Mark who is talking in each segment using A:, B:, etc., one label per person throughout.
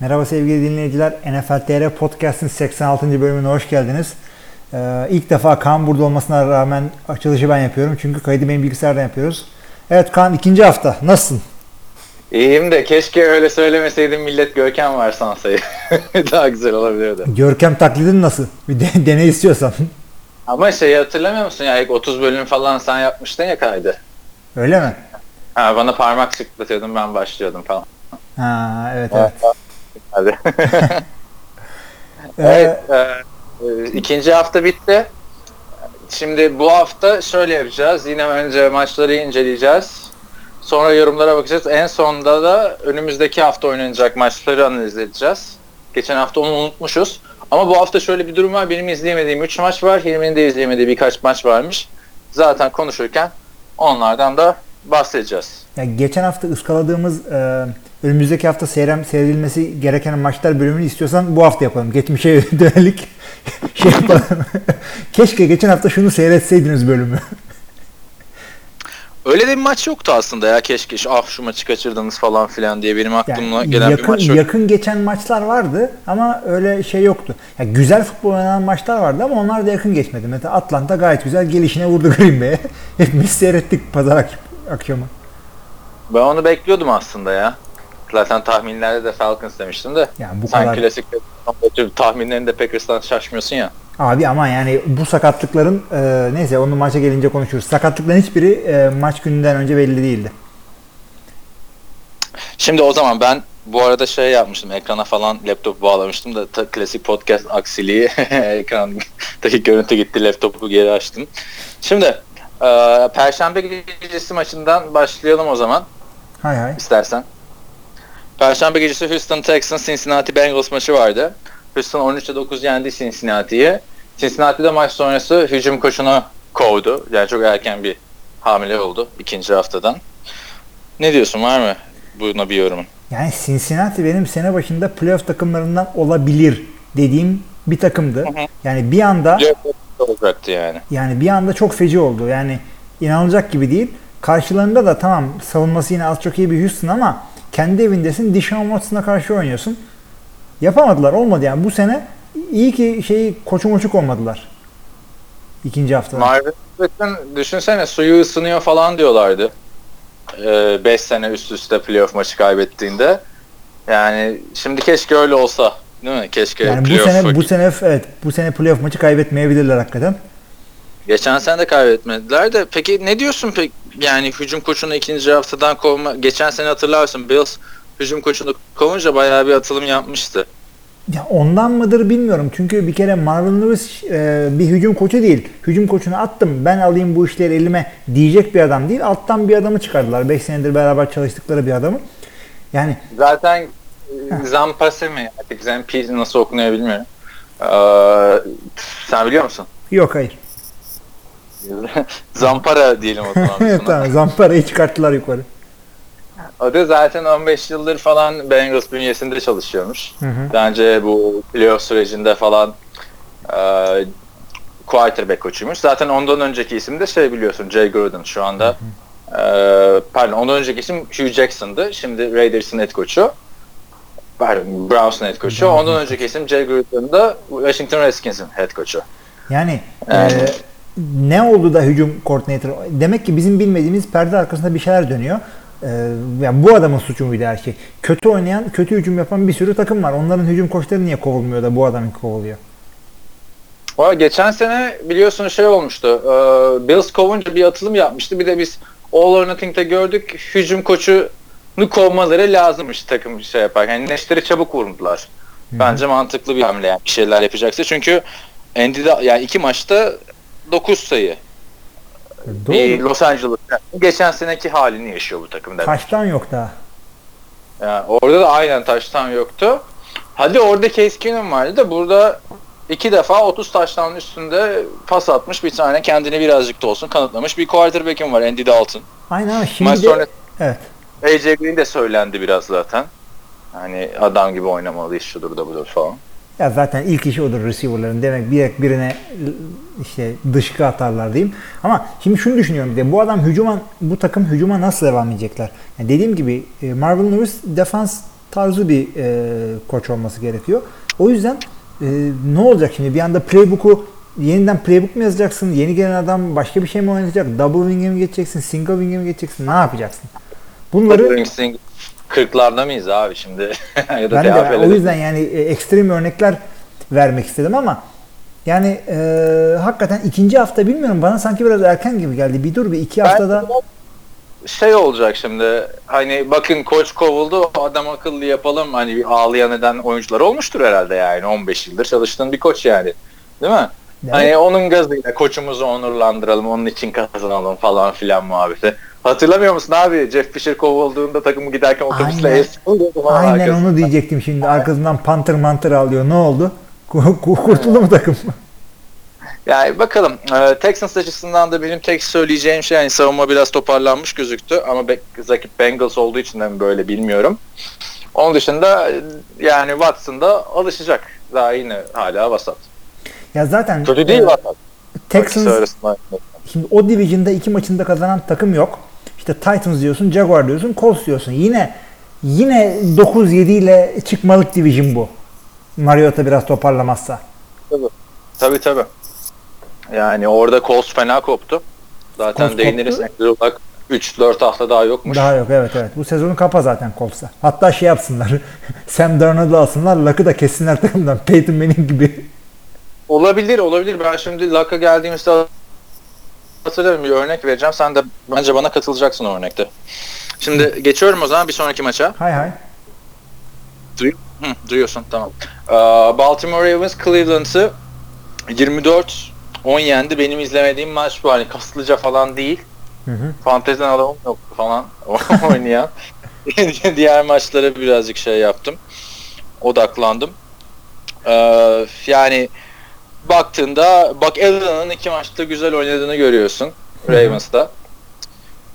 A: Merhaba sevgili dinleyiciler. NFL TR Podcast'ın 86. bölümüne hoş geldiniz. Ee, ilk defa Kaan burada olmasına rağmen açılışı ben yapıyorum. Çünkü kaydı benim bilgisayardan yapıyoruz. Evet Kaan ikinci hafta. Nasılsın?
B: İyiyim de keşke öyle söylemeseydim millet Görkem var sansayı. Daha güzel olabilirdi.
A: Görkem taklidin nasıl? Bir de, dene istiyorsan.
B: Ama şeyi hatırlamıyor musun ya ilk 30 bölüm falan sen yapmıştın ya kaydı.
A: Öyle mi?
B: Ha, bana parmak sıklatıyordun ben başlıyordum falan.
A: Ha evet evet. Ee,
B: evet. e, e, ikinci hafta bitti. Şimdi bu hafta şöyle yapacağız. Yine önce maçları inceleyeceğiz. Sonra yorumlara bakacağız. En sonunda da önümüzdeki hafta oynanacak maçları analiz edeceğiz. Geçen hafta onu unutmuşuz. Ama bu hafta şöyle bir durum var. Benim izleyemediğim 3 maç var. Hilmi'nin de izleyemediği birkaç maç varmış. Zaten konuşurken onlardan da bahsedeceğiz.
A: Ya geçen hafta ıskaladığımız e, önümüzdeki hafta seyrem seyredilmesi gereken maçlar bölümünü istiyorsan bu hafta yapalım. Geçmişe dönelik şey yapalım. Keşke geçen hafta şunu seyretseydiniz bölümü.
B: Öyle de bir maç yoktu aslında ya keşke ah şu maçı kaçırdınız falan filan diye benim aklıma
A: Yani
B: gelen bir
A: yakın,
B: maç yok.
A: yakın geçen maçlar vardı ama öyle şey yoktu. Ya güzel futbol oynanan maçlar vardı ama onlar da yakın geçmedi. Mesela Atlanta gayet güzel gelişine vurdu Green Bay'e. Hepimiz seyrettik pazar ak- akşamı.
B: Ben onu bekliyordum aslında ya. Zaten tahminlerde de Falcons demiştim de.
A: Yani bu
B: Sen
A: kadar
B: klasik tahminlerinde Packers'tan şaşmıyorsun ya.
A: Abi ama yani bu sakatlıkların e, neyse onu maça gelince konuşuruz. Sakatlıkların hiçbiri e, maç gününden önce belli değildi.
B: Şimdi o zaman ben bu arada şey yapmıştım ekrana falan laptop bağlamıştım da ta- klasik podcast aksiliği ekrandaki görüntü gitti laptopu geri açtım. Şimdi e, Perşembe gecesi maçından başlayalım o zaman
A: Hay hay.
B: istersen. Perşembe gecesi Houston Texans Cincinnati Bengals maçı vardı. Houston 13'e 9 yendi Cincinnati'yi. Cincinnati'de maç sonrası hücum koşunu kovdu. Yani çok erken bir hamile oldu ikinci haftadan. Ne diyorsun var mı buna bir yorumun?
A: Yani Cincinnati benim sene başında playoff takımlarından olabilir dediğim bir takımdı.
B: hı.
A: Yani bir anda
B: olacaktı yani.
A: yani bir anda çok feci oldu. Yani inanılacak gibi değil. Karşılarında da tamam savunması yine az çok iyi bir Houston ama kendi evindesin. Deshaun Watson'a karşı oynuyorsun. Yapamadılar. Olmadı yani. Bu sene iyi ki şeyi koçu moçuk olmadılar. İkinci haftada.
B: Marvin düşünsene suyu ısınıyor falan diyorlardı. 5 sene üst üste playoff maçı kaybettiğinde. Yani şimdi keşke öyle olsa. Değil mi? Keşke
A: yani bu sene bu sene evet bu sene playoff maçı kaybetmeyebilirler hakikaten.
B: Geçen sene de kaybetmediler de peki ne diyorsun pek yani hücum koçunu ikinci haftadan kovma geçen sene hatırlarsın Bills hücum koçunu kovunca bayağı bir atılım yapmıştı.
A: Ya ondan mıdır bilmiyorum. Çünkü bir kere Marvin Lewis e, bir hücum koçu değil. Hücum koçunu attım ben alayım bu işleri elime diyecek bir adam değil. Alttan bir adamı çıkardılar. 5 senedir beraber çalıştıkları bir adamı. Yani
B: Zaten e, Zampase mi artık Zampi nasıl okunuyor bilmiyorum. Ee, sen biliyor musun?
A: yok hayır.
B: Zampara diyelim o zaman.
A: evet tamam Zampara'yı çıkarttılar yukarı.
B: O da zaten 15 yıldır falan Bengals bünyesinde çalışıyormuş.
A: Hı
B: bu playoff sürecinde falan e, quarterback koçuymuş. Zaten ondan önceki isim de şey biliyorsun Jay Gruden şu anda. E, pardon ondan önceki isim Hugh Jackson'dı. Şimdi Raiders'ın head koçu. Pardon Browns'ın head koçu. Ondan önceki isim Jay Gruden da Washington Redskins'in head koçu.
A: Yani
B: Yani-
A: e, ne oldu da hücum koordinatör? Demek ki bizim bilmediğimiz perde arkasında bir şeyler dönüyor. E, yani bu adamın suçu muydu her şey? Kötü oynayan, kötü hücum yapan bir sürü takım var. Onların hücum koçları niye kovulmuyor da bu adamın kovuluyor?
B: Valla geçen sene biliyorsun şey olmuştu. E, Bills kovunca bir atılım yapmıştı. Bir de biz All or Nothing'de gördük. Hücum koçunu kovmaları lazımmış takım şey yapar. Yani neşteri çabuk vurdular. Bence mantıklı bir hamle yani bir şeyler yapacaksa. Çünkü Andy'de yani iki maçta 9 sayı. Bir
A: Doğru.
B: Los Angeles geçen seneki halini yaşıyor bu takım demek.
A: Taştan yok daha.
B: Yani orada da aynen taştan yoktu. Hadi orada Case Keenum vardı da burada iki defa 30 taştan üstünde pas atmış bir tane kendini birazcık da olsun kanıtlamış bir quarterback'im var Andy Dalton.
A: Aynen ama şimdi
B: Maç sonra
A: evet.
B: AJ Green de söylendi biraz zaten. Hani adam gibi oynamalıyız şudur da budur falan.
A: Ya zaten ilk işi odur receiver'ların. Demek bir birine işte dışkı atarlar diyeyim. Ama şimdi şunu düşünüyorum bir de bu adam hücuma bu takım hücuma nasıl devam edecekler? Yani dediğim gibi e, Marvin Lewis defans tarzı bir e, koç olması gerekiyor. O yüzden e, ne olacak şimdi? Bir anda playbook'u yeniden playbook mu yazacaksın? Yeni gelen adam başka bir şey mi oynatacak? Double wing'e mi geçeceksin? Single wing'e mi geçeceksin? Ne yapacaksın? Bunları
B: 40'larda mıyız abi şimdi? ya da
A: ben de o yüzden yani e, ekstrem örnekler vermek istedim ama yani e, hakikaten ikinci hafta bilmiyorum bana sanki biraz erken gibi geldi. Bir dur bir iki
B: Ben-
A: haftada
B: şey olacak şimdi hani bakın koç kovuldu adam akıllı yapalım hani ağlayan eden oyuncular olmuştur herhalde yani 15 yıldır çalıştığın bir koç yani değil mi?
A: Evet.
B: Hani onun gazıyla koçumuzu onurlandıralım onun için kazanalım falan filan muhabbeti. Hatırlamıyor musun abi Jeff Fisher kovulduğunda takımı giderken otobüsle
A: Aynen. Aynen onu diyecektim şimdi. Arkasından pantır mantır alıyor. Ne oldu? Ku- ku- Kurtuldu mu takım?
B: Yani bakalım. Ee, Texans açısından da benim tek söyleyeceğim şey yani savunma biraz toparlanmış gözüktü ama rakip Bengals olduğu için de mi böyle bilmiyorum. Onun dışında e, yani Watson da alışacak. Daha yine hala vasat.
A: Ya zaten
B: Kötü değil
A: e,
B: vasat.
A: Texans şimdi o division'da iki maçında kazanan takım yok. İşte Titans diyorsun, Jaguar diyorsun, Colts diyorsun. Yine yine 9-7 ile çıkmalık division bu. Mariota biraz toparlamazsa.
B: Tabii tabii. Yani orada Colts fena koptu. Zaten değiniriz. Luck 3-4 hafta daha yokmuş.
A: Daha yok evet evet. Bu sezonu kapa zaten Colts'a. Hatta şey yapsınlar. Sam Darnold'u alsınlar. Luck'ı da kessinler takımdan. Peyton Manning gibi.
B: Olabilir olabilir. Ben şimdi Luck'a geldiğimizde hatırlarım bir örnek vereceğim. Sen de bence bana katılacaksın o örnekte. Şimdi geçiyorum o zaman bir sonraki maça.
A: Hay hay.
B: Hı, duyuyorsun tamam. Ee, Baltimore Ravens Cleveland'ı 24 10 yendi. Benim izlemediğim maç bu. Hani kaslıca falan değil.
A: Hı hı.
B: Fanteziden adamım yoktu falan oynayan. Diğer maçlara birazcık şey yaptım. Odaklandım. Ee, yani baktığında bak Allen'ın iki maçta güzel oynadığını görüyorsun. Ravens'ta.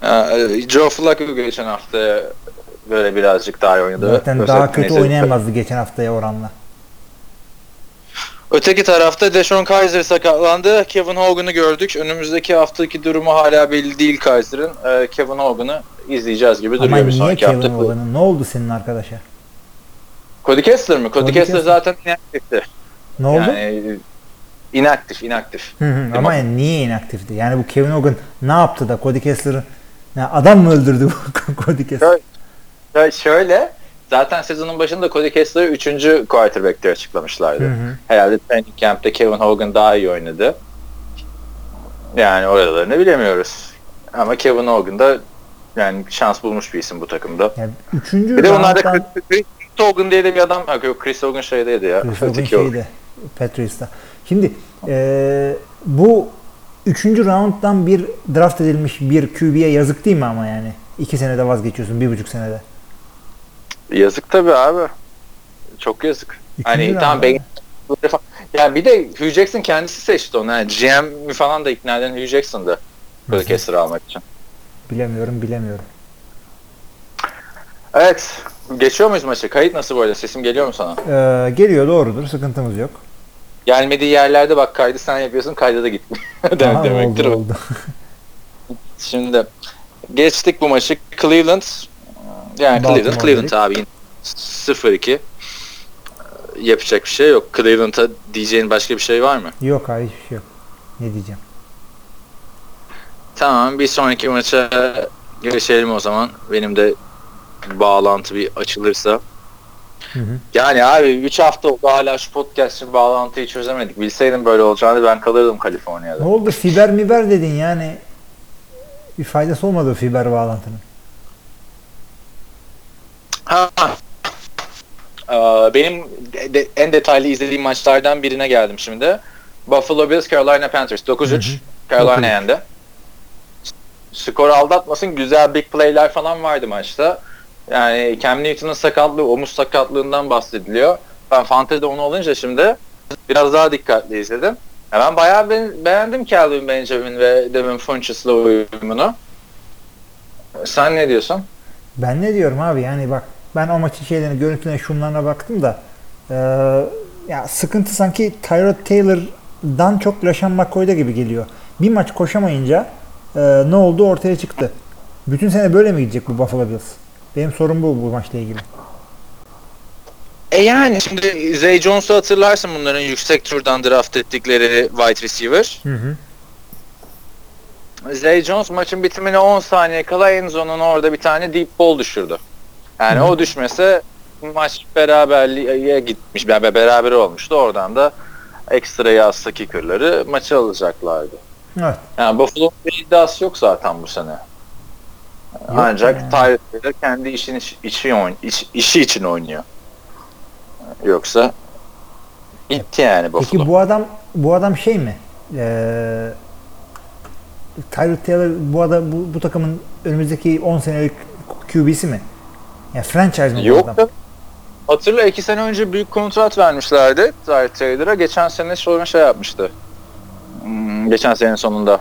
B: Ee, Joe Flacco geçen hafta böyle birazcık daha oynadı.
A: Zaten
B: Özellikle
A: daha kötü
B: neyse.
A: oynayamazdı geçen haftaya oranla.
B: Öteki tarafta Deshaun Kaiser sakatlandı. Kevin Hogan'ı gördük. Önümüzdeki haftaki durumu hala belli değil Kaiser'ın. Ee, Kevin Hogan'ı izleyeceğiz gibi
A: Ama
B: duruyor bir
A: niye Kevin. Hogan'ın? Ne oldu senin arkadaşa?
B: Cody Kessler mi? Cody,
A: Cody
B: Kessler
A: Kessler.
B: zaten inaktifti.
A: Ne oldu?
B: Yani inaktif, inaktif.
A: Hı hı. Ama yani niye inaktifti? Yani bu Kevin Hogan ne yaptı da Cody Kessler'ı ya adam mı öldürdü bu Cody Kessler?
B: Ya şöyle, zaten sezonun başında Cody Kessler'ı 3. quarterback diye açıklamışlardı.
A: Hı hı.
B: Herhalde training camp'te Kevin Hogan daha iyi oynadı. Yani oralarını bilemiyoruz. Ama Kevin Hogan da yani şans bulmuş bir isim bu takımda.
A: Yani üçüncü
B: Bir de onlarda Chris, Chris Hogan diye de bir adam yok. Chris Hogan şeydeydi ya.
A: Chris Hogan
B: Öteki o.
A: Şimdi eee, bu üçüncü rounddan bir draft edilmiş bir QB'ye yazık değil mi ama yani? iki senede vazgeçiyorsun. Bir buçuk senede.
B: Yazık tabii abi. Çok yazık.
A: İkinci
B: Hani tamam ben yani bir de Hugh Jackson kendisi seçti onu. Yani GM falan da ikna eden Hugh Jackson'dı. Böyle almak için.
A: Bilemiyorum bilemiyorum.
B: Evet. Geçiyor muyuz maçı? Kayıt nasıl böyle? Sesim geliyor mu sana?
A: Eee, geliyor doğrudur. Sıkıntımız yok.
B: Gelmediği yerlerde bak kaydı sen yapıyorsun kayda da gitmiyor. Dem-
A: Aha,
B: demektir
A: oldu,
B: o.
A: oldu.
B: Şimdi geçtik bu maçı. Cleveland yani
A: Baltimore
B: Cleveland Cleveland abi 0-2 yapacak bir şey yok. Cleveland'a diyeceğin başka bir şey var mı?
A: Yok hayır hiçbir şey yok. Ne diyeceğim?
B: Tamam bir sonraki maça geçelim o zaman. Benim de bağlantı bir açılırsa.
A: Hı hı.
B: Yani abi 3 hafta oldu hala şu podcast için bağlantıyı çözemedik. Bilseydim böyle olacağını ben kalırdım Kaliforniya'da.
A: Ne oldu? Fiber miber dedin yani. Bir faydası olmadı o fiber bağlantının.
B: Ha. Ee, benim de- de- en detaylı izlediğim maçlardan birine geldim şimdi. Buffalo Bills Carolina Panthers 9-3
A: Hı hı.
B: Carolina
A: 9-3.
B: yendi. Skor aldatmasın güzel big play'ler falan vardı maçta. Yani Cam Newton'un sakatlığı, omuz sakatlığından bahsediliyor. Ben fantezide onu olunca şimdi biraz daha dikkatli izledim. Ya ben bayağı be- beğendim Calvin Benjamin ve Devin Funches'la uyumunu. Sen ne diyorsun?
A: Ben ne diyorum abi yani bak ben o maçın şeylerine görüntülerine şunlarına baktım da eee, ya sıkıntı sanki Tyrod Taylor'dan çok LaShawn McCoy'da gibi geliyor. Bir maç koşamayınca eee, ne oldu ortaya çıktı. Bütün sene böyle mi gidecek bu Buffalo Bills? Benim sorum bu bu maçla ilgili.
B: E yani şimdi Zay Jones'u hatırlarsın bunların yüksek turdan draft ettikleri wide receiver.
A: Hı hı.
B: Zay Jones maçın bitimine 10 saniye kala en zonun orada bir tane deep ball düşürdü. Yani
A: Hı.
B: o düşmese maç beraberliğe gitmiş. Yani beraber olmuştu. Oradan da ekstra yazsa kicker'ları maçı alacaklardı.
A: Evet.
B: Yani Buffalo'nun bir iddiası yok zaten bu sene. Ancak
A: yani.
B: Tyler kendi işini işi, oyn, iş- işi için oynuyor. Yoksa gitti yani Buffalo.
A: Peki bu adam bu adam şey mi? Ee, Tyrod Taylor bu adam bu, bu takımın önümüzdeki 10 senelik QB'si mi? Yani franchise mi bu
B: Yok
A: adam?
B: da hatırla iki sene önce büyük kontrat vermişlerdi Tyler Taylor'a. Geçen sene sonra şey yapmıştı. Hmm, geçen senenin sonunda.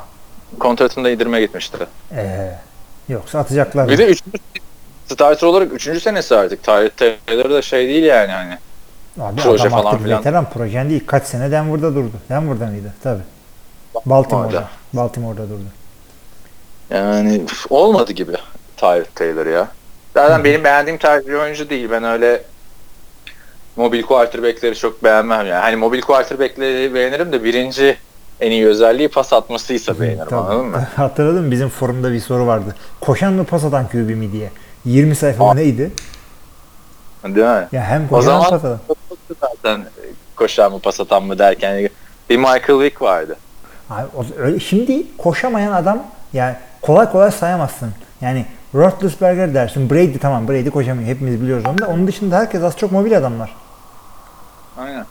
B: Kontratında indirime gitmişti.
A: Ee, yoksa atacaklar.
B: Bir de üçüncü starter olarak üçüncü senesi artık. Tyler Taylor da şey değil yani hani.
A: Abi
B: proje
A: adam
B: falan filan.
A: veteran projen değil. Kaç sene Denver'da durdu. Denver'da mıydı? Tabii. Baltimore'da. Baltimore'da durdu.
B: Yani olmadı gibi Tyler Taylor ya. Zaten benim beğendiğim tarz bir oyuncu değil. Ben öyle mobil quarterback'leri çok beğenmem yani. Hani mobil quarterback'leri beğenirim de birinci en iyi özelliği pas atmasıysa beğenirim
A: Tabii.
B: anladın mı?
A: Hatırladım bizim forumda bir soru vardı. Koşan mı pas atan QB mi diye. 20 sayfa
B: Aa.
A: neydi?
B: Değil mi?
A: Ya hem
B: O
A: koşan
B: zaman
A: pas atan.
B: zaten koşan mı pas atan mı derken bir Michael Vick vardı.
A: Abi, o- öyle, şimdi koşamayan adam yani kolay kolay sayamazsın. Yani Roethlisberger dersin. Brady tamam Brady koşamıyor. Hepimiz biliyoruz onu da. Onun dışında herkes az çok mobil adamlar.
B: Aynen.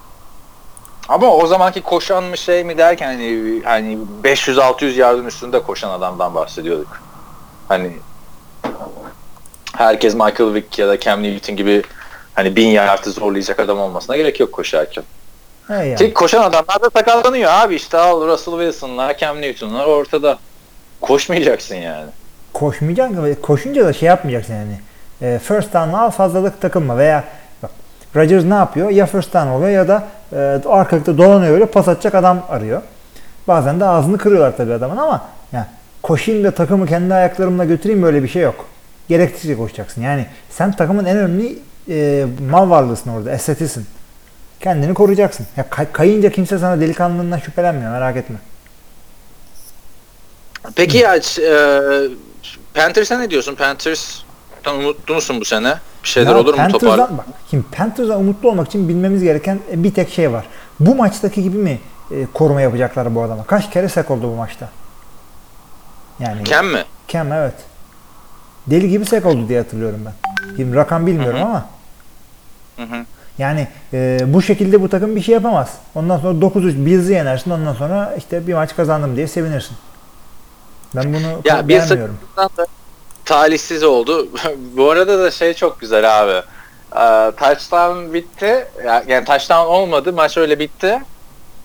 B: Ama o zamanki koşan mı şey mi derken hani, hani 500-600 yardın üstünde koşan adamdan bahsediyorduk. Hani herkes Michael Vick ya da Cam Newton gibi hani 1000 yardı zorlayacak adam olmasına gerek yok koşarken.
A: He yani.
B: Ki koşan adamlar da sakatlanıyor abi işte al Russell Wilson'lar, Cam Newton'lar ortada. Koşmayacaksın yani.
A: Koşmayacaksın koşunca da şey yapmayacaksın yani. E, first down'la al fazlalık takılma veya Rodgers ne yapıyor? Ya first down oluyor ya da e, arkalıkta dolanıyor öyle pas atacak adam arıyor. Bazen de ağzını kırıyorlar tabii adamın ama yani koşayım da takımı kendi ayaklarımla götüreyim böyle bir şey yok. Gerektikçe koşacaksın. Yani sen takımın en önemli e, mal varlığısın orada. Estetisin. Kendini koruyacaksın. Ya kay- kayınca kimse sana delikanlılığından şüphelenmiyor merak etme.
B: Peki ya e, Panthers'a ne diyorsun? Panthers'tan umutlu musun bu sene? Bir şeyler
A: Ya
B: olur mu
A: Panthers'dan-
B: topar?
A: Bak, şimdi Panthers'a umutlu olmak için bilmemiz gereken e, bir tek şey var. Bu maçtaki gibi mi e, koruma yapacaklar bu adama? Kaç kere sek oldu bu maçta? Yani
B: Cam mi?
A: Cam evet. Deli gibi sek oldu diye hatırlıyorum ben. Şimdi rakam bilmiyorum
B: Hı hı.
A: ama
B: Hı hı.
A: yani e, bu şekilde bu takım bir şey yapamaz. Ondan sonra 9-3 Bills'i yenersin. Ondan sonra işte bir maç kazandım diye sevinirsin. Ben bunu
B: Ya
A: beğenmiyorum.
B: da talihsiz oldu. Bu arada da şey çok güzel abi. Ee, touchdown bitti. Ya- Yani touchdown olmadı. Maç öyle bitti.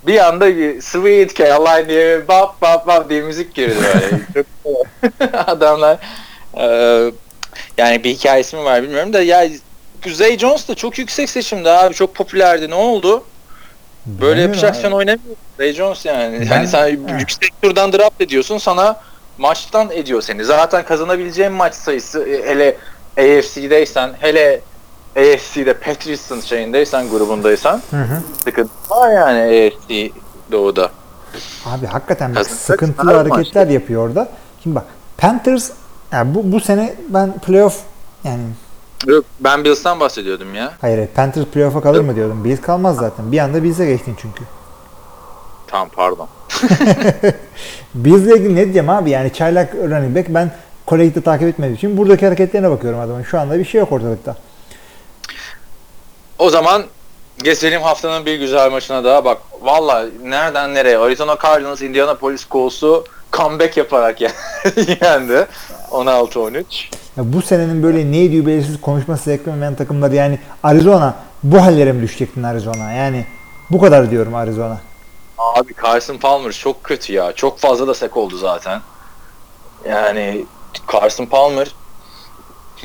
B: Bir anda bir Sweet Caroline diye bap bap bap diye müzik girdi böyle. Adamlar e, yani bir hikayesi mi var bilmiyorum da ya Zay Jones da çok yüksek seçimdi abi. Çok popülerdi. Ne oldu? Böyle yapacaksan oynamıyor. Ray Jones yani.
A: Ben-
B: hani sen
A: He.
B: yüksek turdan draft ediyorsun sana maçtan ediyor seni. Zaten kazanabileceğin maç sayısı e, hele AFC'deysen hele AFC'de Patriots'ın şeyindeysen grubundaysan
A: Hı hı.
B: sıkıntı var yani AFC doğuda.
A: Abi hakikaten bak, sıkıntılı hareketler yapıyor orada. Şimdi bak Panthers yani bu, bu sene ben playoff yani
B: Yok, Ben Bills'tan bahsediyordum ya.
A: hayır hayır, Panthers playoff'a kalır mı diyordum. Bills kalmaz zaten. Bir anda Bills'e geçtin çünkü.
B: Tamam pardon.
A: Bills'le ilgili ne diyeceğim abi yani çaylak running back ben kolejde takip etmediğim için buradaki hareketlerine bakıyorum adamın. Şu anda bir şey yok ortalıkta.
B: O zaman geçelim haftanın bir güzel maçına daha. Bak valla nereden nereye Arizona Cardinals Indianapolis Colts'u comeback yaparak yen- yendi. 16-13.
A: Ya bu senenin böyle ne ediyor belirsiz konuşması eklemeyen takımları yani Arizona bu hallere mi düşecektin Arizona? Yani bu kadar diyorum Arizona.
B: Abi Carson Palmer çok kötü ya. Çok fazla da sek oldu zaten. Yani Carson Palmer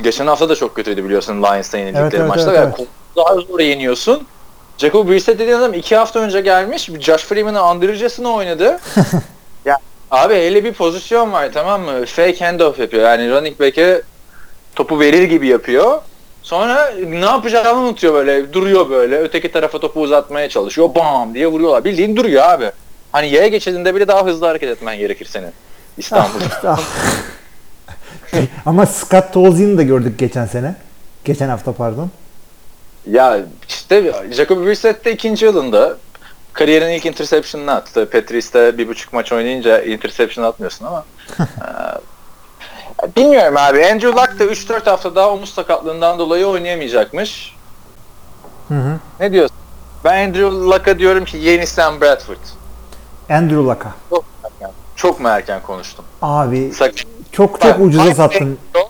B: geçen hafta da çok kötüydü biliyorsun Lions'ta yenildikleri
A: Evet, evet,
B: maçta.
A: evet,
B: Yani Daha zor yeniyorsun. Jacob Brissett dediğin adam iki hafta önce gelmiş. Josh Freeman'ı andırıcasına oynadı. ya abi hele bir pozisyon var tamam mı? Fake handoff yapıyor. Yani running back'e topu verir gibi yapıyor. Sonra ne yapacağını unutuyor böyle. Duruyor böyle. Öteki tarafa topu uzatmaya çalışıyor. Bam diye vuruyorlar. Bildiğin duruyor abi. Hani yaya geçidinde bile daha hızlı hareket etmen gerekir senin. İstanbul'da.
A: Ah. Ama Scott Tolzien'i de gördük geçen sene. Geçen hafta pardon.
B: ya işte Jacob Brissett de ikinci yılında kariyerin ilk interception'ını attı. Patrice'de bir buçuk maç oynayınca interception atmıyorsun ama bilmiyorum abi. Andrew Luck da 3-4 hafta daha omuz sakatlığından dolayı oynayamayacakmış.
A: Hı hı.
B: Ne diyorsun? Ben Andrew Luck'a diyorum ki yeni Sam Bradford.
A: Andrew Luck'a.
B: Çok erken, çok mu erken konuştum?
A: Abi
B: Sak-
A: çok
B: Bak,
A: çok ucuza
B: hype
A: sattın.
B: benziyor.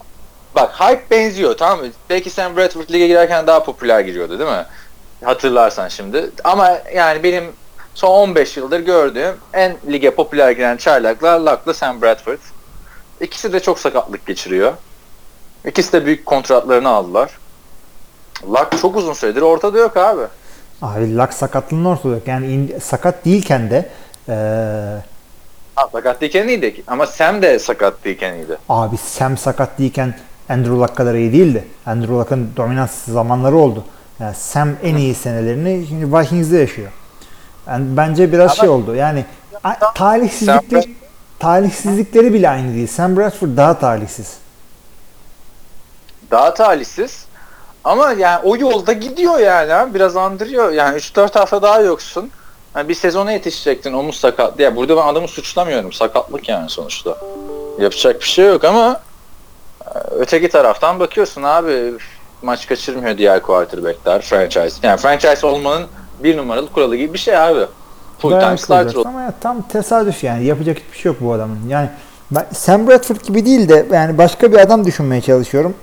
B: Bak hype benziyor tamam mı? Belki Sam Bradford lige girerken daha popüler giriyordu değil mi? Hatırlarsan şimdi. Ama yani benim son 15 yıldır gördüğüm en lige popüler giren çaylaklar Luck'la Sam Bradford. İkisi de çok sakatlık geçiriyor. İkisi de büyük kontratlarını aldılar. Luck çok uzun süredir ortada yok abi.
A: Abi Luck sakatlığının ortada yok. Yani in- sakat değilken de eee,
B: Ha, sakat değilken iyiydi. Ama Sam de sakat değilken iyiydi.
A: abi Sam sakat değilken Andrew Luck kadar iyi değildi. Andrew Luck'ın dominans zamanları oldu. Yani Sam en iyi senelerini şimdi Vikings'de yaşıyor. Yani bence biraz
B: Ama-
A: şey oldu. Yani
B: Sam-
A: talihsizlikleri bile aynı değil. Sam Bradford daha talihsiz.
B: daha talihsiz. Ama yani o yolda gidiyor yani. Biraz andırıyor. Yani 3-4 hafta daha yoksun. Yani bir sezona yetişecektin omuz sakat. Ya burada ben adamı suçlamıyorum. Sakatlık yani sonuçta. Yapacak bir şey yok ama e, öteki taraftan bakıyorsun abi maç kaçırmıyor diğer quarterbackler franchise. Yani franchise olmanın bir numaralı kuralı gibi bir şey abi. Full time starter
A: kızacaksın Ama ya tam tesadüf yani. Yapacak hiçbir şey yok bu adamın. Yani ben Sam Bradford gibi değil de yani başka bir adam düşünmeye çalışıyorum.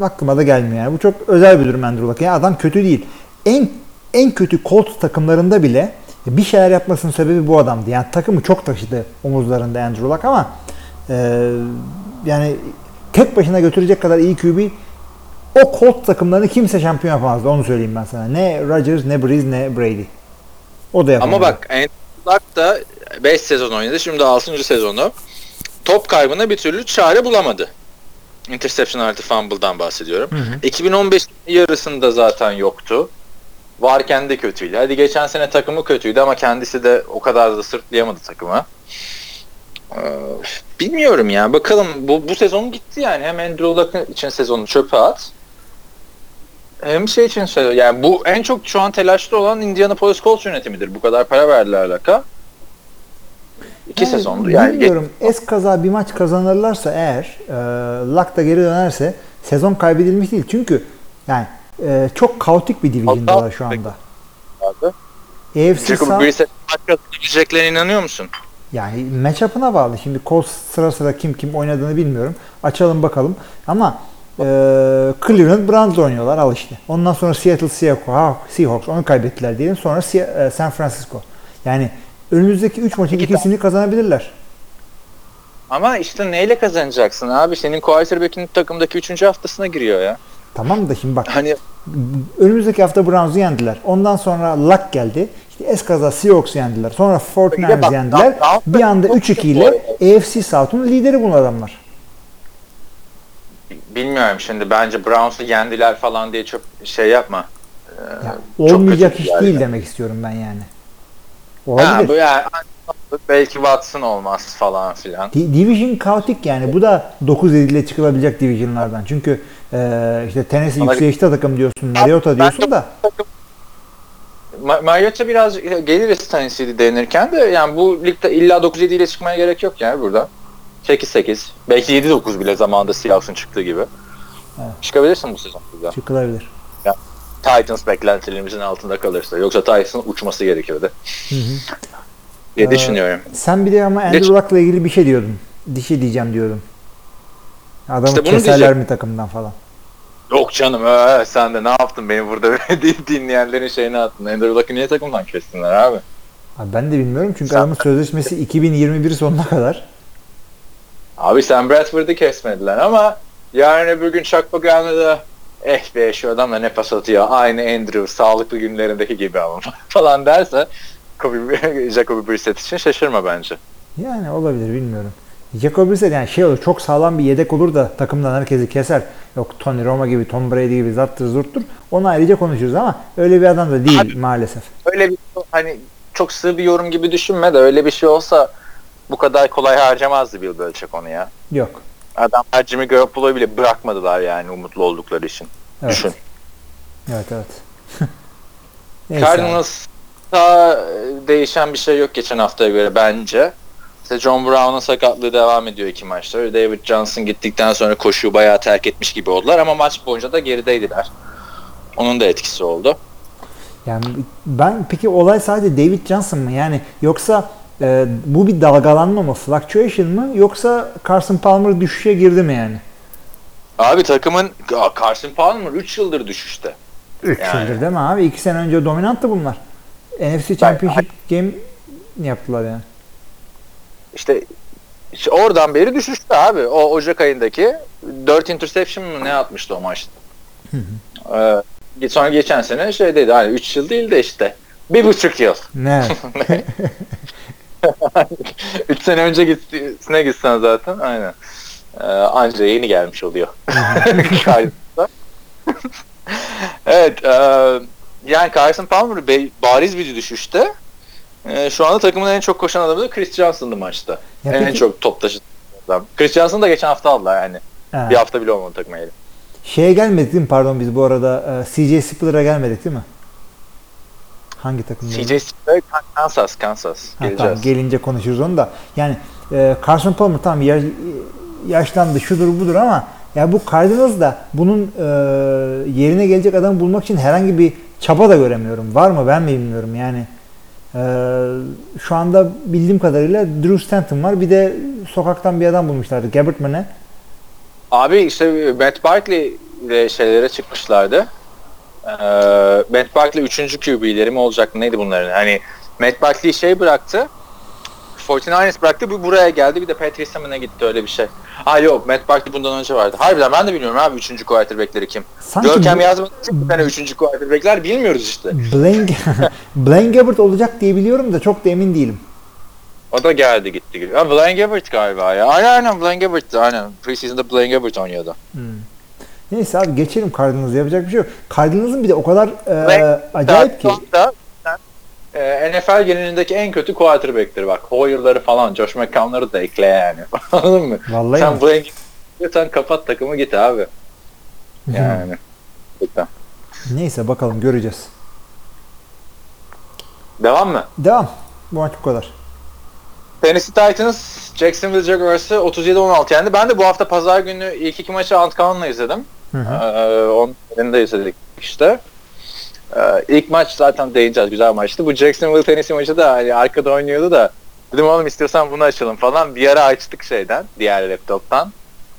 A: Aklıma da gelmiyor yani. Bu çok özel bir durum Andrew Luck. Yani adam kötü değil. En en kötü Colts takımlarında bile bir şeyler yapmasının sebebi bu adamdı. Yani takımı çok taşıdı omuzlarında Andrew Luck ama e, yani tek başına götürecek kadar iyi QB o Colts takımlarını kimse şampiyon yapamazdı. Onu söyleyeyim ben sana. Ne Rodgers, ne Breeze, ne Brady. O da yapamadı.
B: Ama bak Andrew Luck da 5 sezon oynadı. Şimdi 6. sezonu. Top kaybına bir türlü çare bulamadı. Interception artı fumble'dan bahsediyorum.
A: Hı hı.
B: 2015 yarısında zaten yoktu. Varken de kötüydü. Hadi geçen sene takımı kötüydü ama kendisi de o kadar da sırtlayamadı takımı. Ee, bilmiyorum ya. Bakalım bu, bu sezon gitti yani. Hem Andrew Luck için sezonu çöpe at. Hem şey için söylüyorum. Yani bu en çok şu an telaşlı olan Indianapolis Colts yönetimidir. Bu kadar para verdiler Luck'a. İki
A: Yani
B: sezondur. Yani
A: bilmiyorum. Es kaza bir maç kazanırlarsa eğer e, Luck da geri dönerse sezon kaybedilmiş değil. Çünkü yani e, çok kaotik bir division'dalar şu anda.
B: Abi.
A: AFC
B: Jacob
A: South
B: Brissett maç kazanabileceklerine inanıyor musun?
A: yani matchup'ına bağlı. Şimdi Colts sıra sıra kim kim oynadığını bilmiyorum. Açalım bakalım. Ama e, Cleveland Browns oynuyorlar al işte. Ondan sonra Seattle Seahawks, ha, Seahawks onu kaybettiler diyelim. Sonra e, San Francisco. Yani önümüzdeki 3 maçın
B: İki
A: ikisini kazanabilirler.
B: Ama işte neyle kazanacaksın abi? Senin quarterback'in takımdaki 3. haftasına giriyor ya.
A: Tamam da şimdi bak
B: Hani
A: önümüzdeki hafta Browns'u yendiler. Ondan sonra Luck geldi. İşte eskaza Seahawks'u yendiler. Sonra
B: Bir de
A: 49ers
B: bak,
A: yendiler. Bir anda
B: çok
A: 3-2
B: kötü
A: ile. AFC South'un lideri bu adamlar.
B: Bilmiyorum şimdi bence Browns'u yendiler falan diye çok şey yapma. Ee,
A: Ya, olmayacak iş değil demek istiyorum ben yani.
B: Ha,
A: Olabilir.
B: bu yani belki Watson olmaz falan filan.
A: Di- Division kaotik yani. Bu da 9-7 ile çıkılabilecek divisionlardan. Çünkü e, işte Tennessee
B: Ama-
A: yükselişte takım diyorsun, Mariota diyorsun da.
B: Ma- Mariota biraz geliriz Tennessee'de denirken de yani bu ligde illa 9-7 ile çıkmaya gerek yok yani burada. 8-8 belki 7-9 bile zamanında Seahawks'ın çıktığı gibi.
A: Evet.
B: Çıkabilirsin bu sezon burada.
A: Çıkılabilir.
B: Titans beklentilerimizin altında kalırsa. Yoksa Titans'ın uçması gerekiyordu
A: Hı hı.
B: diye
A: Ee,
B: düşünüyorum.
A: Sen bir de ama Andrew. Luck'la ilgili bir şey diyordun. Dişi diyeceğim diyordun. Adamı
B: İşte
A: keserler mi takımdan falan.
B: Yok canım ee, sen de ne yaptın beni burada dinleyenlerin şeyini attın. Andrew Luck'ı niye takımdan kestinler abi?
A: Abi ben de bilmiyorum çünkü
B: Sen-
A: adamın sözleşmesi 2021 sonuna kadar.
B: Abi Sam Bradford'ı kesmediler ama yarın öbür gün Chuck Pagano'da eh be şu adam da ne pas atıyor aynı Andrew sağlıklı günlerindeki gibi ama falan derse Kobe, Jacoby Brissett için şaşırma bence.
A: Yani olabilir bilmiyorum. Jacob Brissett yani şey olur çok sağlam bir yedek olur da takımdan herkesi keser. Yok Tony Roma gibi, Tom Brady gibi zarttır zurttur. Onu ayrıca konuşuruz ama öyle bir adam da değil
B: Abi-
A: maalesef.
B: Öyle bir hani çok sığ bir yorum gibi düşünme de öyle bir şey olsa bu kadar kolay harcamazdı Bill Belichick onu ya.
A: Yok.
B: Adamlar Jimmy Garoppolo'yu bile bırakmadılar yani umutlu oldukları için.
A: Evet.
B: Düşün.
A: Evet evet.
B: Cardinals'ta değişen bir şey yok geçen haftaya göre bence. İşte John Brown'un sakatlığı devam ediyor iki maçta. David Johnson gittikten sonra koşuyu bayağı terk etmiş gibi oldular ama maç boyunca da gerideydiler. Onun da etkisi oldu.
A: Yani ben peki olay sadece David Johnson mı? Yani yoksa e, bu bir dalgalanma mı? Fluctuation mı? Yoksa Carson Palmer düşüşe girdi mi yani?
B: Abi takımın Carson Palmer 3 yıldır düşüşte.
A: 3
B: Yani.
A: yıldır değil mi abi? 2 sene önce dominanttı bunlar. NFC Championship game yaptılar yani.
B: İşte, işte oradan beri düşüştü abi. O Ocak ayındaki 4 interception mı ne atmıştı o maçta. Ee, sonra geçen sene şeydeydi hani 3 yıl değil de işte bir buçuk yıl.
A: Ne?
B: 3 sene önce gittiğine gitsen zaten aynen. Ee, anca yeni gelmiş oluyor. Evet. E, yani Carson Palmer bariz bir düşüşte. E, şu anda takımın en çok koşan adamı da Chris Johnson'dı maçta.
A: Ya
B: en
A: peki-
B: çok top taşıdı adam. Chris Johnson da geçen hafta aldılar yani.
A: Ha.
B: Bir hafta bile olmadı takıma.
A: Şeye gelmedik değil mi? Pardon biz bu arada e, CJ Spiller'a gelmedik değil mi? Hangi takımda?
B: CJ Spiller, Kansas, Kansas.
A: Ha,
B: Geleceğiz.
A: tamam, gelince konuşuruz onu da. Yani e, Carson Palmer tamam yaş, yaşlandı şudur budur ama ya bu Cardinals da bunun e, yerine gelecek adamı bulmak için herhangi bir çaba da göremiyorum. Var mı ben mi bilmiyorum yani. E, şu anda bildiğim kadarıyla Drew Stanton var. Bir de sokaktan bir adam bulmuşlardı. Gabbert mı ne?
B: Abi işte Matt Barkley ile şeylere çıkmışlardı. Ee, Matt Barkley 3. QB'leri mi olacak neydi bunların? Hani Matt Barkley şey bıraktı. 49ers bıraktı. Bu buraya geldi. Bir de Patrice'e mi ne gitti öyle bir şey. Ha yok Matt Barkley bundan önce vardı. Harbiden ben de bilmiyorum abi 3. quarterback'leri kim.
A: Sanki
B: Görkem
A: bu-
B: yazmadı. Bir tane 3. quarterback'ler bilmiyoruz işte.
A: Blaine, Blaine Gabbert olacak diye biliyorum da çok da emin değilim.
B: O da geldi gitti. Ha Blaine Gabbert galiba ya. Aynen aynen Blaine Gabbert. Aynen. Preseason'da Blaine Gabbert oynuyordu.
A: Neyse abi geçelim Cardinals'a yapacak bir şey yok. Cardinals'ın bir de o kadar e,
B: Ve-
A: acayip ki.
B: Da, e, NFL genelindeki en kötü quarterback'tir bak. Hoyer'ları falan, Josh McCown'ları da ekle yani. Anladın mı?
A: Vallahi
B: sen
A: mi?
B: Blaine sen kapat takımı git abi. Yani. Lütfen.
A: Neyse bakalım göreceğiz.
B: Devam mı?
A: Devam. Bu maç bu kadar.
B: Tennessee Titans Jacksonville Jaguars'ı 37-16 yendi. Ben de bu hafta pazar günü ilk iki maçı Antkan'la izledim.
A: Hı hı.
B: Ee, onun de izledik işte. Ee, ilk maç zaten değineceğiz. Güzel maçtı. Bu Jacksonville Tennessee maçı da hani arkada oynuyordu da dedim oğlum istiyorsan bunu açalım falan. Bir ara açtık şeyden. Diğer laptoptan.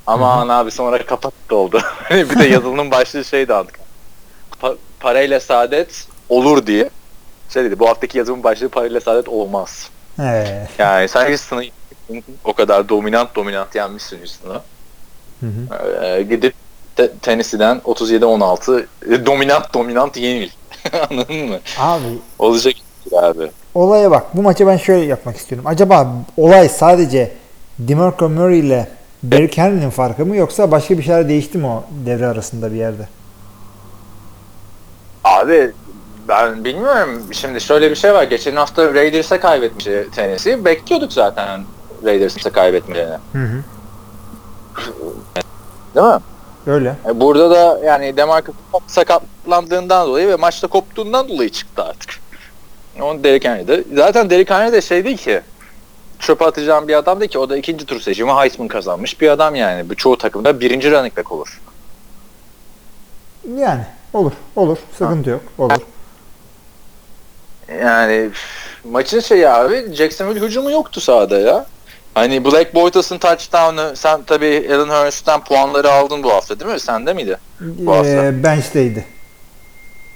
B: Aman abi sonra kapattı oldu. Hani bir de yazılımın başlığı şeydi Antkan. Pa- parayla saadet olur diye. Şey dedi bu haftaki yazımın başlığı parayla saadet olmaz. Yani sen Houston'ı o kadar dominant dominant yenmişsin Houston'ı. Ee, gidip te- Tennessee'den 37-16 e, dominant dominant yenil. Anladın mı?
A: Abi
B: Olacak abi.
A: olaya bak. Bu maçı ben şöyle yapmak istiyorum. Acaba olay sadece DeMarco Murray ile Derrick Henry'nin farkı mı yoksa başka bir şeyler değişti mi o devre arasında bir yerde?
B: Abi ben bilmiyorum. Şimdi şöyle bir şey var. Geçen hafta Raiders'a kaybetmişti Tennessee. Bekliyorduk zaten Raiders'a kaybetmelerini.
A: Hı hı.
B: Değil mi?
A: Öyle.
B: E, Burada da yani Demarcus sakatlandığından dolayı ve maçta koptuğundan dolayı çıktı artık. Onu Derrick. Zaten Derrick de şey değil ki çöpe atacağım bir adam değil ki. O da ikinci tur seçimi Heisman kazanmış bir adam yani. Bu çoğu takımda birinci running back olur.
A: Yani olur. Olur. Sıkıntı yok. Olur.
B: Yani maçın şeyi abi Jacksonville hücumu yoktu sahada ya. Hani Black Bortles'ın touchdown'ı sen tabii Alan Hurst'ten puanları aldın bu hafta değil mi? Sende miydi? Bu hafta.
A: Ee, bench'teydi.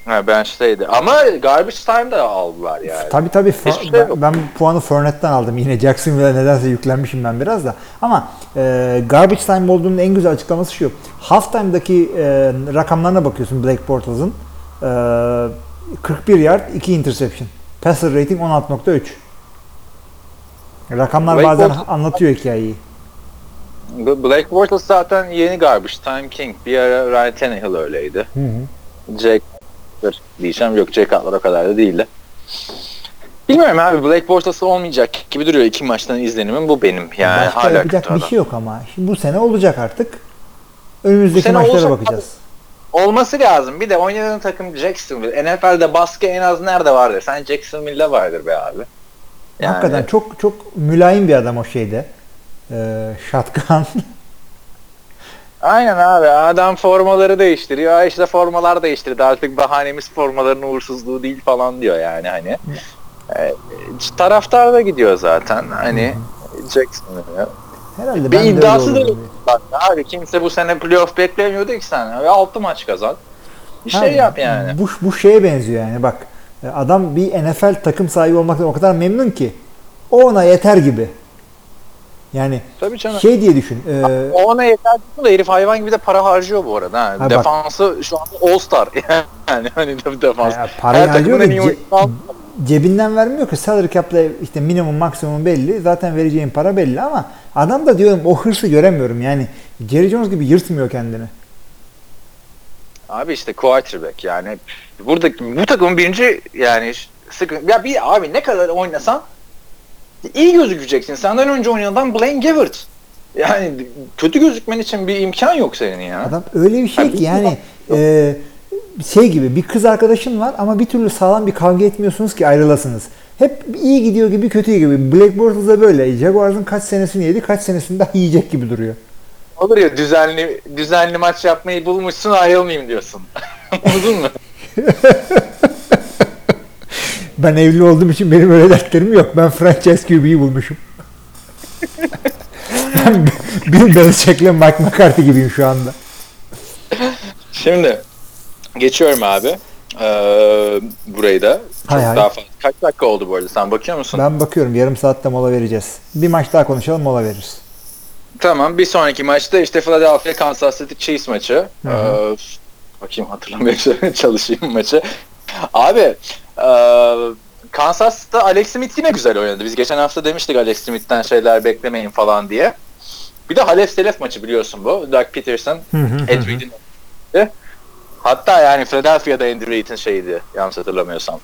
B: Ha, bench'teydi. Ama garbage time'da aldılar yani.
A: Tabii tabii.
B: Hiçbir şey
A: ben, ben puanı Fournette'den aldım. Yine Jacksonville'e nedense yüklenmişim ben biraz da. Ama e, garbage time olduğunun en güzel açıklaması şu. Halftime'daki e, rakamlarına bakıyorsun Black Bortles'ın. E, 41 yard, 2 interception. Passer rating 16.3. Rakamlar
B: Blake
A: bazen
B: Bortles-
A: anlatıyor hikayeyi.
B: Black Bortles zaten yeni garbage time king. Bir ara Ryan Tannehill öyleydi.
A: Hı hı.
B: Cutler diyeceğim. Yok Jake Cutler o kadar da değildi. Bilmiyorum abi Black Bortles olmayacak gibi duruyor. iki maçtan izlenimim bu benim. Yani
A: Başka
B: hala
A: yapacak bir şey yok ama. Şimdi bu sene olacak artık. Önümüzdeki maçlara bakacağız.
B: Olması lazım. Bir de oynadığın takım Jacksonville. NFL'de baskı en az nerede vardır? Sen Jacksonville'de vardır be abi. Yani,
A: Hakikaten çok çok mülayim bir adam o şeyde. Ee, şatkan.
B: Aynen abi. Adam formaları değiştiriyor. "Aa işte formalar değiştirdi. Artık bahanemiz formaların uğursuzluğu değil falan diyor yani hani. Ee, taraftar da gidiyor zaten. Hani Jacksonville'e.
A: Herhalde
B: Bir
A: ben de
B: iddiası da yok. abi kimse bu sene playoff beklemiyordu ki sen. Ve 6 maç kazan. Bir şey yap yani.
A: Bu, bu şeye benziyor yani bak. E, Adam bir NFL takım sahibi olmaktan o kadar memnun ki o ona yeter gibi. Yani
B: Tabii canım.
A: şey diye düşün. e,
B: O ona yeter diyorsun da herif hayvan gibi de para harcıyor bu arada. Ha.
A: Ha, bak.
B: Defansı şu anda all star. yani hani de defans.
A: Ya parayı
B: Her
A: harcıyor da ce- cebinden vermiyor ki salary cap'la işte minimum maksimum belli. Zaten vereceğin para belli ama adam da diyorum o hırsı göremiyorum. Yani Jerry Jones gibi yırtmıyor kendini.
B: Abi işte quarterback yani. Burada bu takımın birinci yani sıkıntı. Ya bir abi ne kadar oynasan iyi gözükeceksin. Senden önce oynayan Blaine Gabbert. Yani kötü gözükmen için bir imkan yok senin ya.
A: Adam öyle bir şey
B: Abi
A: ki yani e, şey gibi bir kız arkadaşın var ama bir türlü sağlam bir kavga etmiyorsunuz ki ayrılasınız. Hep iyi gidiyor gibi kötü gibi. Black Bortles da böyle. Jaguars'ın kaç senesini yedi, kaç senesini daha yiyecek gibi duruyor.
B: Olur ya düzenli düzenli maç yapmayı bulmuşsun ayrılmayayım diyorsun. Anladın mı?
A: Ben evli olduğum için benim öyle dertlerim yok. Ben franchise QB'yi bulmuşum. ben Bill Belichick'le Mike McCarthy gibiyim şu anda.
B: Şimdi geçiyorum abi. Ee, burayı da. Çok
A: Hay hay.
B: daha fazla. Kaç dakika oldu bu arada? Sen bakıyor musun?
A: Ben bakıyorum yarım saatte mola vereceğiz. Bir maç daha konuşalım mola veririz.
B: Tamam. Bir sonraki maçta işte Philadelphia Kansas City Chiefs maçı.
A: Hı hı.
B: Ee, bakayım hatırlamaya çalışayım maçı. Abi e, Kansas'ta Alex Smith yine güzel oynadı. Biz geçen hafta demiştik Alex Smith'ten şeyler beklemeyin falan diye. Bir de Halef Selef maçı biliyorsun bu. Doug Peterson, Ed. Reed'in Hatta yani Philadelphia'da Andy Reid'in şeydi yanlış hatırlamıyorsam.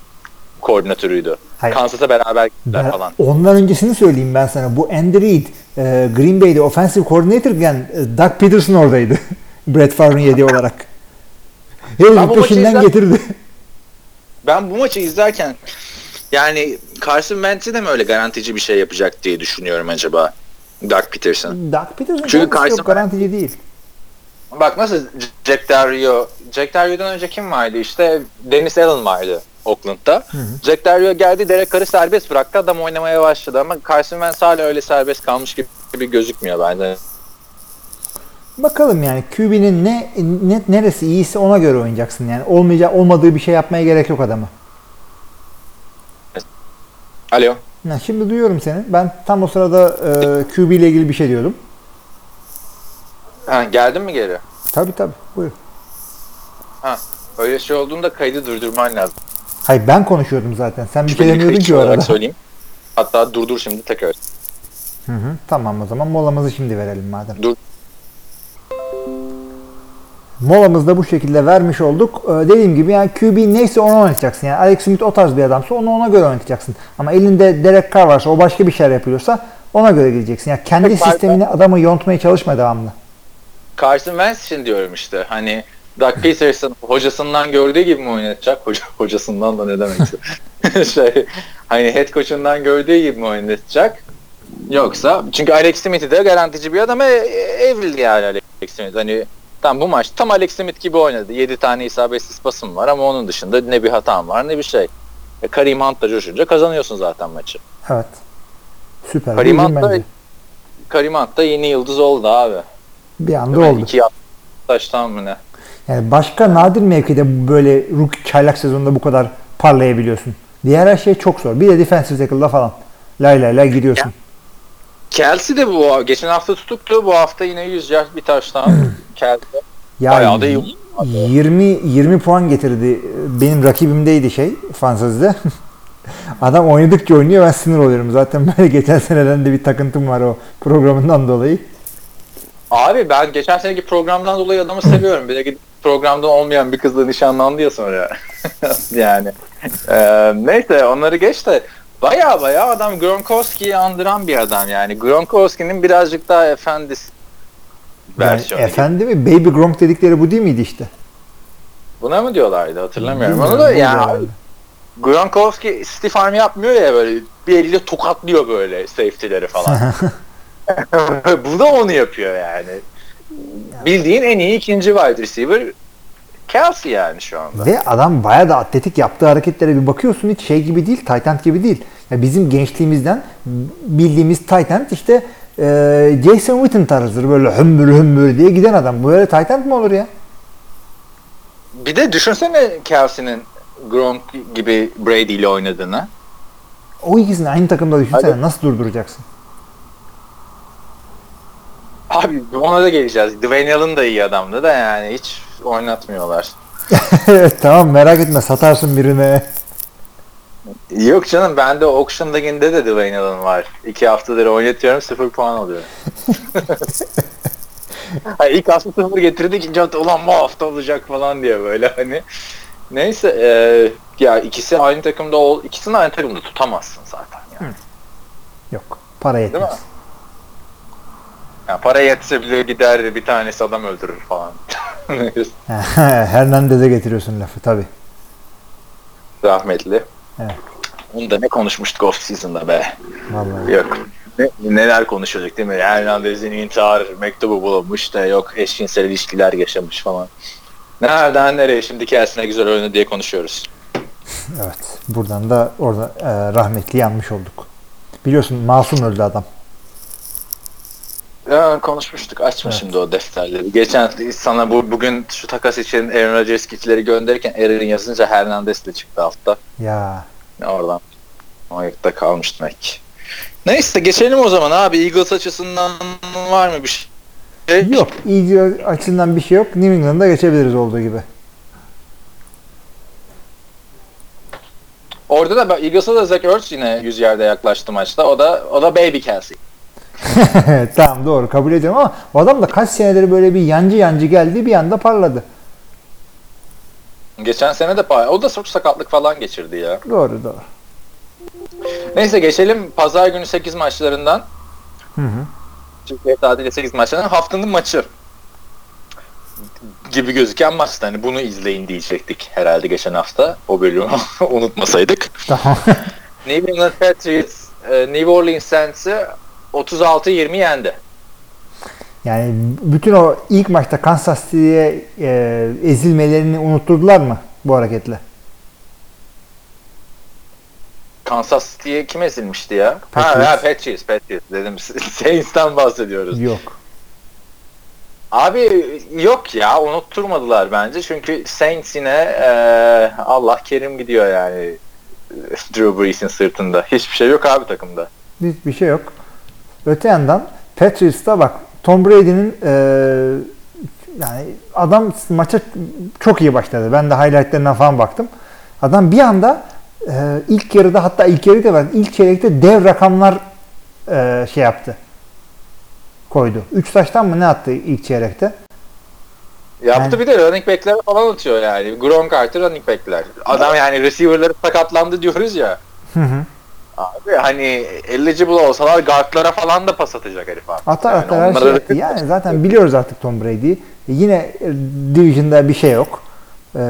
B: Koordinatörüydü.
A: Hayır.
B: Kansas'a beraber gittiler
A: Ben-
B: falan.
A: ondan öncesini söyleyeyim ben sana. Bu Andy Reid e, Green Bay'de offensive coordinator'ken e, Doug Peterson oradaydı. Brett Favre'ın yediği olarak. Herif peşinden
B: izler-
A: getirdi.
B: Ben bu maçı izlerken yani Carson Wentz'i de mi öyle garantici bir şey yapacak diye düşünüyorum acaba Doug Peterson.
A: Doug Peterson
B: Çünkü Carson
A: çok garantici değil.
B: Bak nasıl Jack Del Rio, Jack Del Rio'dan önce kim vardı işte Dennis Allen vardı Oakland'da. Jack Del Rio geldi Derek Carr'ı serbest bıraktı adam oynamaya başladı ama Carson Wentz hala öyle serbest kalmış gibi, gibi gözükmüyor bence.
A: Bakalım yani QB'nin ne, ne neresi iyiyse ona göre oynayacaksın yani. Olmayacak olmadığı bir şey yapmaya gerek yok adama.
B: Alo.
A: Ha, şimdi duyuyorum seni. Ben tam o sırada e, QB ile ilgili bir şey diyordum.
B: Ha, geldin mi geri?
A: Tabii tabii. Buyur.
B: Ha, öyle şey olduğunda kaydı durdurman lazım.
A: Hayır ben konuşuyordum zaten. Sen bir şey demiyordun ki o arada.
B: söyleyeyim. Hatta durdur şimdi tekrar.
A: Hı hı. Tamam o zaman molamızı şimdi verelim madem.
B: Dur.
A: Molamızı da bu şekilde vermiş olduk. Ee, dediğim gibi yani QB neyse onu oynatacaksın. Yani Alex Smith o tarz bir adamsa onu ona göre oynatacaksın. Ama elinde Derek Carr varsa o başka bir şeyler yapıyorsa ona göre gideceksin. Yani kendi
B: Peki,
A: sistemini adamı yontmaya çalışma devamlı.
B: Carson Wentz için diyorum işte. Hani Doug Peterson hocasından gördüğü gibi mi oynatacak? Hoca, hocasından da ne demek? şey, hani head coach'undan gördüğü gibi mi oynatacak? Yoksa çünkü Alex Smith'i de garantici bir adama e- evrildi yani Alex Smith. Hani tam bu maç tam Alex Smith gibi oynadı. 7 tane isabetsiz pasım var ama onun dışında ne bir hatam var ne bir şey. E, Kareem Hunt da coşunca kazanıyorsun zaten maçı.
A: Evet. Süper. Duydum
B: Hunt da. Kareem Hunt da yeni yıldız oldu abi.
A: Bir anda
B: Değil
A: oldu.
B: İki taştan mı ne?
A: Yani başka nadir mevkide böyle rookie çaylak sezonunda bu kadar parlayabiliyorsun. Diğer her şey çok zor. Bir de defensive tackle'da falan. Lay lay lay gidiyorsun.
B: Kelsey de bu geçen hafta tutuktu. Bu hafta yine 100 yard bir taştan Kelsey.
A: Ya
B: Bayağı da iyi.
A: 20 20 puan getirdi. Benim rakibimdeydi şey Fantasy'de. Adam oynadıkça oynuyor ben sinir oluyorum. Zaten böyle geçen seneden de bir takıntım var o programından dolayı.
B: Abi ben geçen seneki programdan dolayı adamı seviyorum. Bir de gidip programda olmayan bir kızla nişanlandı ya sonra. yani. Ee, neyse onları geç de baya baya adam Gronkowski'yi andıran bir adam yani. Gronkowski'nin birazcık daha efendisi
A: Yani
B: versiyonu. gibi.
A: efendi mi? Baby Gronk dedikleri bu değil miydi işte?
B: Buna mı diyorlardı hatırlamıyorum. Onu da yani. Gronkowski stiff arm yapmıyor ya böyle bir eliyle tokatlıyor böyle safety'leri falan. Bu da onu yapıyor yani. Bildiğin en iyi ikinci wide receiver Kelsey yani şu anda.
A: Ve adam bayağı da atletik yaptığı hareketlere bir bakıyorsun hiç şey gibi değil, tight end gibi değil. Ya bizim gençliğimizden bildiğimiz tight end işte e, Jason Witten tarzıdır böyle hümbür hümbür diye giden adam. Bu öyle tight end mi olur ya?
B: Bir de düşünsene Kelsey'nin Gronk gibi Brady ile oynadığını.
A: O ikisini aynı takımda düşünsene
B: Hadi.
A: nasıl durduracaksın?
B: Abi ona da geleceğiz. Dwayne Allen da iyi adamdı da yani hiç oynatmıyorlar.
A: tamam merak etme satarsın birine.
B: Yok canım bende Auction League'inde de Dwayne Allen var. İki haftadır oynatıyorum sıfır puan alıyor. Hayır, ilk hafta sıfır getirdi ikinci hafta ulan bu hafta olacak falan diye böyle hani. Neyse e, ya ikisi aynı takımda ol, ikisini aynı takımda tutamazsın zaten yani.
A: Yok para
B: Değil mi? Yani para yetse bile gider bir tanesi adam öldürür falan.
A: Hernandez'e getiriyorsun lafı tabi.
B: Rahmetli.
A: Evet.
B: Onu da ne konuşmuştuk off season'da be.
A: Vallahi.
B: Yok. Ne, neler konuşuyorduk değil mi? Hernandez'in intihar mektubu bulunmuş da yok eşcinsel ilişkiler yaşamış falan. Nereden nereye şimdi Kelsey'ne güzel oynadı diye konuşuyoruz.
A: Evet. Buradan da orada e, rahmetli yanmış olduk. Biliyorsun masum öldü adam.
B: Ya, konuşmuştuk. Açma
A: Evet.
B: şimdi o defterleri. Geçen sana bu bugün şu takas için Aaron Rodgers kitleri gönderirken Aaron yazınca Hernandez de çıktı altta.
A: Ya
B: Oradan ayakta kalmış demek. Neyse geçelim o zaman abi. Eagles açısından var mı bir şey?
A: Yok. iyice açısından bir şey yok. New England'a geçebiliriz olduğu gibi.
B: Orada da Eagles'a da Zach Ertz yine 100 yerde yaklaştı maçta. O da o da baby Kelsey.
A: tamam doğru kabul ediyorum ama o adam da kaç senedir böyle bir yancı yancı geldi bir anda parladı.
B: Geçen sene de pa- o da çok sakatlık falan geçirdi ya.
A: Doğru doğru.
B: Neyse geçelim pazar günü 8 maçlarından.
A: Hı hı.
B: Türkiye tatili 8 maçlarından haftanın maçı gibi gözüken maçtı. Hani bunu izleyin diyecektik herhalde geçen hafta. O bölümü unutmasaydık.
A: Tamam.
B: New England Patriots e, New Orleans Saints'i 36-20 yendi.
A: yani bütün o ilk maçta Kansas City'ye e, ezilmelerini unutturdular mı bu hareketle?
B: Kansas City'ye kim ezilmişti ya?
A: Patriots.
B: Ha, ha Patriots, Patriots dedim. Saints'ten bahsediyoruz.
A: Yok.
B: Abi yok ya unutturmadılar bence. Çünkü Saints yine e, Allah kerim gidiyor yani Drew Brees'in sırtında. Hiçbir şey yok abi takımda.
A: Hiçbir şey yok. Öte yandan Patriots'ta bak Tom Brady'nin e, yani adam maça çok iyi başladı. Ben de highlightlarına falan baktım. Adam bir anda e, ilk yarıda hatta ilk yarıda var. ilk çeyrekte dev rakamlar e, şey yaptı. Koydu. 3 taştan mı ne attı ilk çeyrekte?
B: Yaptı
A: Yani-
B: bir de running back'ler falan atıyor yani. Gronk artı running back'ler. Adam yani receiver'ları sakatlandı diyoruz ya.
A: Hı hı.
B: Abi hani eligible olsalar guardlara falan da pas atacak herif abi.
A: Atar
B: Yani
A: atar her şey. Yani zaten biliyoruz artık Tom Brady'yi. Yine e, Division'da bir şey yok. E,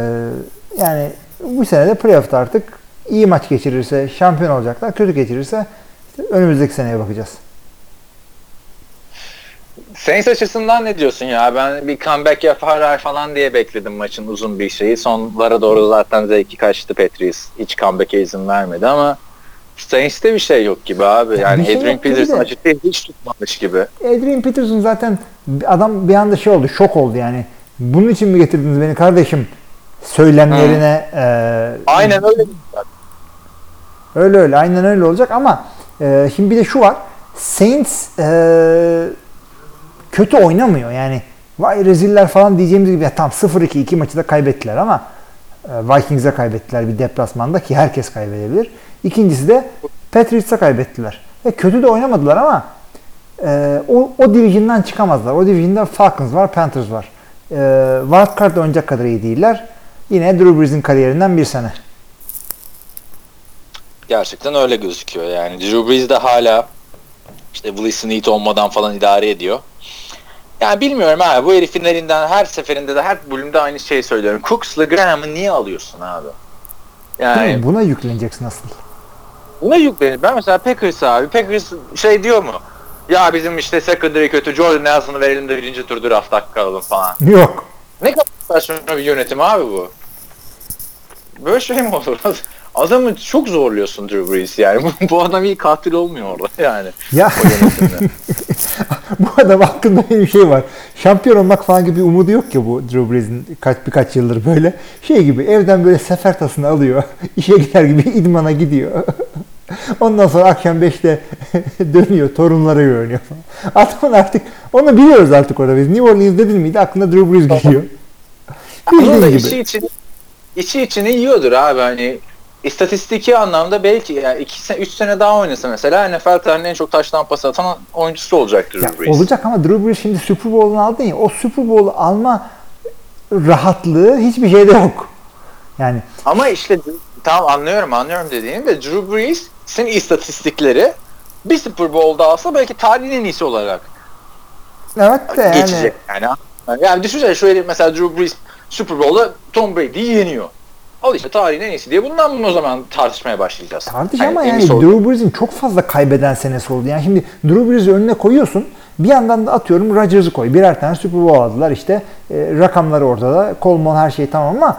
A: yani bu sene de playoff'ta artık iyi maç geçirirse şampiyon olacaklar. Kötü geçirirse işte önümüzdeki seneye bakacağız.
B: Saints açısından ne diyorsun ya? Ben bir comeback yaparlar falan diye bekledim maçın uzun bir şeyi. Sonlara doğru zaten zevki kaçtı Patriots. Hiç comeback'e izin vermedi ama Saints'te bir şey yok gibi abi. Yani
A: bir şey
B: Adrian Peterson açıkçası hiç tutmamış gibi.
A: Adrian Peterson zaten adam bir anda şey oldu, şok oldu yani. Bunun için mi getirdiniz beni kardeşim? Söylemlerine e,
B: Aynen öyle.
A: Öyle öyle aynen öyle olacak ama e, şimdi bir de şu var. Saints e, kötü oynamıyor yani. Vay reziller falan diyeceğimiz gibi ya tam 0-2 iki maçı da kaybettiler ama e, Vikings'e kaybettiler bir deplasmanda ki herkes kaybedebilir. İkincisi de Patriots'a kaybettiler. Ve kötü de oynamadılar ama e, o, o division'dan çıkamazlar. O division'da Falcons var, Panthers var. E, Wildcard oynayacak kadar iyi değiller. Yine Drew Brees'in kariyerinden bir sene.
B: Gerçekten öyle gözüküyor yani. Drew Brees de hala işte Willie Snead olmadan falan idare ediyor. Yani bilmiyorum abi bu herifin elinden her seferinde de her bölümde aynı şeyi söylüyorum. Cooks'la Graham'ı niye alıyorsun abi? Yani
A: Buna yükleneceksin asıl.
B: Buna yüklenir. Ben mesela Packers abi. Packers şey diyor mu? Ya bizim işte secondary kötü Jordan Nelson'ı verelim de birinci tur draft hakkı alalım falan.
A: Yok.
B: Ne kadar saçma bir yönetim abi bu. Böyle şey mi olur? Adamı çok zorluyorsun Drew Brees yani. Bu, adam iyi katil olmuyor orada yani.
A: Ya bu adam hakkında bir şey var. Şampiyon olmak falan gibi bir umudu yok ki bu Drew Brees'in kaç birkaç yıldır böyle. Şey gibi evden böyle sefer tasını alıyor. işe gider gibi idmana gidiyor. Ondan sonra akşam 5'te dönüyor. Torunlara görünüyor falan. Adamın artık onu biliyoruz artık orada biz. New Orleans dedin miydi aklına Drew Brees geliyor. Bildiğin
B: içi
A: gibi.
B: için içi içini yiyordur abi hani istatistiki anlamda belki yani 2 3 sene daha oynasa mesela NFL tarihinin en çok taştan pas atan oyuncusu olacaktır
A: Ya
B: Drew Brees.
A: olacak ama Drew Brees şimdi Super Bowl'unu aldın ya o Super Bowl'u alma rahatlığı hiçbir şeyde yok. Yani
B: Ama işte tamam anlıyorum anlıyorum dediğini de Drew Brees'in istatistikleri bir Super Bowl'da alsa belki tarihin en iyisi olarak
A: evet de yani
B: geçecek yani. Yani düşünsene herif mesela Drew Brees Super Bowl'da Tom Brady'yi yeniyor. Al işte tarihin en iyisi diye bundan bunu o zaman tartışmaya başlayacağız.
A: Tartış
B: Hani
A: ama yani. Drew Brees'in çok fazla kaybeden senesi oldu. Yani şimdi Drew Brees'i önüne koyuyorsun. Bir yandan da atıyorum Rodgers'ı koy. Birer tane Super Bowl aldılar işte. E, rakamları ortada. Coleman her şey tamam ama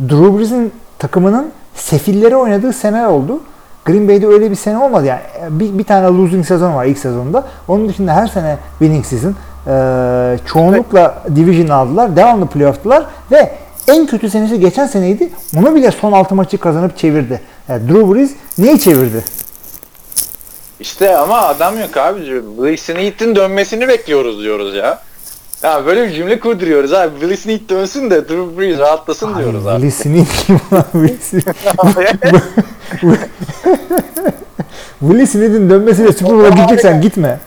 A: Drew Brees'in takımının sefilleri oynadığı sene oldu. Green Bay'de öyle bir sene olmadı. Yani bir, bir tane losing sezon var ilk sezonda. Onun dışında her sene winning season. E, çoğunlukla division aldılar. Devamlı playoff'tılar ve en kötü senesi geçen seneydi. Onu bile son 6 maçı kazanıp çevirdi. Yani Drew Brees neyi çevirdi?
B: İşte ama adam yok abi. Willie Snead'in dönmesini bekliyoruz diyoruz ya. Ya böyle bir cümle kurduruyoruz abi. Willie Snead dönsün de Drew Brees rahatlasın diyoruz abi.
A: Willie Smith kim lan Willie Smith'in dönmesiyle Super Bowl'a gideceksen gitme.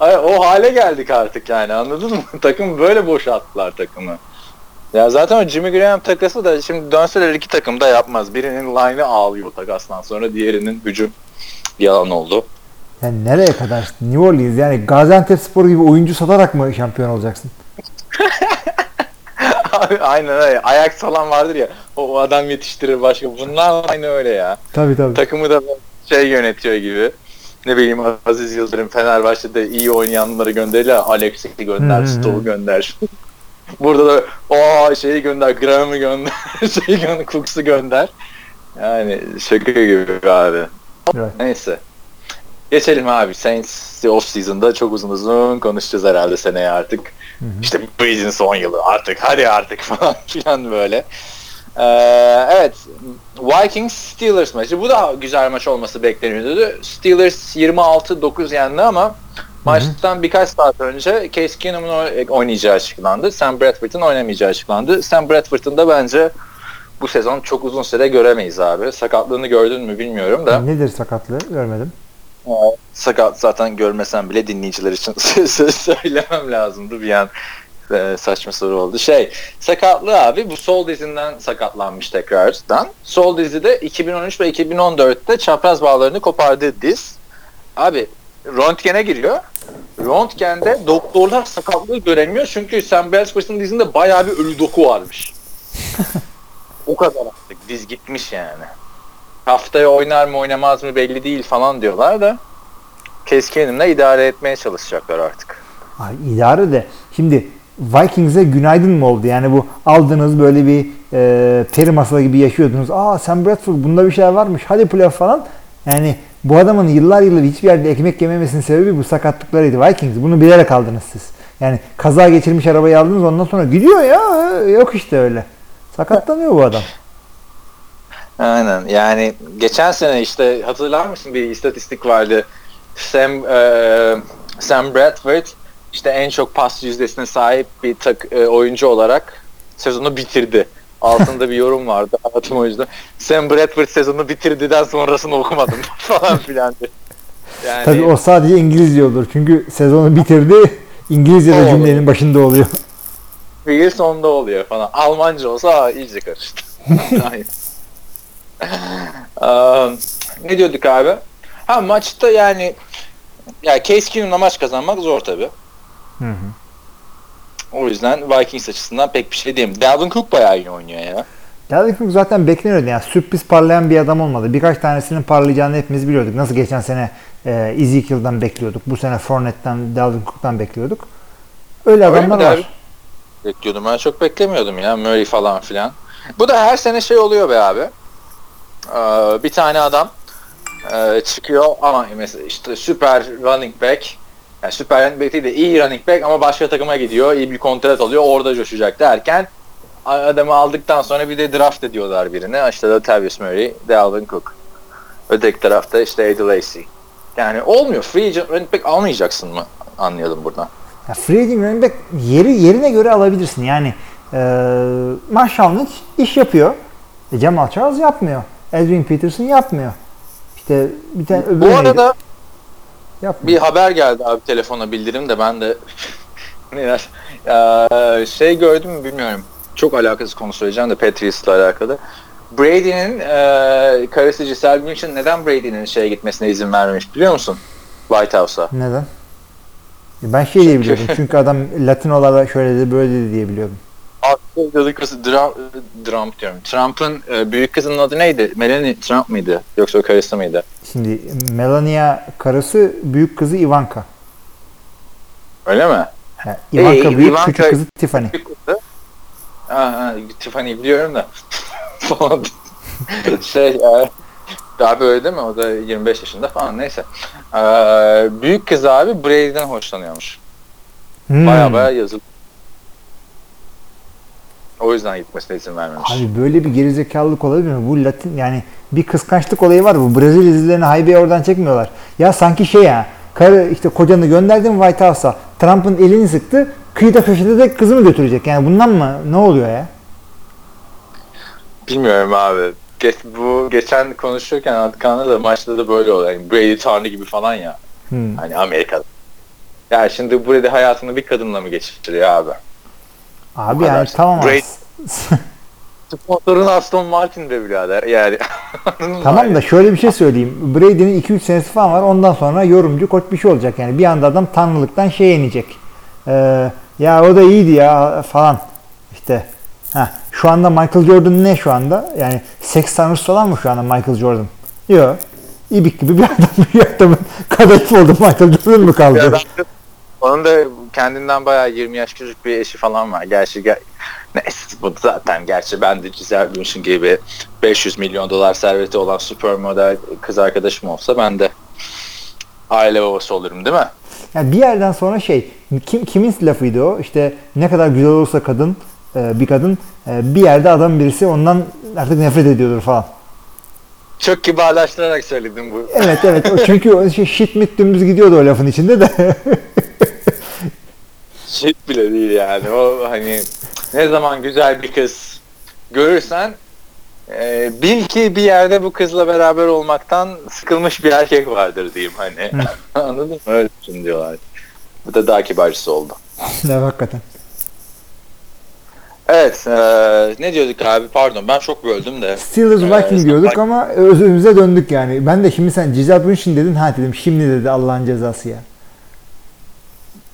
B: Ay, o hale geldik artık yani anladın mı? Takım böyle boşalttılar takımı. Ya zaten o Jimmy Graham takası da şimdi dönseler iki takım da yapmaz. Birinin line'ı ağlıyor takasdan sonra diğerinin hücum yalan oldu.
A: Yani nereye kadar? New Orleans yani Gaziantep Spor gibi oyuncu satarak mı şampiyon olacaksın?
B: Abi, Aynen öyle. Ayak salan vardır ya. O, adam yetiştirir başka. Bunlar aynı öyle ya.
A: Tabii tabii.
B: Takımı da şey yönetiyor gibi. Ne bileyim Aziz Yıldırım Fenerbahçe'de iyi oynayanları gönderiyor. Alex'i gönder. Stoll'u gönder. Burada da o şeyi gönder, Graham'ı gönder, şeyi gönder, Cooks'u gönder. Yani şaka gibi abi.
A: Evet.
B: Neyse. Geçelim abi. Saints off season'da çok uzun uzun konuşacağız herhalde seneye artık.
A: Hı hı.
B: İşte Breeze'in son yılı artık hadi artık falan filan böyle. Ee, evet Vikings Steelers maçı. Bu da güzel maç olması bekleniyordu. Steelers 26-9 yendi ama maçtan birkaç saat önce Case Keenum'un oy- oynayacağı açıklandı. Sam Bradford'un oynamayacağı açıklandı. Sam Bradford'un da bence bu sezon çok uzun süre göremeyiz abi. Sakatlığını gördün mü bilmiyorum da.
A: Nedir sakatlığı? Görmedim.
B: Sakat zaten görmesem bile dinleyiciler için söylemem lazımdı bir an e, saçma soru oldu. Şey sakatlığı abi bu sol dizinden sakatlanmış tekrardan. Sol dizide 2013 ve 2014'te çapraz bağlarını kopardığı diz. Abi röntgene giriyor. Röntgende doktorlar sakatlığı göremiyor çünkü Sam Bradford'un dizinde bayağı bir ölü doku varmış. o kadar artık diz gitmiş yani. Haftaya oynar mı oynamaz mı belli değil falan diyorlar da Keskinimle idare etmeye çalışacaklar artık.
A: Ay, idare de. Şimdi Vikings'e günaydın mı oldu? Yani bu aldığınız böyle bir e, peri masalı gibi yaşıyordunuz. Aa Sam Bradford bunda bir şeyler varmış. Hadi playoff falan. Yani bu adamın yıllar yıllar hiçbir yerde ekmek yememesinin sebebi bu sakatlıklarıydı. Vikings. Bunu bilerek aldınız siz. Yani kaza geçirmiş arabayı aldınız ondan sonra gidiyor ya. Yok işte öyle. Sakatlanıyor bu adam.
B: Aynen yani geçen sene işte hatırlar mısın bir istatistik vardı. Sam e, Sam Bradford işte en çok pas yüzdesine sahip bir tak, e, oyuncu olarak sezonu bitirdi. Altında bir yorum vardı hayatım o yüzden. Sam Bradford sezonu bitirdiden sonrasını okumadım falan filan diye. Yani
A: Tabii o sadece İngilizce olur. Çünkü sezonu bitirdi. İngilizce de
B: O
A: cümlenin başında oluyor.
B: fiil sonda oluyor falan. Almanca olsa aa, iyice karıştı. Aa, ne diyorduk abi? Ha maçta yani ya Case Keenum'la maç kazanmak zor tabi.
A: Hı hı.
B: O yüzden Vikings açısından pek bir şey diyeyim. Dalvin Cook bayağı iyi oynuyor ya.
A: Dalvin Cook zaten bekleniyordu. Yani sürpriz parlayan bir adam olmadı. Birkaç tanesinin parlayacağını hepimiz biliyorduk. Nasıl geçen sene e, Ezekiel'dan bekliyorduk. Bu sene Fournette'den, Dalvin Cook'tan bekliyorduk. Öyle
B: Öyle
A: adamlar var.
B: Dalvin? Bekliyordum ben çok beklemiyordum ya Murray falan filan. Bu da her sene şey oluyor be abi. Ee, bir tane adam e, çıkıyor ama mesela işte süper running back yani süper running back değil de iyi running back ama başka takıma gidiyor. iyi bir kontrat alıyor. Orada coşacak derken adamı aldıktan sonra bir de draft ediyorlar birini. İşte Latavius Murray, Dalvin Cook. Öteki tarafta işte Eddie Lacy. Yani olmuyor. Free agent running back almayacaksın mı? Anlayalım buradan.
A: Ya free agent running back yeri yerine göre alabilirsin. Yani e, Marshall Lynch iş yapıyor. E, Jamal Charles yapmıyor. Edwin Peterson yapmıyor. İşte bir tane öbürü
B: Bu
A: neydi? Yapmıyor.
B: Bir haber geldi abi telefona bildirim de ben de neler Ee, şey gördüm mü bilmiyorum. Çok alakasız konu söyleyeceğim de Patriots'la alakalı. Brady'nin e, karısı Giselle Bündchen neden Brady'nin şeye gitmesine izin vermemiş biliyor musun? White House'a.
A: Neden? Ben şey diye biliyordum. Çünkü adam Latinolara şöyle dedi böyle dedi diye biliyordum.
B: Aslında kızı Trump, Trump diyorum. Trump'ın e, büyük kızının adı neydi? Melanie Trump mıydı? Yoksa o karısı mıydı?
A: Şimdi Melania karısı büyük kızı Ivanka.
B: Öyle mi?
A: Ha, Ivanka
B: Ee,
A: büyük
B: Ivanka-
A: küçük kızı Tiffany.
B: Büyük kızı. Aa, Tiffany'yi biliyorum da. falan. şey e, abi öyle değil mi? O da 25 yaşında falan neyse. Ee, büyük kız abi Brady'den hoşlanıyormuş.
A: Hmm.
B: Baya baya yazılı. O yüzden gitmesine izin vermemiş.
A: Abi böyle bir gerizekalılık olabilir mi? Bu Latin yani bir kıskançlık olayı var bu. Brezilya dizilerini haybeye oradan çekmiyorlar. Ya sanki şey ya karı işte kocanı gönderdim White House'a. Trump'ın elini sıktı. Kıyıda köşede de kızını götürecek. Yani bundan mı? Ne oluyor ya?
B: Bilmiyorum abi. Geç, bu geçen konuşurken Antkan'da da maçta da böyle oluyor. Yani Brady Tanrı gibi falan ya.
A: Hmm.
B: Hani Amerika'da. Ya şimdi Brady hayatını bir kadınla mı geçiriyor abi?
A: Abi yani tamam.
B: Brady- Sponsorun Aston Martin be birader. Yani?
A: Tamam da şöyle bir şey söyleyeyim. Brady'nin 2-3 senesi falan var. Ondan sonra yorumcu koç bir şey olacak. Yani bir anda adam tanrılıktan şeye inecek. Ee, ya o da iyiydi ya falan. İşte ha şu anda Michael Jordan ne şu anda? Yani seks tanrısı falan mı şu anda Michael Jordan? Yok. İbik gibi bir adam. Bir adamın kadayıf oldu Michael Jordan mı kaldı?
B: Onun da kendinden bayağı 20 yaş küçük bir eşi falan var. Gerçi ger neyse bu zaten gerçi ben de Giselle Bündchen gibi 500 milyon dolar serveti olan süper model kız arkadaşım olsa ben de aile babası olurum değil mi?
A: Yani bir yerden sonra şey kim kimin lafıydı o? İşte ne kadar güzel olursa kadın e, bir kadın e, bir yerde adam birisi ondan artık nefret ediyordur falan.
B: Çok kibarlaştırarak söyledim bu.
A: Evet evet. Çünkü şey shit mit dümdüz gidiyordu o lafın içinde de.
B: Shit bile değil yani. O hani ne zaman güzel bir kız görürsen e, bil ki bir yerde bu kızla beraber olmaktan sıkılmış bir erkek vardır diyeyim hani. Anladın mı? Öyle düşün diyorlar. Bu da daha kibarcısı oldu.
A: ne hakikaten.
B: Evet. e, ne diyorduk abi? Pardon ben çok böldüm de.
A: Steelers
B: Ee,
A: Viking diyorduk ama özümüze döndük yani. Ben de şimdi sen Giselle Bündchen dedin. Ha dedim şimdi dedi Allah'ın cezası ya.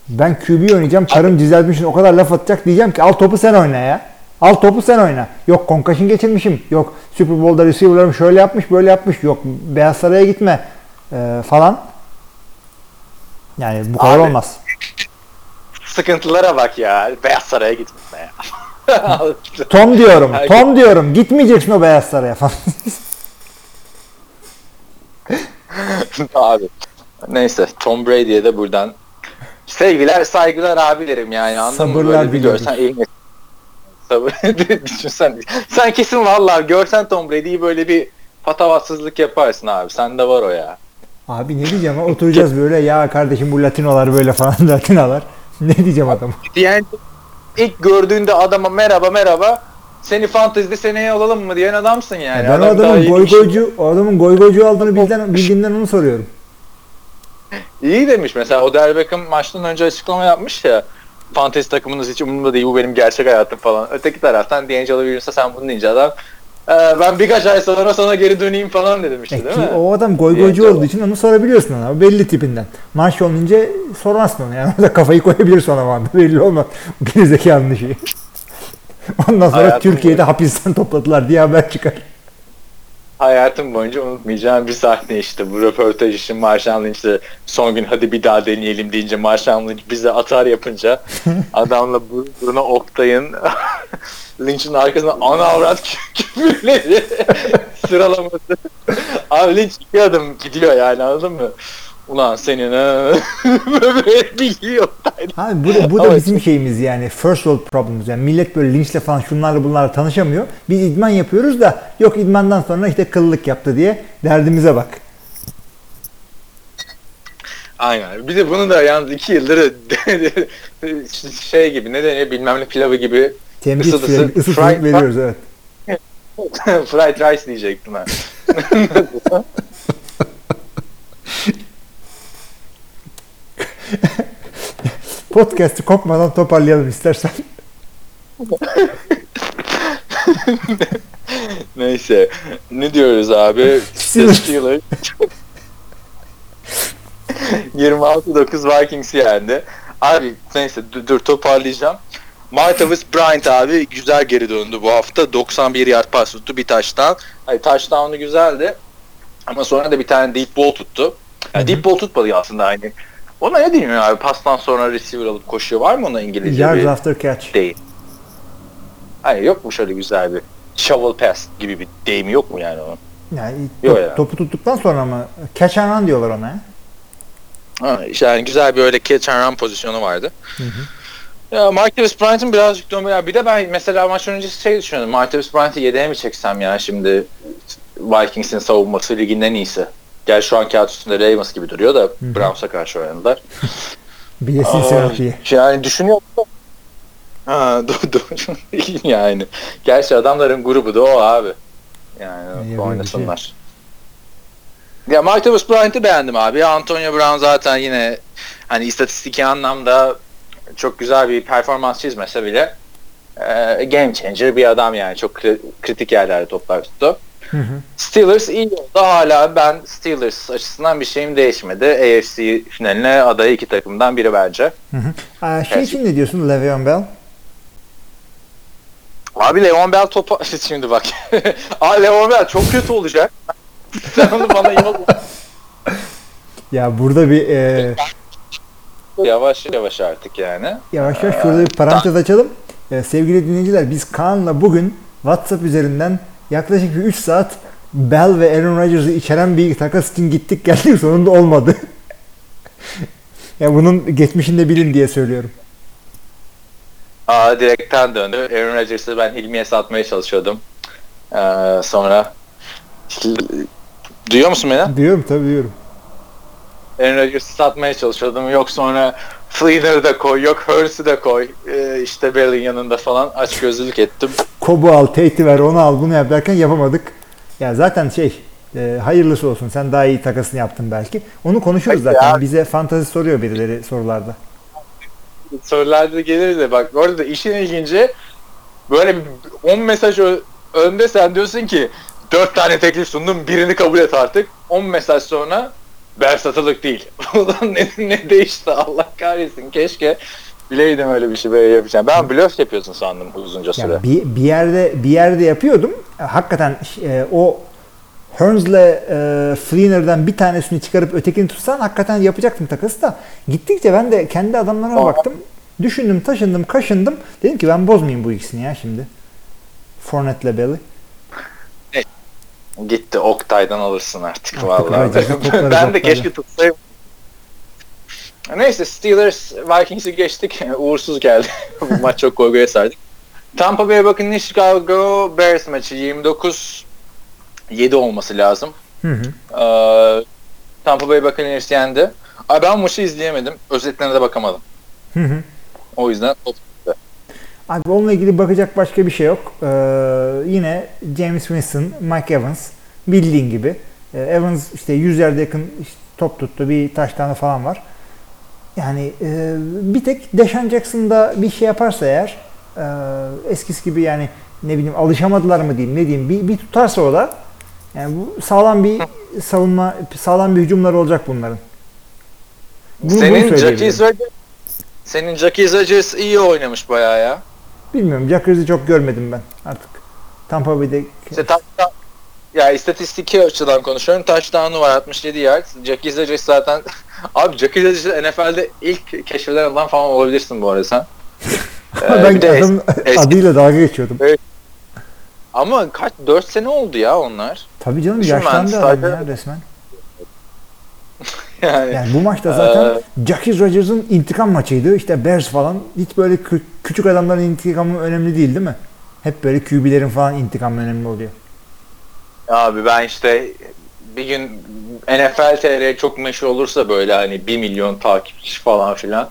A: Ben QB oynayacağım. Karım Bündchen o kadar laf atacak diyeceğim ki al topu sen oyna ya. Al topu sen oyna. Yok concussion geçirmişim. Yok Super Bowl'da receiver'larım şöyle yapmış böyle yapmış. Yok Beyaz Saray'a gitme ee, falan. Yani bu kadar
B: Abi.
A: olmaz.
B: Sıkıntılara bak ya. Beyaz Saray'a gitme ya.
A: Tom diyorum. Tom diyorum. Gitmeyeceksin o Beyaz Saray'a falan.
B: abi. Neyse Tom Brady'ye de buradan sevgiler saygılar abilerim yani anladın mı?
A: Sabırlar
B: Böyle bir
A: diliyoruz.
B: görsen iyi Sabır. Düşünsen. Sen kesin vallahi görsen Tom Brady'yi böyle bir patavatsızlık yaparsın abi. Sende var o ya.
A: Abi ne diyeceğim? ha? Oturacağız böyle ya kardeşim bu Latinolar böyle falan Latinolar. Ne diyeceğim adama?
B: Diyen ilk gördüğünde adama merhaba merhaba seni fantezide seneye alalım mı diyen adamsın yani.
A: ben o
B: Adam
A: adamın
B: yeni
A: goy
B: işi-
A: goycu, o adamın goy goycu aldığını bildiğinden, bildiğimden onu soruyorum.
B: İyi demiş. Mesela Odell Beckham maçtan önce açıklama yapmış ya. Fantezi takımınız hiç umurumda değil. Bu benim gerçek hayatım falan. Öteki taraftan D'Angelo Williams'a sen bunu deyince adam "Ee, ben birkaç ay sonra sana geri döneyim falan
A: E
B: demişti
A: ki
B: değil mi?
A: o adam goy goycu olduğu için onu sorabiliyorsun ona. Belli tipinden. Maaş olunca sormazsın onu. Yani orada kafayı koyabilirsin ona anda. Belli olmaz. Gerizekalının şeyi. Ondan sonra
B: Hayatım
A: Türkiye'de
B: boyu-
A: hapisten topladılar diye haber çıkar.
B: Hayatım boyunca unutmayacağım bir sahne işte bu röportaj için Marshall Lynch'le son gün hadi bir daha deneyelim deyince Marshall Lynch bize atar yapınca adamla bur- buruna Oktay'ın Lynch'in arkasına ana avrat kü- küfürleri sıralaması. Abi Lynch iki adım gidiyor yani anladın mı? Ulan senin ha. böyle Oktay.
A: Abi bu da, bu da bizim şeyimiz yani first world problems. Yani millet böyle linçle falan şunlarla bunlarla tanışamıyor. Biz idman yapıyoruz da yok idmandan sonra işte kıllık yaptı diye derdimize bak.
B: Aynen. Bir de bunu da yalnız iki yıldır şey gibi ne deniyor bilmem ne pilavı gibi Isı- ısı-
A: sürekli ısı
B: fried-
A: veriyoruz evet.
B: Fried rice diyecektim ben.
A: Podcast'ı kopmadan toparlayalım istersen.
B: Neyse. Ne diyoruz abi?
A: Steelers.
B: Steelers. 26-9 Vikings yendi. Abi neyse dur, dur toparlayacağım. Martavis Bryant abi güzel geri döndü bu hafta. 91 yard pas tuttu bir taştan. Hani touchdown'u güzeldi. Ama sonra da bir tane deep ball tuttu. Yani deep ball tutmadı aslında hani. Ona ne diyeyim abi? Pastan sonra receiver alıp koşuyor. Var mı ona İngilizce
A: Yards
B: bir
A: after catch.
B: değil? Hayır yok mu şöyle güzel bir shovel pass gibi bir deyimi yok mu yani onun?
A: Yani
B: Yok
A: top-
B: ya.
A: topu tuttuktan sonra mı? Catch and run diyorlar ona.
B: Ha, işte yani güzel bir öyle catch and run pozisyonu vardı. Ya Martavis Bryant'ın birazcık dönme. Bir de ben mesela maç öncesi şey düşünüyordum. Martavis Bryant'ı yedeğe mi çeksem ya şimdi Vikings'in savunması ligin en iyisi. Gel şu an kağıt üstünde Ravens gibi duruyor da Browns'a karşı oynadılar.
A: Bir de
B: Aa,
A: Cincinnati'ye.
B: Yani düşünüyorum. Ha, doğru, doğru. yani. Gerçi adamların grubu da o abi. Yani
A: şey
B: oynasınlar. Ya Martavis Bryant'ı beğendim abi. Antonio Brown zaten yine hani istatistiki anlamda çok güzel bir performans çizmese bile e, game changer bir adam yani. Çok kri- kritik yerlerde toplar tuttu.
A: Hı hı.
B: Steelers iyi oldu. Hala ben Steelers açısından bir şeyim değişmedi. AFC finaline adayı iki takımdan biri bence.
A: Hı hı. Aa, şey için ne diyorsun Le'Veon Bell?
B: Abi Leon Bell topa... Şimdi bak. Abi Leon Bell çok kötü olacak. Sen onu bana yok.
A: Ya burada bir e,
B: Yavaş yavaş artık yani.
A: yavaş yavaş şurada bir parantez açalım. E, sevgili dinleyiciler biz Kaan'la bugün WhatsApp üzerinden yaklaşık bir 3 saat Bell ve Aaron Rodgers'ı içeren bir takas için gittik geldik sonunda olmadı. ya bunun geçmişinde bilin diye söylüyorum.
B: Aa direkten döndü. Aaron Rodgers'ı ben Hilmi'ye satmaya çalışıyordum. Ee, sonra Duyuyor musun beni?
A: Diyorum tabii diyorum.
B: Aaron Rodgers'ı satmaya çalışıyordum. Yok sonra Fleener'ı da koy, yok Hurst'ı da koy. Ee, işte Bell'in yanında falan aç gözlülük ettim.
A: Kobu al, Tate'i ver, onu al, bunu yap derken yapamadık. Ya zaten şey, e, hayırlısı olsun. Sen daha iyi takasını yaptın belki. Onu konuşuruz
B: Peki
A: zaten.
B: ya.
A: Bize fantazi soruyor birileri sorularda.
B: sorularda gelir de bak orada işin ilginci böyle bir 10 mesaj ö- önde sen diyorsun ki 4 tane teklif sundum birini kabul et artık 10 mesaj sonra ben satılık değil. Ulan ne, ne değişti Allah kahretsin keşke bileydim öyle bir şey böyle yapacağım. Ben blöf yapıyorsun sandım uzunca süre.
A: Yani bir, bir yerde bir yerde yapıyordum. Hakikaten e, o Hearns'le e, Fleener'dan bir tanesini çıkarıp ötekini tutsan hakikaten yapacaktım takası da. Gittikçe ben de kendi adamlarıma
B: Aa.
A: baktım. Düşündüm, taşındım, kaşındım. Dedim ki ben bozmayayım bu ikisini ya şimdi. Fournette'le Bell'i.
B: Gitti Oktay'dan alırsın artık
A: Artık
B: vallahi.
A: Toplarız
B: ben de keşke tutsayım. Neyse Steelers Vikings'i geçtik. Uğursuz geldi. Bu maç çok korkuya sardık. Tampa Bay bakın Chicago Bears maçı 29 7 olması lazım.
A: Hı hı.
B: Ee, Tampa Bay Buccaneers yendi. Abi ben maçı izleyemedim. Özetlerine de bakamadım.
A: Hı hı.
B: O yüzden
A: Abi onunla ilgili bakacak başka bir şey yok. Ee, yine James Winston, Mike Evans bildiğin gibi. Ee, Evans işte 100 yerde yakın işte top tuttu. Bir taştanı falan var. Yani e, bir tek Deshaun Jackson da bir şey yaparsa eğer e, eskisi gibi yani ne bileyim alışamadılar mı diyeyim ne diyeyim bir, bir tutarsa o da yani bu sağlam bir savunma sağlam bir hücumlar olacak bunların. Bunu-
B: senin. Jackie senin Jackie iyi oynamış bayağı ya.
A: Bilmiyorum Jack Rizz'i çok görmedim ben artık. Tampa Bay'de
B: İşte touchdown, ya istatistiki açıdan konuşuyorum. Touchdown'u var 67 yard. Jackie Rodgers zaten abi Jackie Rodgers NFL'de ilk keşfeden adam falan olabilirsin bu arada sen. Ee,
A: ben
B: de
A: adamın
B: eski-
A: adıyla dalga geçiyordum.
B: ama kaç 4 sene oldu ya onlar.
A: Tabii canım
B: Düşün
A: yaşlandı adam ya resmen.
B: Yani,
A: Yani bu maçta zaten Jackie Rodgers'ın intikam maçıydı. İşte Bears falan hiç böyle kü- küçük adamların intikamı önemli değil değil mi? Hep böyle QB'lerin falan intikamı önemli oluyor.
B: abi ben işte bir gün NFL TR çok meşhur olursa böyle hani 1 milyon takipçi falan filan.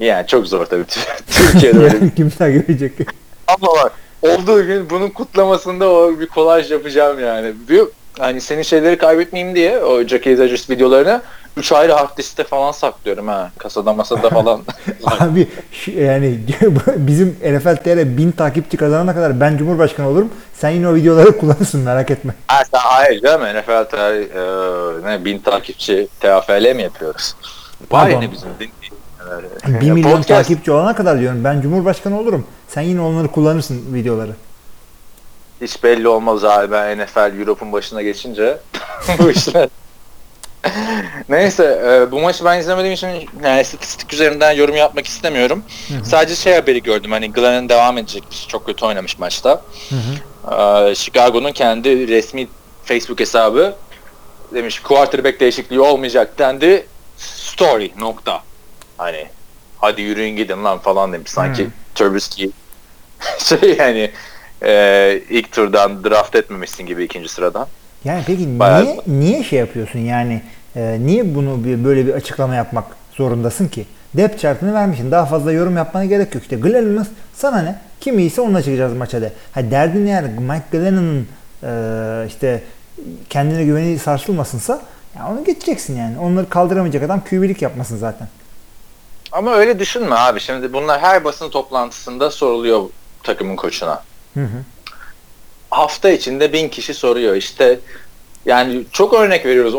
B: Yani çok zor tabii Türkiye'de öyle
A: kim takip edecek?
B: Ama bak olduğu gün bunun kutlamasında o bir kolaj yapacağım yani. Bir, hani senin şeyleri kaybetmeyeyim diye o Jackie Rodgers videolarını 3 ayrı hard diskte falan saklıyorum ha. Kasada masada falan.
A: Abi yani bizim NFL TR 1000 takipçi kazanana kadar ben Cumhurbaşkanı olurum. Sen yine o videoları kullanırsın merak etme.
B: ha sen hayır canım NFL tarih, e, ne bin takipçi TFL mi yapıyoruz? Var yine bizim din.
A: 1 milyon
B: Podcast-
A: takipçi olana kadar diyorum ben Cumhurbaşkanı olurum. Sen yine onları kullanırsın videoları.
B: Hiç belli olmaz abi ben NFL Europe'un başına geçince bu işler. Neyse e, bu maçı ben izlemediğim için yani istatistik üzerinden yorum yapmak istemiyorum. Sadece şey haberi gördüm hani Glenn'in devam edecekmiş. Çok kötü oynamış maçta. Ee, Chicago'nun kendi resmi Facebook hesabı demiş quarterback değişikliği olmayacak dendi. Story nokta. Hani hadi yürüyün gidin lan falan demiş. Sanki
A: Hmm.
B: Trubisky şey yani e, ilk turdan draft etmemişsin gibi ikinci sıradan.
A: Yani peki
B: Bayağı-
A: niye niye şey yapıyorsun yani e, niye bunu bir, böyle bir açıklama yapmak zorundasın ki? Depth chart'ını vermişsin. Daha fazla yorum yapmana gerek yok. İşte Glennon'ın sana ne? Kim iyiyse onunla çıkacağız maça de. Ha derdin eğer Mike Glennon'ın e, işte kendine güveni sarsılmasınsa ya onu geçeceksin yani. Onları kaldıramayacak adam QB'lik yapmasın zaten.
B: Ama öyle düşünme abi. Şimdi bunlar her basın toplantısında soruluyor takımın koçuna.
A: Hı hı.
B: hafta içinde bin kişi soruyor. İşte yani çok örnek veriyoruz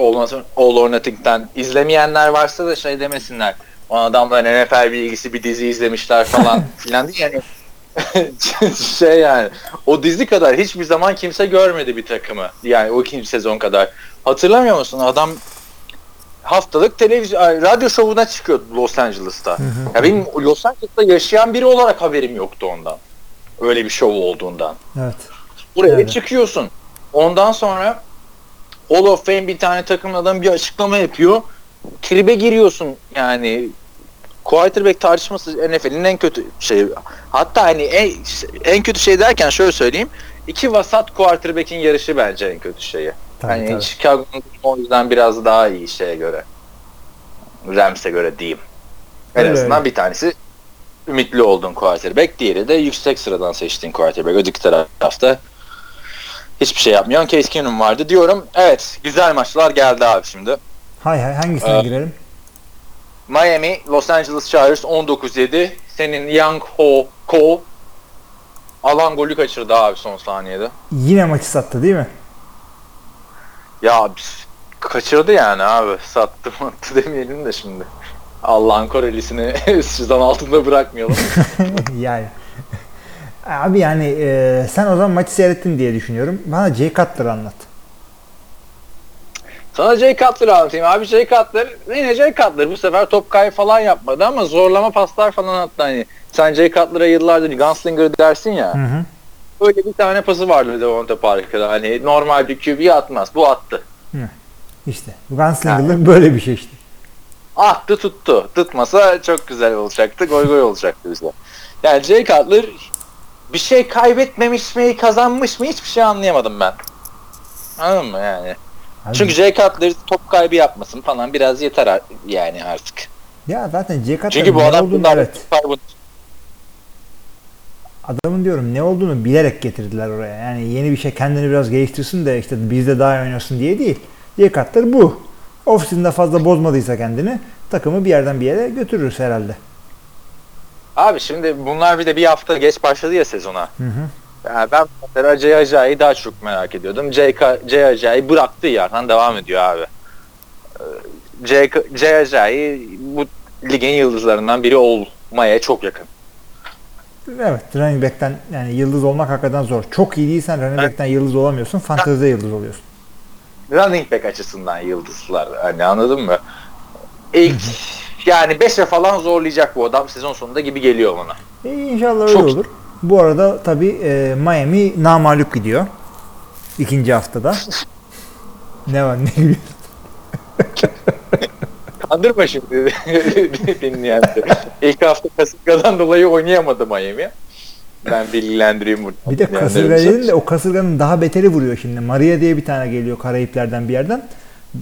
B: All, or Nothing'den. İzlemeyenler varsa da şey demesinler. O adamların NFL bilgisi bir dizi izlemişler falan filan değil yani. şey yani o dizi kadar hiçbir zaman kimse görmedi bir takımı. Yani o ikinci sezon kadar. Hatırlamıyor musun? Adam haftalık televizyon radyo şovuna çıkıyordu Los Angeles'ta. Ya benim Los Angeles'ta yaşayan biri olarak haberim yoktu ondan. Öyle bir şov olduğundan.
A: Evet.
B: Buraya
A: Evet.
B: çıkıyorsun. Ondan sonra Hall of Fame bir tane takımın adam bir açıklama yapıyor. Tribe giriyorsun yani. Quarterback tartışması NFL'in en kötü şey. Hatta hani en, en kötü şey derken şöyle söyleyeyim. İki vasat quarterback'in yarışı bence en kötü şeyi.
A: Tabii,
B: hani
A: tabii.
B: Chicago'nun o yüzden biraz daha iyi şeye göre. Rams'e göre diyeyim. En
A: Öyle
B: azından
A: öyle.
B: bir tanesi ümitli olduğun quarterback. Diğeri de yüksek sıradan seçtiğin quarterback. Öteki tarafta hiçbir şey yapmayan Case Keenum vardı diyorum. Evet güzel maçlar geldi abi şimdi.
A: Hay hay hangisine
B: Ee,
A: girelim?
B: Miami, Los Angeles Chargers 19-7. Senin Young Ho Ko alan golü kaçırdı abi son saniyede.
A: Yine maçı sattı değil mi?
B: Ya kaçırdı yani abi. Sattı attı demeyelim de şimdi. Allah'ın Korelisini sizden altında bırakmayalım.
A: yani. Abi yani e, sen o zaman maçı seyrettin diye düşünüyorum. Bana Jay Cutler anlat.
B: Sana Jay Cutler anlatayım. Abi Jay Cutler yine Jay Cutler bu sefer top kaybı falan yapmadı ama zorlama paslar falan attı. Hani sen Jay Cutler'a yıllardır gunslinger dersin ya.
A: Hı hı.
B: Öyle bir tane pası vardı Devonta Parker'da. Hani normal bir QB atmaz. Bu attı.
A: İşte Gunslinger'lık böyle bir şey işte.
B: Attı tuttu. Tutmasa çok güzel olacaktı. Goy goy olacaktı bize. Yani Jay Cutler bir şey kaybetmemiş mi, kazanmış mı hiçbir şey anlayamadım ben. Anladın mı yani?
A: Abi,
B: Çünkü Jay Cutler top kaybı yapmasın falan biraz yeter yani artık.
A: ya zaten Jay Cutler
B: Çünkü bu adam
A: olduğunu evet.
B: kaybı-
A: Adamın diyorum ne olduğunu bilerek getirdiler oraya. Yani yeni bir şey kendini biraz geliştirsin de işte bizde daha iyi oynasın diye değil. Jay Cutler bu. Off-season'da fazla bozmadıysa kendini takımı bir yerden bir yere götürürüz herhalde.
B: Abi şimdi bunlar bir de bir hafta geç başladı ya sezona.
A: Hı hı.
B: Yani ben mesela Jay Ajay'ı daha çok merak ediyordum. Ajay'ı bıraktığı yerden devam ediyor abi. Ee, Jay Ajay'ı bu ligin yıldızlarından biri olmaya çok yakın.
A: Evet running back'ten yani yıldız olmak hakikaten zor. Çok iyi değilsen running
B: Evet.
A: back'ten yıldız olamıyorsun. Fantezide yıldız oluyorsun.
B: Running back açısından yıldızlar. Hani anladın mı? İlk yani 5'e falan zorlayacak bu adam sezon sonunda gibi geliyor bana.
A: E, inşallah öyle
B: Çok-
A: olur. Bu arada tabii e, Miami namalup gidiyor. İkinci haftada. ne var ne gülüyorsun?
B: Kandırma şimdi dinleyenleri. İlk hafta kasırgadan dolayı oynayamadı Miami. Ben bilgilendireyim burada.
A: Bir de kasırga dedin de o kasırganın daha beteri vuruyor şimdi. Maria diye bir tane geliyor Karayipler'den bir yerden.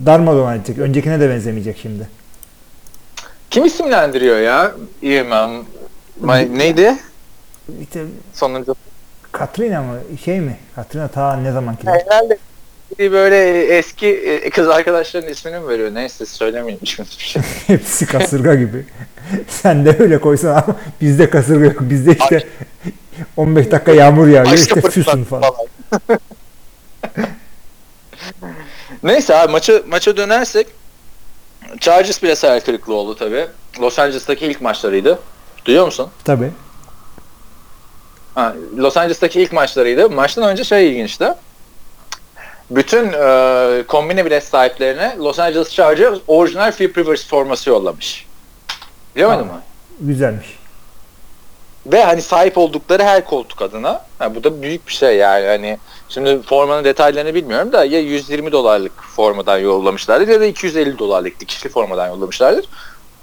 A: Darmadağın edecek. Öncekine de benzemeyecek şimdi.
B: Kim isimlendiriyor ya? İmam. Ma- neydi?
A: İşte
B: Sonuncu.
A: Katrina mı? Şey mi? Katrina ta ne zamanki?
B: Herhalde bir böyle eski e, kız arkadaşların ismini mi veriyor? Neyse söylemeyeyim şimdi bir şey.
A: Hepsi kasırga gibi. Sen de öyle koysan ama bizde kasırga yok. Bizde işte 15 dakika yağmur yağıyor işte füsun falan.
B: Neyse abi maça, maça dönersek Chargers bile hayal kırıklığı oldu tabi. Los Angeles'taki ilk maçlarıydı. Duyuyor musun?
A: Tabii.
B: Ha, Los Angeles'taki ilk maçlarıydı. Maçtan önce şey ilginçti. Bütün e, kombine bilet sahiplerine Los Angeles Chargers orijinal Philip Rivers forması yollamış.
A: Aa.
B: mu?
A: Güzelmiş.
B: Ve hani sahip oldukları her koltuk adına. Ha, bu da büyük bir şey yani. Hani şimdi formanın detaylarını bilmiyorum da ya 120 dolarlık formadan yollamışlardır ya da 250 dolarlık dikişli formadan yollamışlardır.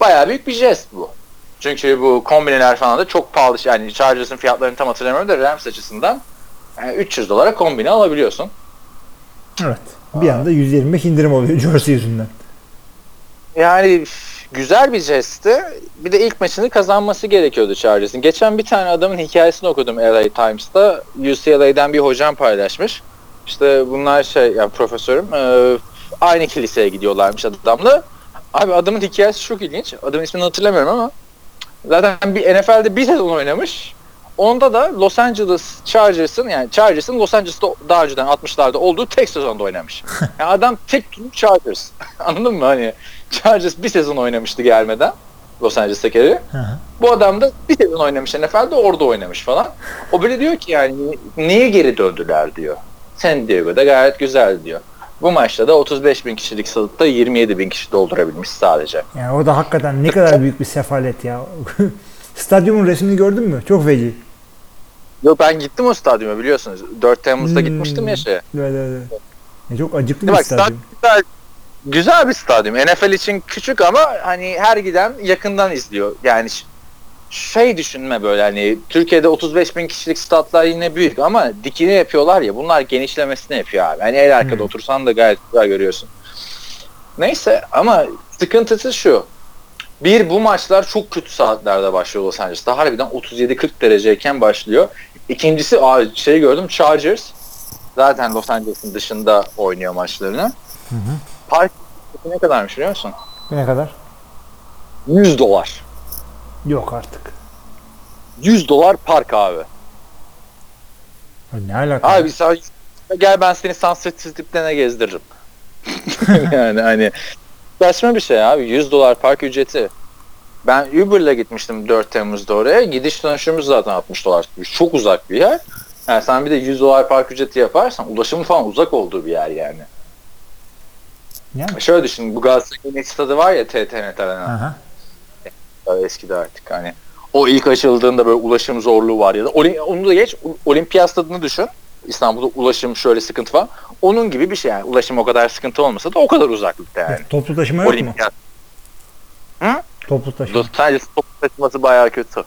B: Bayağı büyük bir jest bu. Çünkü bu kombineler falan da çok pahalı. Yani Chargers'ın fiyatlarını tam hatırlamıyorum da Rams açısından yani 300 dolara kombine alabiliyorsun.
A: Evet. Bir anda 125 indirim oluyor jersey yüzünden.
B: Yani güzel bir jestti. Bir de ilk maçını kazanması gerekiyordu Chargers'ın. Geçen bir tane adamın hikayesini okudum LA Times'ta. UCLA'den bir hocam paylaşmış. İşte bunlar şey, yani profesörüm e, aynı kiliseye gidiyorlarmış adamla. Abi adamın hikayesi çok ilginç. Adamın ismini hatırlamıyorum ama zaten bir NFL'de bir sezon oynamış. Onda da Los Angeles Chargers'ın yani Chargers'ın Los Angeles'ta daha önceden 60'larda olduğu tek sezonda oynamış. Yani adam tek Chargers. Anladın mı? Hani Chargers bir sezon oynamıştı gelmeden Los Angeles'taki
A: hı.
B: Bu adam da bir sezon oynamış NFL'de orada oynamış falan. O böyle diyor ki yani niye geri döndüler diyor. San Diego'da gayet güzel diyor. Bu maçta da 35 bin kişilik statta 27 bin kişi doldurabilmiş sadece.
A: Yani o da hakikaten ne kadar büyük bir sefalet ya. Stadyumun resmini gördün mü? Çok feci.
B: Yok ben gittim o stadyuma biliyorsunuz. 4 Temmuz'da
A: Hmm.
B: gitmiştim ya şeye.
A: Evet, evet, evet. Çok acıklı
B: Bak
A: bir stadyum.
B: stadyum güzel, bir stadyum. NFL için küçük ama hani her giden yakından izliyor. Yani şey düşünme böyle hani Türkiye'de 35 bin kişilik statlar yine büyük ama dikini yapıyorlar ya bunlar genişlemesini yapıyor abi. Hani el arkada
A: Hmm.
B: otursan da gayet güzel görüyorsun. Neyse ama sıkıntısı şu. Bir bu maçlar çok kötü saatlerde başlıyor Los Angeles'ta. Harbiden 37-40 dereceyken başlıyor. İkincisi şey gördüm Chargers zaten Los Angeles'ın dışında oynuyor maçlarını.
A: Hı hı.
B: Park ne kadarmış biliyor musun?
A: Ne kadar?
B: 100 dolar.
A: Yok artık.
B: 100 dolar park abi.
A: Ya Ne alaka?
B: Abi sen gel ben seni Sunset Strip'te gezdiririm. yani hani saçma bir şey abi. 100 dolar park ücreti. Ben Uber'la gitmiştim 4 Temmuz'da oraya. Gidiş dönüşümüz zaten 60 dolar. Çok uzak bir yer. Yani sen bir de 100 dolar park ücreti yaparsan ulaşımı falan uzak olduğu bir yer yani.
A: Yani.
B: Şöyle düşün bu Galatasaray'ın stadı var ya TTNT Arena.
A: Aha.
B: Eskide artık hani. O ilk açıldığında böyle ulaşım zorluğu var ya da onu da geç Olimpiyat stadını düşün. İstanbul'da ulaşım şöyle sıkıntı var. Onun gibi bir şey yani. Ulaşım o kadar sıkıntı olmasa da o kadar uzaklıkta yani.
A: Toplu taşıma yok mu?
B: Olimpiyat.
A: Toplu taşıma.
B: Sadece toplu taşıması bayağı kötü.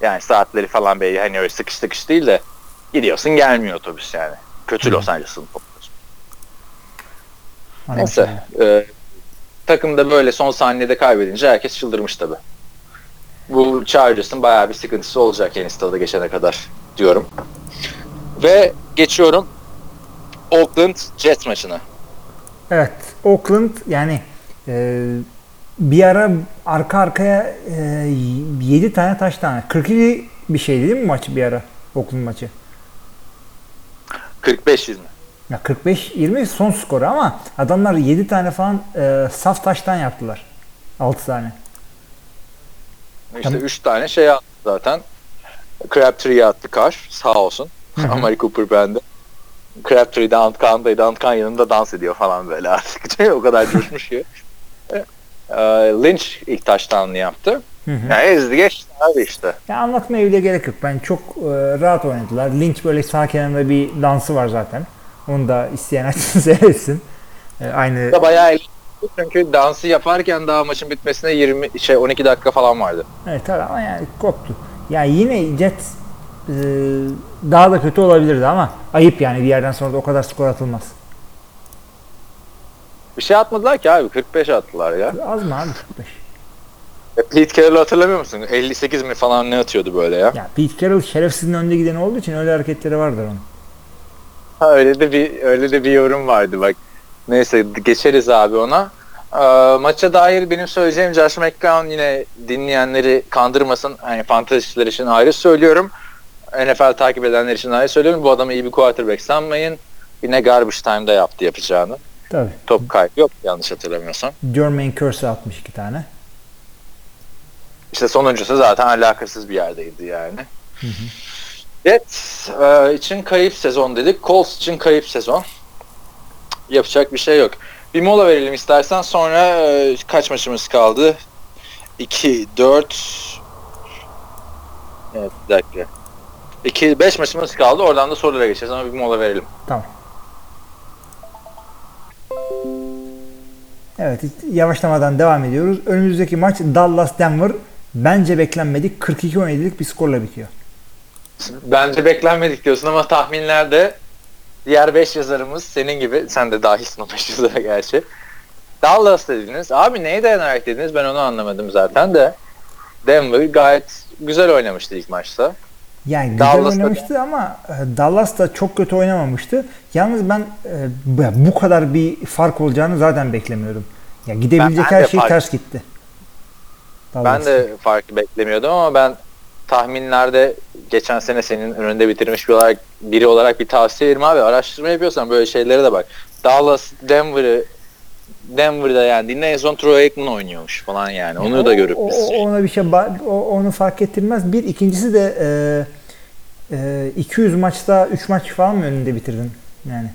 B: Yani saatleri falan böyle hani öyle sıkış sıkış değil de gidiyorsun gelmiyor otobüs yani. Kötü
A: Hı.
B: Los Angeles'ın toplu. Neyse. E, takım da böyle son saniyede kaybedince herkes çıldırmış tabi. Bu Chargers'ın bayağı bir sıkıntısı olacak yeni stada geçene kadar diyorum. Ve geçiyorum Oakland Jets maçına.
A: Evet. Oakland yani e, bir ara arka arkaya e, 7 tane taş tane. 42 bir şey değil mi maç bir ara? Oakland maçı.
B: 45-20.
A: Ya 45-20 son skoru ama adamlar 7 tane falan e, saf taştan yaptılar. 6 tane.
B: İşte
A: Tamam.
B: 3 tane şey attı zaten. Crabtree'ye attı Kar. Sağ olsun. Amari Cooper bende. Crabtree de Antkan'daydı. Antkan yanında dans ediyor falan böyle artık. o kadar coşmuş ki. Ee, Lynch ilk taştanını yaptı.
A: Hı hı.
B: Yani ezdi geçti abi işte.
A: Ya anlatmaya bile gerek yok. Ben çok e, rahat oynadılar. Lynch böyle sağ kenarında bir dansı var zaten. Onu da isteyen açsın seyretsin. E, aynı
B: Da bayağı çünkü dansı yaparken daha maçın bitmesine 20 şey 12 dakika falan vardı.
A: Evet tabii ama yani koptu. Ya yine Jets e, daha da kötü olabilirdi ama ayıp yani bir yerden sonra da o kadar skor atılmaz.
B: Bir şey atmadılar ki abi 45 attılar ya.
A: Az mı abi 45?
B: E, Pete Carroll'ı hatırlamıyor musun? 58 mi falan ne atıyordu böyle ya?
A: Ya Pete Carroll şerefsizin önde gideni olduğu için öyle hareketleri vardır onun.
B: Ha, öyle de bir öyle de bir yorum vardı bak. Neyse geçeriz abi ona. Ee, maça dair benim söyleyeceğim Josh McCown yine dinleyenleri kandırmasın. Hani fantezistler için ayrı söylüyorum. NFL takip edenler için ayrı söylüyorum. Bu adamı iyi bir quarterback sanmayın. Yine garbage time'da yaptı yapacağını.
A: Tabii.
B: Top kaybı yok yanlış hatırlamıyorsam.
A: Jermaine Kersey 62 tane.
B: İşte sonuncusu zaten alakasız bir yerdeydi yani. Jets e, için kayıp sezon dedik. Colts için kayıp sezon. Yapacak bir şey yok. Bir mola verelim istersen sonra e, kaç maçımız kaldı? 2, 4 Evet bir dakika. 2, 5 maçımız kaldı. Oradan da sorulara geçeceğiz ama bir mola verelim.
A: Tamam. Evet yavaşlamadan devam ediyoruz. Önümüzdeki maç Dallas Denver. Bence beklenmedik 42-17'lik bir skorla bitiyor.
B: Bence beklenmedik diyorsun ama tahminlerde diğer 5 yazarımız senin gibi sen de dahilsin o 5 yazara gerçi. Dallas dediniz. Abi neye dayanarak dediniz ben onu anlamadım zaten de. Denver gayet güzel oynamıştı ilk maçta.
A: Yani güzel
B: Dallas'ta-
A: oynamıştı ama e, Dallas da çok kötü oynamamıştı. Yalnız ben e, bu- bu kadar bir fark olacağını zaten beklemiyordum. Ya gidebilecek
B: Ben- ben
A: her şey
B: fark-
A: ters gitti.
B: Ben
A: Dallas.
B: de farkı beklemiyordum ama ben tahminlerde geçen sene senin önünde bitirmiş bir olarak biri olarak bir tavsiye veririm abi. Araştırma yapıyorsan böyle şeylere de bak. Dallas Denver'ı Denver'da yani en son Troy Aikman oynuyormuş falan yani. Onu da görüp
A: O-
B: biz.
A: o- ona bir şey o- onu fark ettirmez. Bir ikincisi de e, e, 200 maçta 3 maç falan mı önünde bitirdin? Yani.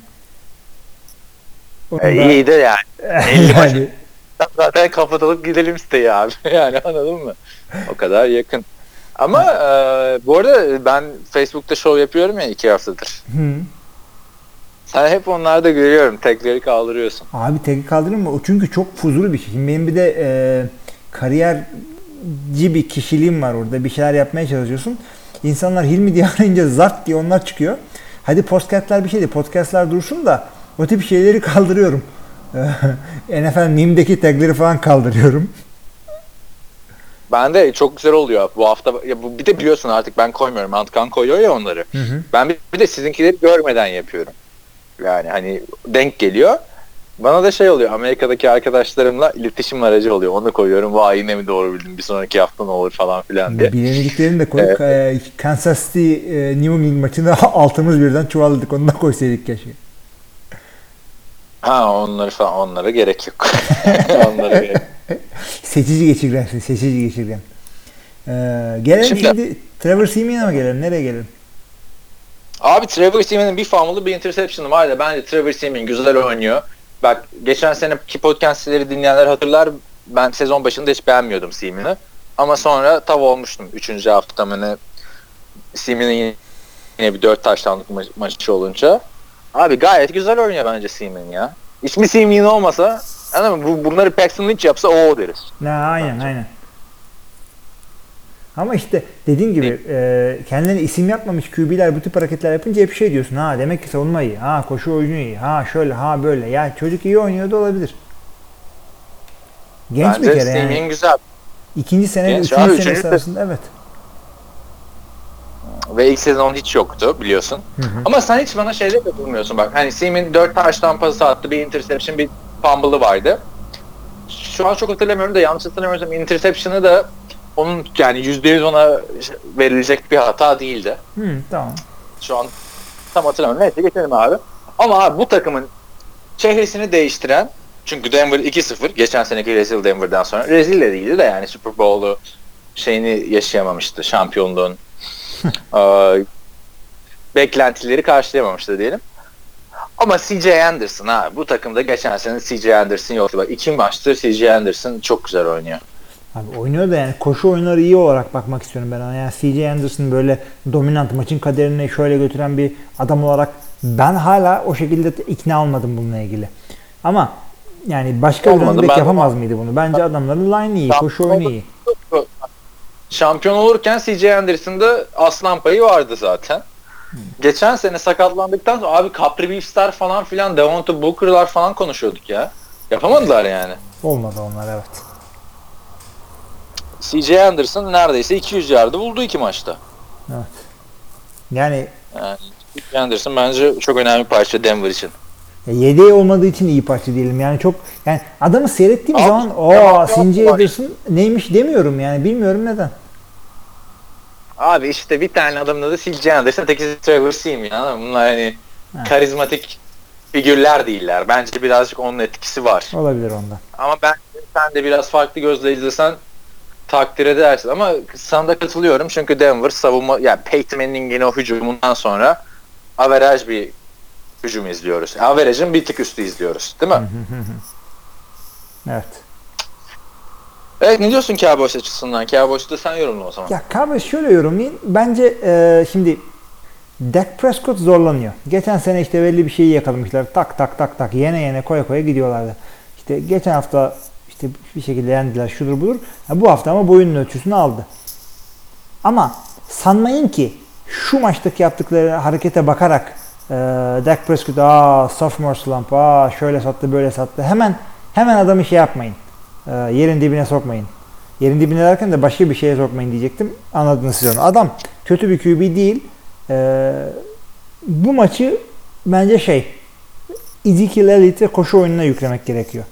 A: Onu
B: E,
A: da-
B: iyi de yani. 50 maç
A: yani
B: zaten kapatılıp gidelim siteyi abi. yani anladın mı? O kadar yakın. Ama e, bu arada ben Facebook'ta show yapıyorum ya iki haftadır.
A: Hı.
B: Sen hep onlarda görüyorum. Tekleri kaldırıyorsun.
A: Abi tek kaldırır mı? O çünkü çok fuzulu bir şey. Şimdi benim bir de e, kariyerci bir kişiliğim var orada. Bir şeyler yapmaya çalışıyorsun. İnsanlar Hilmi diye arayınca zart diye onlar çıkıyor. Hadi podcastler bir şeydi. Podcastler dursun da o tip şeyleri kaldırıyorum. NFL meme'deki tagleri falan kaldırıyorum.
B: Ben de çok güzel oluyor bu hafta. Ya bu, bir de biliyorsun artık ben koymuyorum. Antkan koyuyor ya onları.
A: Hı hı.
B: Ben bir, bir de sizinkileri görmeden yapıyorum. Yani hani denk geliyor. Bana da şey oluyor. Amerika'daki arkadaşlarımla iletişim aracı oluyor. Onu koyuyorum. Vay yine mi doğru bildim? Bir sonraki hafta ne olur falan filan diye.
A: Bilinliklerini de koyduk. E, Kansas City e, New England maçında altımız birden çuvalladık. Onu da koysaydık keşke.
B: Ha onları falan onlara gerek yok. onlara gerek.
A: Seçici geçirgensin, seçici geçirgen. Ee, gelelim
B: Şimdi-
A: şimdi, Trevor Simeon'a mı gelelim? Nereye gelelim?
B: Abi Trevor Simeon'ın bir fumble'ı bir interception'ı var da bence Trevor Simeon güzel oynuyor. Bak geçen seneki podcastleri dinleyenler hatırlar. Ben sezon başında hiç beğenmiyordum Simeon'ı. Ama sonra tav olmuştum. Üçüncü hafta mı ne Simeon'ın yine, yine bir dört taşlandık ma- maçı olunca. Abi gayet güzel oynuyor bence Simeon ya. İsmi Simeon olmasa anladın mı? Bu, bunları Paxton Lynch yapsa o deriz.
A: Ha, aynen aynen. Ama işte dediğin gibi e, kendilerine isim yapmamış QB'ler bu tip hareketler yapınca hep şey diyorsun. Ha demek ki savunma iyi. Ha koşu oyunu iyi. Ha şöyle ha böyle. Ya çocuk iyi oynuyor da olabilir. Genç
B: bence
A: bir kere yani.
B: güzel.
A: İkinci sene
B: Genç
A: üçüncü
B: abi, üçüncü de-
A: arasında evet.
B: Ve ilk sezon hiç yoktu biliyorsun.
A: Hı hı.
B: Ama sen hiç bana şeyde katılmıyorsun bak. Hani Seaman 4 taştan pası attı. Bir interception, bir fumble'ı vardı. şu an çok hatırlamıyorum da yanlış hatırlamıyorsam interception'ı da onun yani %100 ona verilecek bir hata değildi.
A: Hı, tamam.
B: Şu an tam hatırlamıyorum. Neyse geçelim abi. Ama abi bu takımın çehresini değiştiren çünkü Denver 2-0 geçen seneki rezil Denver'dan sonra rezil de değildi de yani Super Bowl'u şeyini yaşayamamıştı şampiyonluğun Ee, beklentileri karşılayamamıştı diyelim. Ama CJ Anderson ha bu takımda geçen sene CJ Anderson yoktu. Bak iki maçtır CJ Anderson çok güzel oynuyor.
A: Abi oynuyor da yani koşu oyunları iyi olarak bakmak istiyorum ben ona. Yani CJ Anderson böyle dominant maçın kaderini şöyle götüren bir adam olarak ben hala o şekilde ikna olmadım bununla ilgili. Ama yani başka bir
B: Olmadı,
A: back
B: ben-
A: yapamaz mıydı bunu? Bence adamların line iyi, koşu oyunu iyi.
B: Şampiyon olurken CJ Anderson'da aslan payı vardı zaten. Geçen sene sakatlandıktan sonra abi Capri Beefstar falan filan Devonta Booker'lar falan konuşuyorduk ya. Yapamadılar yani.
A: Olmadı onlar evet.
B: CJ Anderson neredeyse 200 yardı buldu iki maçta.
A: Yani
B: Yani CJ Anderson bence çok önemli bir parça Denver için.
A: Ya yedeği olmadığı için iyi parça diyelim. Yani çok yani adamı seyrettiğim
B: Abi,
A: zaman o CJ. Anderson neymiş demiyorum yani bilmiyorum neden.
B: Abi işte bir tane adamın adı CJ Anderson, ötekisi Trevor Seam ya. Bunlar hani
A: Ha.
B: karizmatik figürler değiller. Bence birazcık onun etkisi var.
A: Olabilir ondan.
B: Ama ben sen de biraz farklı gözle izlesen takdir edersin. Ama sana da katılıyorum çünkü Denver savunma yani Peyton Manning'in o hücumundan sonra averaj bir hücum izliyoruz. Averajın bir tık üstü izliyoruz. Değil mi?
A: Evet.
B: Evet ne diyorsun Cowboys açısından? Cowboys'u da sen yorumla o zaman.
A: Ya Cowboys şöyle yorumlayayım. Bence e, şimdi Dak Prescott zorlanıyor. Geçen sene işte belli bir şeyi yakalamışlar. Tak tak tak tak yene yene koya koya gidiyorlardı. İşte geçen hafta işte bir şekilde yendiler şudur budur. Ha, bu hafta ama boyunun ölçüsünü aldı. Ama sanmayın ki şu maçtaki yaptıkları harekete bakarak e, Dak Prescott aa sophomore slump aa şöyle sattı böyle sattı. Hemen hemen adamı şey yapmayın. E, yerin dibine sokmayın. Yerin dibine derken de başka bir şeye sokmayın diyecektim. Anladınız siz onu. Adam kötü bir QB değil. E, bu maçı bence şey Ezekiel Elliott'e koşu oyununa yüklemek gerekiyor.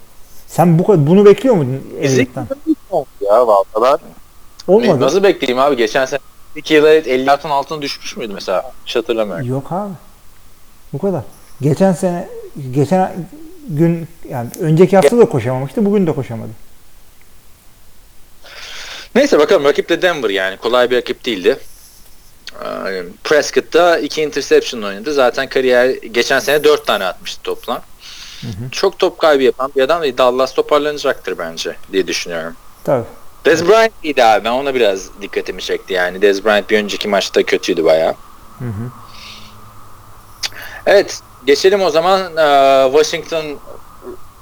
A: Sen bu bunu bekliyor muydun Elliott'tan?
B: ya vallahi ben
A: Olmadı.
B: nasıl bekleyeyim abi? Geçen sene 2 yıl 50 altın altına düşmüş müydü mesela? Hiç hatırlamıyorum.
A: Yok abi. Bu kadar. Geçen sene geçen gün yani önceki hafta da koşamamıştı. Bugün de koşamadı.
B: Neyse bakalım rakip de Denver yani. Kolay bir rakip değildi. Ee, Prescott da iki interception oynadı. Zaten kariyer geçen sene dört tane atmıştı toplam. Çok top kaybı yapan bir adam değil. Dallas toparlanacaktır bence diye düşünüyorum.
A: Tabii.
B: Dez Bryant iyiydi abi. Ben ona biraz dikkatimi çekti yani. Dez Bryant bir önceki maçta kötüydü bayağı.
A: Hı hı.
B: Evet. Geçelim o zaman e, Washington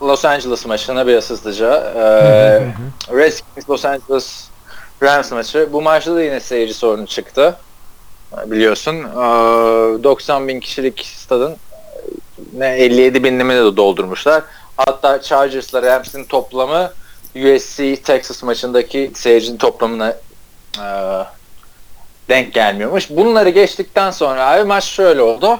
B: Los Angeles maçına biraz hızlıca. E, Redskins Los Angeles Rams maçı. Bu maçta da yine seyirci sorunu çıktı. Biliyorsun. E, 90 bin kişilik stadın e, ne 57 binimi de doldurmuşlar. Hatta Chargers'la Rams'in toplamı USC Texas maçındaki seyircinin toplamına e, denk gelmiyormuş. Bunları geçtikten sonra abi maç şöyle oldu.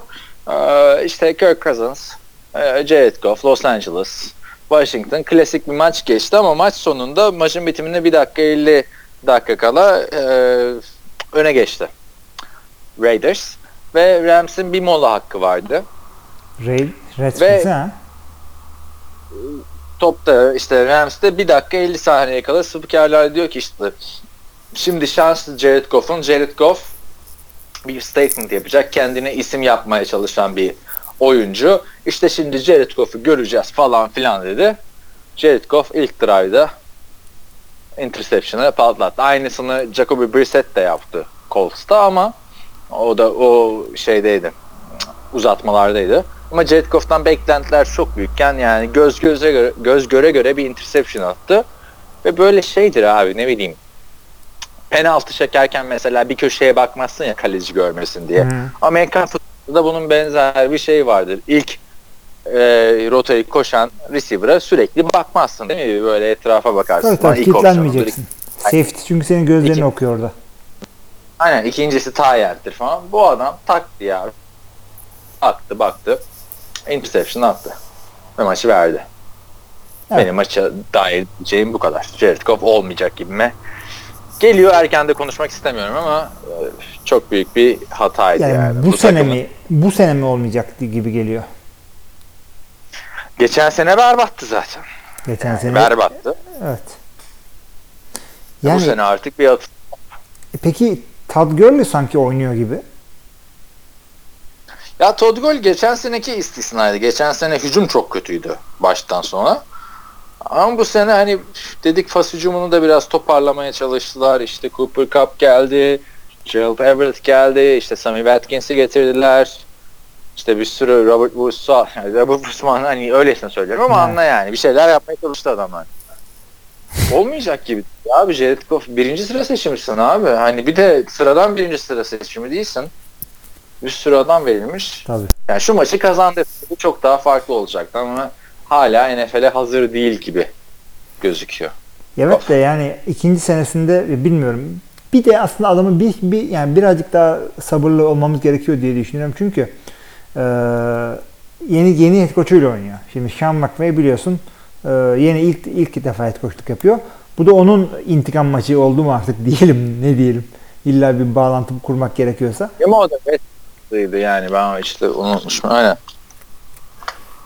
B: E, işte Kirk Cousins, e, Jared Goff, Los Angeles, Washington klasik bir maç geçti ama maç sonunda maçın bitimine 1 dakika 50 dakika kala e, öne geçti. Raiders ve Rams'in bir mola hakkı vardı.
A: Redskins
B: Ve-
A: ha.
B: topta işte Rams'te 1 dakika 50 saniye kala spikerler diyor ki işte şimdi şanslı Jared Goff'un Jared Goff bir statement yapacak. Kendine isim yapmaya çalışan bir oyuncu. İşte şimdi Jared Goff'u göreceğiz falan filan dedi. Jared Goff ilk drive'da interception'ı patlattı. Aynısını Jacoby Brissett de yaptı Colts'ta ama o da o şeydeydi. Uzatmalardaydı. Ama Jared Goff'tan beklentiler çok büyükken yani göz göze göre, göz göre göre bir interception attı. Ve böyle şeydir abi ne bileyim. Penaltı çekerken mesela bir köşeye bakmazsın ya kaleci görmesin diye.
A: Hı.
B: Amerikan futbolunda bunun benzer bir şey vardır. İlk e, rotayı koşan receiver'a sürekli bakmazsın değil mi? Böyle etrafa bakarsın.
A: Tabii tabii kilitlenmeyeceksin. Safety çünkü senin gözlerini
B: İki-
A: okuyor orada.
B: Aynen ikincisi Tayer'dir falan. Bu adam taktı ya. Baktı baktı. Interception attı. Ve maçı verdi.
A: Evet.
B: Benim maça dair diyeceğim bu kadar. Jared Goff olmayacak gibi mi? Geliyor erken de konuşmak istemiyorum ama e, çok büyük bir hataydı
A: Yani,
B: yani.
A: bu, sene
B: takımın-
A: mi bu sene mi olmayacak gibi geliyor.
B: Geçen sene berbattı zaten.
A: Geçen
B: Yani
A: sene.
B: berbattı.
A: Evet.
B: bu
A: Yani
B: sene artık bir at-
A: peki Todd Gurley sanki oynuyor gibi.
B: Ya Todd Gurley geçen seneki istisnaydı. Geçen sene hücum çok kötüydü baştan sona. Ama bu sene hani dedik fas hücumunu da biraz toparlamaya çalıştılar. İşte Cooper Cup geldi. Gerald Everett geldi. işte Sammy Watkins'i getirdiler. İşte bir sürü Robert Woods, yani Robert Woodsman hani öylesine söylüyorum ama anla yani. Bir şeyler yapmaya çalıştı adamlar. Olmayacak gibi. Abi Jared Goff birinci sıra seçmişsin abi. Hani bir de sıradan birinci sıra seçimi değilsin. Bir sürü adam verilmiş.
A: Tabii.
B: Yani şu maçı kazandı. Bu çok daha farklı olacaktı ama hala NFL'e hazır değil gibi gözüküyor.
A: Evet de yani ikinci senesinde bilmiyorum. Bir de aslında adamı bir, bir yani birazcık daha sabırlı olmamız gerekiyor diye düşünüyorum. Çünkü e, yeni yeni head coach'uyla oynuyor. Şimdi Sean McVay biliyorsun e, yeni ilk ilk defa head coachluk yapıyor. Bu da onun intikam maçı oldu mu artık diyelim ne diyelim. İlla bir bağlantı kurmak gerekiyorsa.
B: Ama o da West'lıydı yani ben işte unutmuşum. Aynen.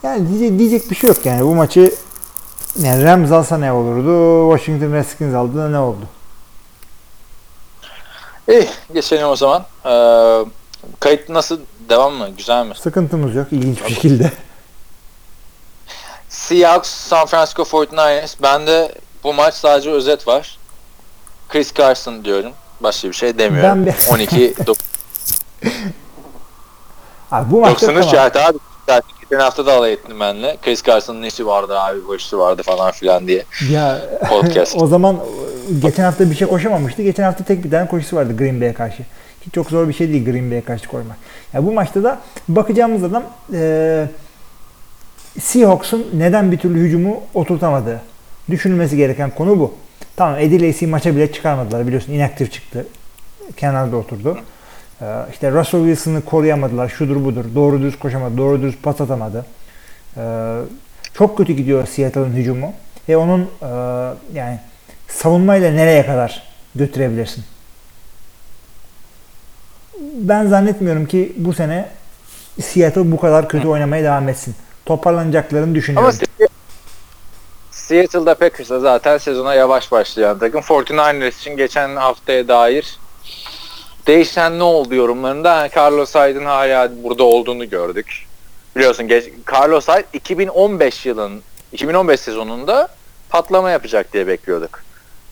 A: Yani diyecek, diyecek bir şey yok yani bu maçı yani Rams alsa ne olurdu? Washington Redskins aldı da ne oldu?
B: İyi geçelim o zaman. Ee, kayıt nasıl? Devam mı? Güzel mi?
A: Sıkıntımız yok ilginç bir şekilde.
B: Seahawks San Francisco 49ers. Bende bu maç sadece özet var. Chris Carson diyorum. Başka bir şey demiyorum.
A: Ben bir-
B: 12 9
A: Abi bu maçta
B: 93
A: tamam.
B: evet abi. Zaten geçen hafta da alay ettim benimle. Chris Carson'ın işi vardı abi, bu işi vardı falan filan diye.
A: Ya
B: Podcast.
A: o zaman geçen hafta bir şey koşamamıştı. Geçen hafta tek bir tane koşusu vardı Green Bay'e karşı. Çok zor bir şey değil Green Bay'e karşı koymak. Ya bu maçta da bakacağımız adam e, Seahawks'un neden bir türlü hücumu oturtamadığı. Düşünülmesi gereken konu bu. Tamam Eddie Lacy'yi maça bile çıkarmadılar biliyorsun inaktif çıktı. Kenarda oturdu. Ee, işte Russell Wilson'ı koruyamadılar. Şudur budur. Doğru düz koşamadı. Doğru düz pas atamadı. Ee, çok kötü gidiyor Seattle'ın hücumu. Ve onun e, yani savunmayla nereye kadar götürebilirsin? Ben zannetmiyorum ki bu sene Seattle bu kadar kötü oynamaya devam etsin. Toparlanacaklarını
B: Ama
A: düşünüyorum.
B: Se- Seattle'da Packers'a zaten sezona yavaş başlayan takım. 49ers için geçen haftaya dair değişen ne oldu yorumlarında yani Carlos Hyde'ın hala burada olduğunu gördük. Biliyorsun geç, Carlos Hyde 2015 yılın 2015 sezonunda patlama yapacak diye bekliyorduk.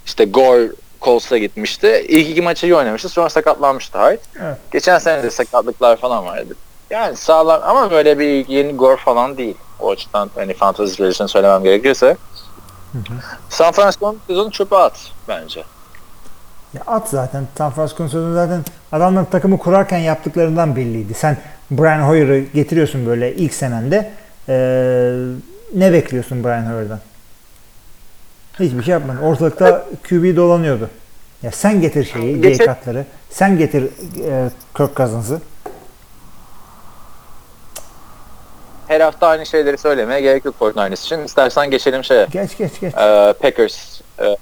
B: İşte Gore Colts'a gitmişti. İlk iki maçı iyi oynamıştı. Sonra sakatlanmıştı Hyde.
A: Evet.
B: Geçen sene de sakatlıklar falan vardı. Yani sağlam ama böyle bir yeni Gore falan değil. O açıdan hani fantasy için söylemem gerekirse. San Francisco'nun sezonu çöpe at bence.
A: Ya at zaten. San Francisco'nun sözü zaten adamlar takımı kurarken yaptıklarından belliydi. Sen Brian Hoyer'ı getiriyorsun böyle ilk senende. Ee, ne bekliyorsun Brian Hoyer'dan? Hiçbir şey yapmadın. Ortalıkta QB dolanıyordu. Ya sen getir şeyi,
B: Geçen-
A: Jay Cutler'ı. Sen getir e, Kirk Cousins'ı.
B: Her hafta aynı şeyleri söylemeye gerek yok 49ers için. İstersen geçelim şeye.
A: Geç geç geç.
B: Ee, Packers. Ee,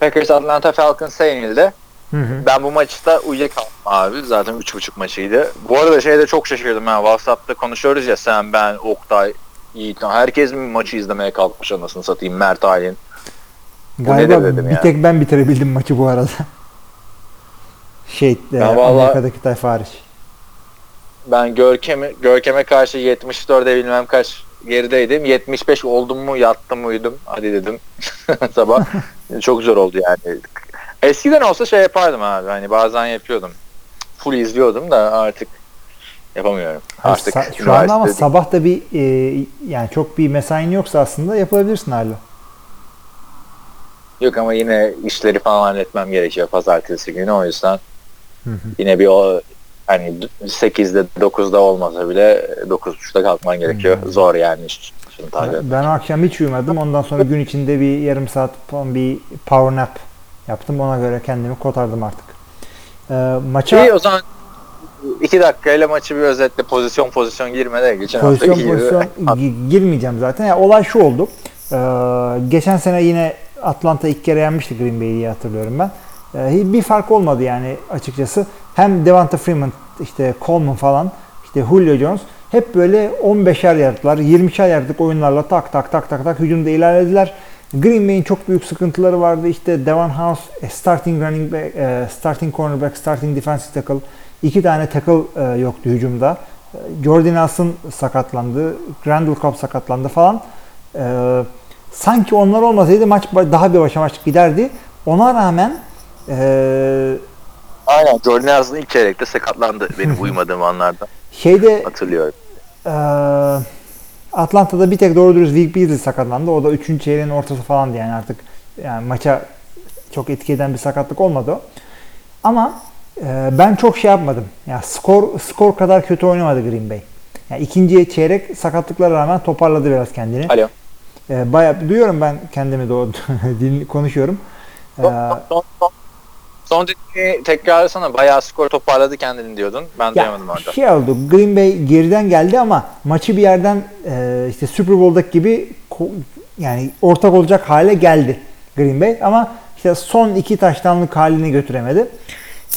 B: Packers Atlanta Falcons'a yenildi.
A: Hı hı.
B: Ben bu maçta uyuyakaldım abi. Zaten 3.5 maçıydı. Bu arada şeyde çok şaşırdım. Ha. WhatsApp'ta konuşuyoruz ya sen, ben, Oktay, Yiğit. Herkes mi maçı izlemeye kalkmış anasını satayım. Mert Aylin.
A: Galiba
B: dedim
A: bir
B: ya.
A: tek ben bitirebildim maçı bu arada. Şey, e,
B: Ben vallahi-
A: Amerika'daki tayfa hariç.
B: Ben Görkem'e Görkem'e karşı 74'e bilmem kaç gerideydim. 75 oldum mu yattım uyudum. Hadi dedim. Sabah. Çok zor oldu yani. Eskiden olsa şey yapardım abi. Hani bazen yapıyordum. Full izliyordum da artık yapamıyorum. Artık
A: Sa- şu anda ama
B: üniversite-
A: sabah da bir e, yani çok bir mesain yoksa aslında yapabilirsin hala.
B: Yok ama yine işleri falan halletmem gerekiyor pazartesi günü o yüzden
A: Hı hı.
B: yine bir o hani 8'de 9'da olmasa bile 9.30'da kalkman gerekiyor.
A: Hmm.
B: Zor yani. Etmek.
A: Ben o akşam hiç uyumadım. Ondan sonra gün içinde bir yarım saat falan bir power nap yaptım. Ona göre kendimi kotardım artık. Ee, maça
B: İyi o zaman iki dakikayla maçı bir özetle pozisyon pozisyon girmeden geçen
A: pozisyon
B: hafta gibi.
A: pozisyon gi- girmeyeceğim zaten. Ya olay şu oldu. Ee, geçen sene yine Atlanta ilk kere yenmişti Green Bay'i diye hatırlıyorum ben. Ee, bir fark olmadı yani açıkçası. Hem Devonta Freeman, işte Coleman falan, işte Julio Jones hep böyle 15'er yardlar, 20'şer yardlık oyunlarla tak tak tak tak tak hücumda ilerlediler. Green Bay'in çok büyük sıkıntıları vardı. İşte Devon House, e, starting running back, e, starting cornerback, starting defensive tackle. İki tane tackle e, yoktu hücumda. E, Jordan Nelson sakatlandı. Randall Cobb sakatlandı falan. E, sanki onlar olmasaydı maç daha bir başa maç giderdi. Ona rağmen e,
B: Aynen Jordan Nelson ilk çeyrekte sakatlandı benim uymadığım anlarda.
A: şeyde
B: Hatırlıyorum.
A: Ee, Atlanta'da bir tek doğru dürüst Vic Beasley sakatlandı. O da 3. çeyreğin ortası falandı yani artık yani maça çok etki eden bir sakatlık olmadı. Ama e, ben çok şey yapmadım. Ya skor skor kadar kötü oynamadı Green Bay. Yani ikinci çeyrek sakatlıklara rağmen toparladı biraz kendini.
B: Alo.
A: E, bayağı duyuyorum ben kendimi doğru konuşuyorum. Ee,
B: Son, son, son, son dediğini tekrarlasana. Bayağı skor toparladı kendini diyordun. Ben
A: Ya
B: duyamadım orada.
A: şey oldu. Green Bay geriden geldi ama maçı bir yerden e, işte Super Bowl'daki gibi yani ortak olacak hale geldi Green Bay ama işte son iki taştanlık halini götüremedi.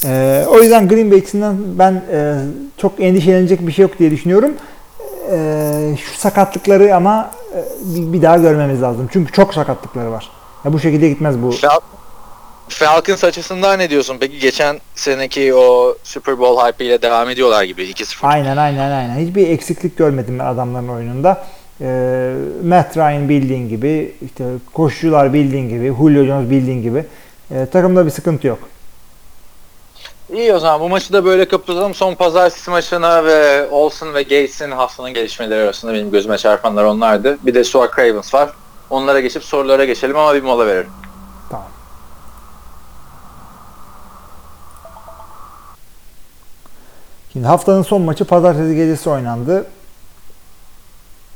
A: E, o yüzden Green Bay açısından ben e, çok endişelenecek bir şey yok diye düşünüyorum. E, şu sakatlıkları ama e, bir, daha görmemiz lazım. Çünkü çok sakatlıkları var. Ya bu şekilde gitmez bu.
B: Fal- Falcons açısından ne diyorsun? Peki geçen seneki o Super Bowl hype ile devam ediyorlar gibi 2-0.
A: Aynen aynen aynen. Hiçbir eksiklik görmedim ben adamların oyununda. Ee, Matt Ryan bildiğin gibi, işte koşucular bildiğin gibi, Julio Jones bildiğin gibi. Ee, takımda bir sıkıntı yok.
B: İyi o zaman bu maçı da böyle kapatalım. Son pazartesi maçına ve Olsen ve Gates'in haftanın gelişmeleri arasında benim gözüme çarpanlar onlardı. Bir de Stuart Ravens var. Onlara geçip sorulara geçelim ama bir mola verelim.
A: Tamam. Şimdi haftanın son maçı pazartesi gecesi oynandı.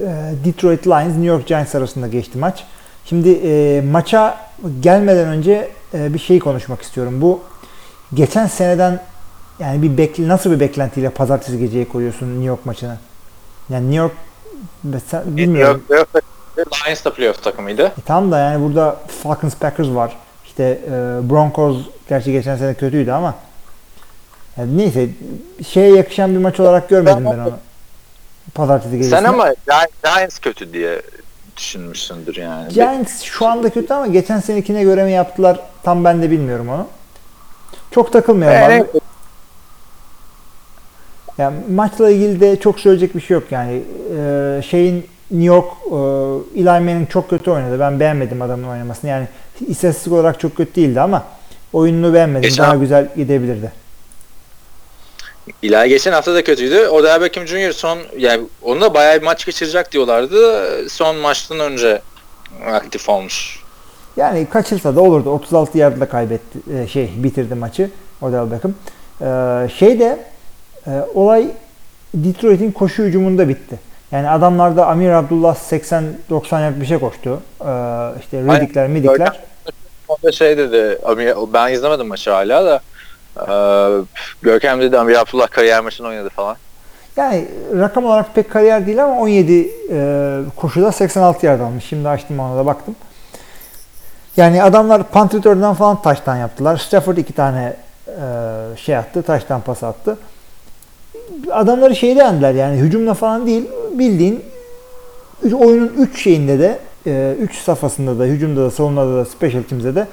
A: Ee, Detroit Lions New York Giants arasında geçti maç. Şimdi e, maça gelmeden önce e, bir şey konuşmak istiyorum. Bu geçen seneden yani bir bekle, nasıl bir beklentiyle pazartesi geceye koyuyorsun New York maçını? Yani New York sen- bilmiyorum.
B: Yok, yok. Lions da playoff takımıydı.
A: E tamam da yani burada Falcons Packers var. İşte e, Broncos gerçi geçen sene kötüydü ama yani neyse şeye yakışan bir maç olarak görmedim ben onu. Pazartesi gecesi.
B: Sen ama Gi- Giants kötü diye düşünmüşsündür yani.
A: Giants şu anda kötü ama geçen senekine göre mi yaptılar tam ben de bilmiyorum onu. Çok takılmıyorum.
B: Evet.
A: abi. Yani maçla ilgili de çok söyleyecek bir şey yok yani. Ee, şeyin New York e, Eli Manning çok kötü oynadı. Ben beğenmedim adamın oynamasını. Yani istatistik olarak çok kötü değildi ama oyununu beğenmedim.
B: Geçen
A: Daha güzel gidebilirdi.
B: İlahi geçen hafta da kötüydü. Odell Beckham Jr. son yani onunla bayağı bir maç geçirecek diyorlardı. Son maçtan önce aktif olmuş.
A: Yani kaçırsa da olurdu. 36 yardla kaybetti. e, şey bitirdi maçı Odell Beckham. Ee, şey de e, olay Detroit'in koşu hücumunda bitti. Yani adamlarda Amir Abdullah 80-90 yard bir şey koştu. Ee, işte Riddick'ler, Middick'ler.
B: Onda şey dedi, Amir, ben izlemedim maçı hala da. Ee, Görkem dedi Amir Abdullah kariyer maçını oynadı falan.
A: Yani rakam olarak pek kariyer değil ama 17 e, koşuda 86 yard almış. Şimdi açtım ona da baktım. Yani adamlar punt return'dan falan taştan yaptılar. Stafford iki tane e, şey attı, taştan pas attı. Adamları şeyde yendiler yani hücumla falan değil. Bildiğin üç- oyunun 3 şeyinde de 3 safhasında da hücumda da savunmada da special teams'de de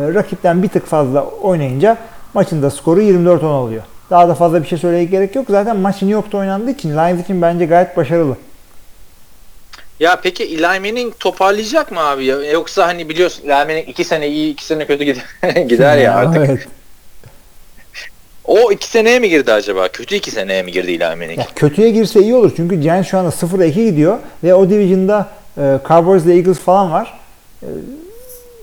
A: e, rakipten bir tık fazla oynayınca maçın da skoru 24-10 oluyor. Daha da fazla bir şey söylemeye gerek yok. Zaten maç New York'ta oynandığı için Lions için bence gayet başarılı.
B: Ya peki Eli Manning toparlayacak mı abi? ya? Yoksa hani biliyorsun Eli Manning iki sene iyi iki sene kötü gider, gider ya artık.
A: Evet.
B: O iki seneye mi girdi acaba? Kötü iki seneye mi girdi Eli Manning?
A: Ya kötüye girse iyi olur çünkü Giants şu anda 0'a 2 gidiyor ve o division'da e, Cowboys ile Eagles falan var. E,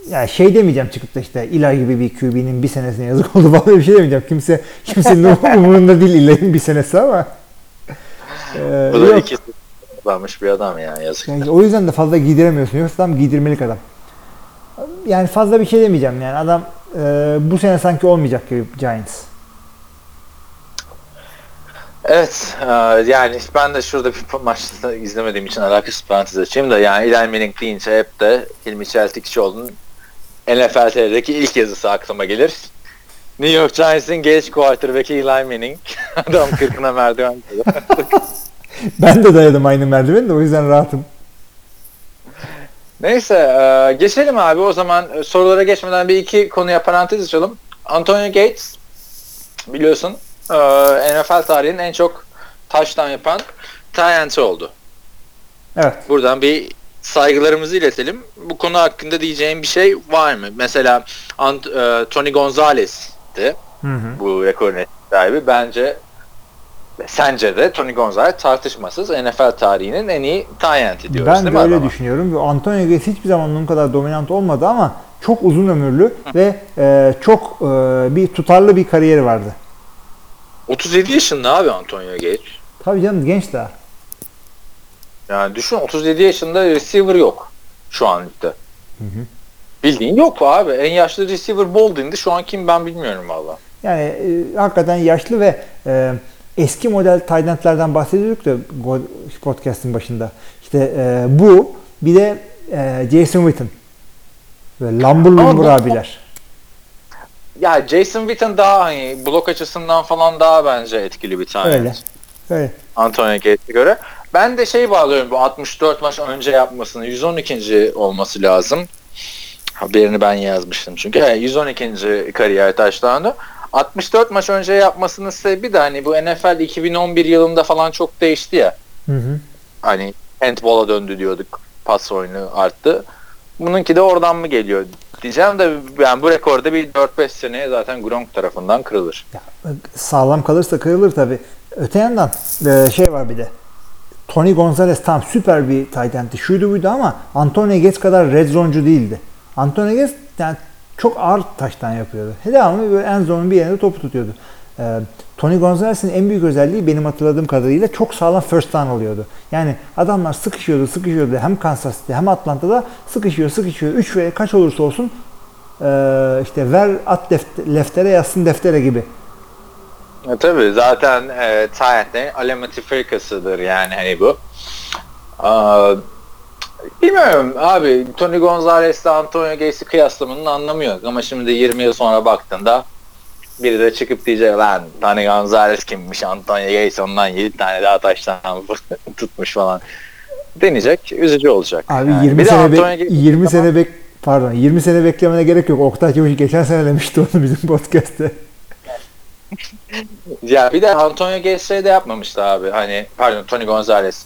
A: yani şey demeyeceğim çıkıp da işte Eli gibi bir QB'nin bir senesine yazık oldu falan bir şey demeyeceğim. Kimse kimsenin umurunda değil Eli'nin bir senesi ama. E,
B: Bu da
A: yok.
B: Kullanmış bir adam ya yazık.
A: Yani o yüzden de fazla giydiremiyorsun. Yoksa tam giydirmelik adam. Yani fazla bir şey demeyeceğim yani adam e, bu sene sanki olmayacak gibi Giants.
B: Evet e, yani ben de şurada bir maçta izlemediğim için alakasız parantez açayım da yani Eli Manning deyince hep de Hilmi Çeltikçioğlu'nun NFL TR'deki ilk yazısı aklıma gelir. New York Giants'in genç quarterback'i Eli Manning. Adam kırkına merdiven.
A: Ben de dayadım aynı merdiveni de o yüzden rahatım.
B: Neyse e, geçelim abi o zaman e, sorulara geçmeden bir iki konuya parantez açalım. Antonio Gates biliyorsun e, NFL tarihinin en çok touchdown yapan tight oldu.
A: Evet.
B: Buradan bir saygılarımızı iletelim. Bu konu hakkında diyeceğim bir şey var mı? Mesela Ant, Tony Gonzalez'ti
A: Hı hı.
B: bu rekorun sahibi. Bence sence de Tony Gonzalez tartışmasız NFL tarihinin en iyi tight diyoruz
A: Ben
B: değil
A: de
B: mi
A: öyle
B: adama?
A: düşünüyorum. Antonio Gates hiçbir zaman onun kadar dominant olmadı ama çok uzun ömürlü ve e, çok e, bir tutarlı bir kariyeri vardı.
B: 37 yaşında abi Antonio Gates.
A: Tabii canım genç daha.
B: Yani düşün 37 yaşında receiver yok şu an ligde. Bildiğin yok abi. En yaşlı receiver Baldwin'di. Şu an kim ben bilmiyorum valla.
A: Yani e, hakikaten yaşlı ve e, eski model tight endlerden bahsediyorduk da podcast'in başında. İşte e, bu bir de e, Jason Witten. Böyle lambur lumbur
B: bu-
A: abiler.
B: Ya Jason Witten daha hani blok açısından falan daha bence etkili bir tane.
A: Öyle. Öyle.
B: Antonio Gates'e göre. Ben de şey bağlıyorum bu 64 maç önce yapmasını 112. olması lazım. Haberini ben yazmıştım çünkü. Evet, 112. kariyer taşlandı. 64 maç önce yapmasının sebebi de hani bu NFL 2011 yılında falan çok değişti ya.
A: Hı hı.
B: Hani handball'a döndü diyorduk. Pas oyunu arttı. Bununki de oradan mı geliyor diyeceğim de yani bu rekorda bir 4-5 seneye zaten Gronk tarafından kırılır.
A: Ya, sağlam kalırsa kırılır tabi. Öte yandan e, şey var bir de. Tony Gonzalez tam süper bir tight end'ti. Şuydu buydu ama Antonio Gates kadar red zone'cu değildi. Antonio Gates yani çok ağır taştan yapıyordu. Devamlı böyle en zonun bir yerinde topu tutuyordu. Ee, Tony Gonzalez'in en büyük özelliği benim hatırladığım kadarıyla çok sağlam first down oluyordu. Yani adamlar sıkışıyordu, sıkışıyordu. Hem Kansas City hem Atlanta'da sıkışıyor, sıkışıyor. 3 ve kaç olursa olsun ee, işte ver at deft- leftere yazsın deftere gibi.
B: E, tabii zaten e, Tayet'lerin alameti frikasıdır yani hani bu. Aa, bilmiyorum abi Tony Gonzalez ile Antonio Gates'i kıyaslamanın anlamı yok ama şimdi 20 yıl sonra baktığında biri de çıkıp diyecek lan Tony Gonzalez kimmiş Antonio Gates ondan 7 tane daha taştan tutmuş falan deneyecek üzücü olacak.
A: Abi
B: Yani
A: 20
B: bir
A: sene bek-
B: Gates-
A: 20 sene bek pardon 20 sene beklemene gerek yok. Oktay Çavuş geçen sene demişti onu bizim podcast'te.
B: Ya bir de Antonio Gates'e de yapmamıştı abi. Hani pardon Tony Gonzalez.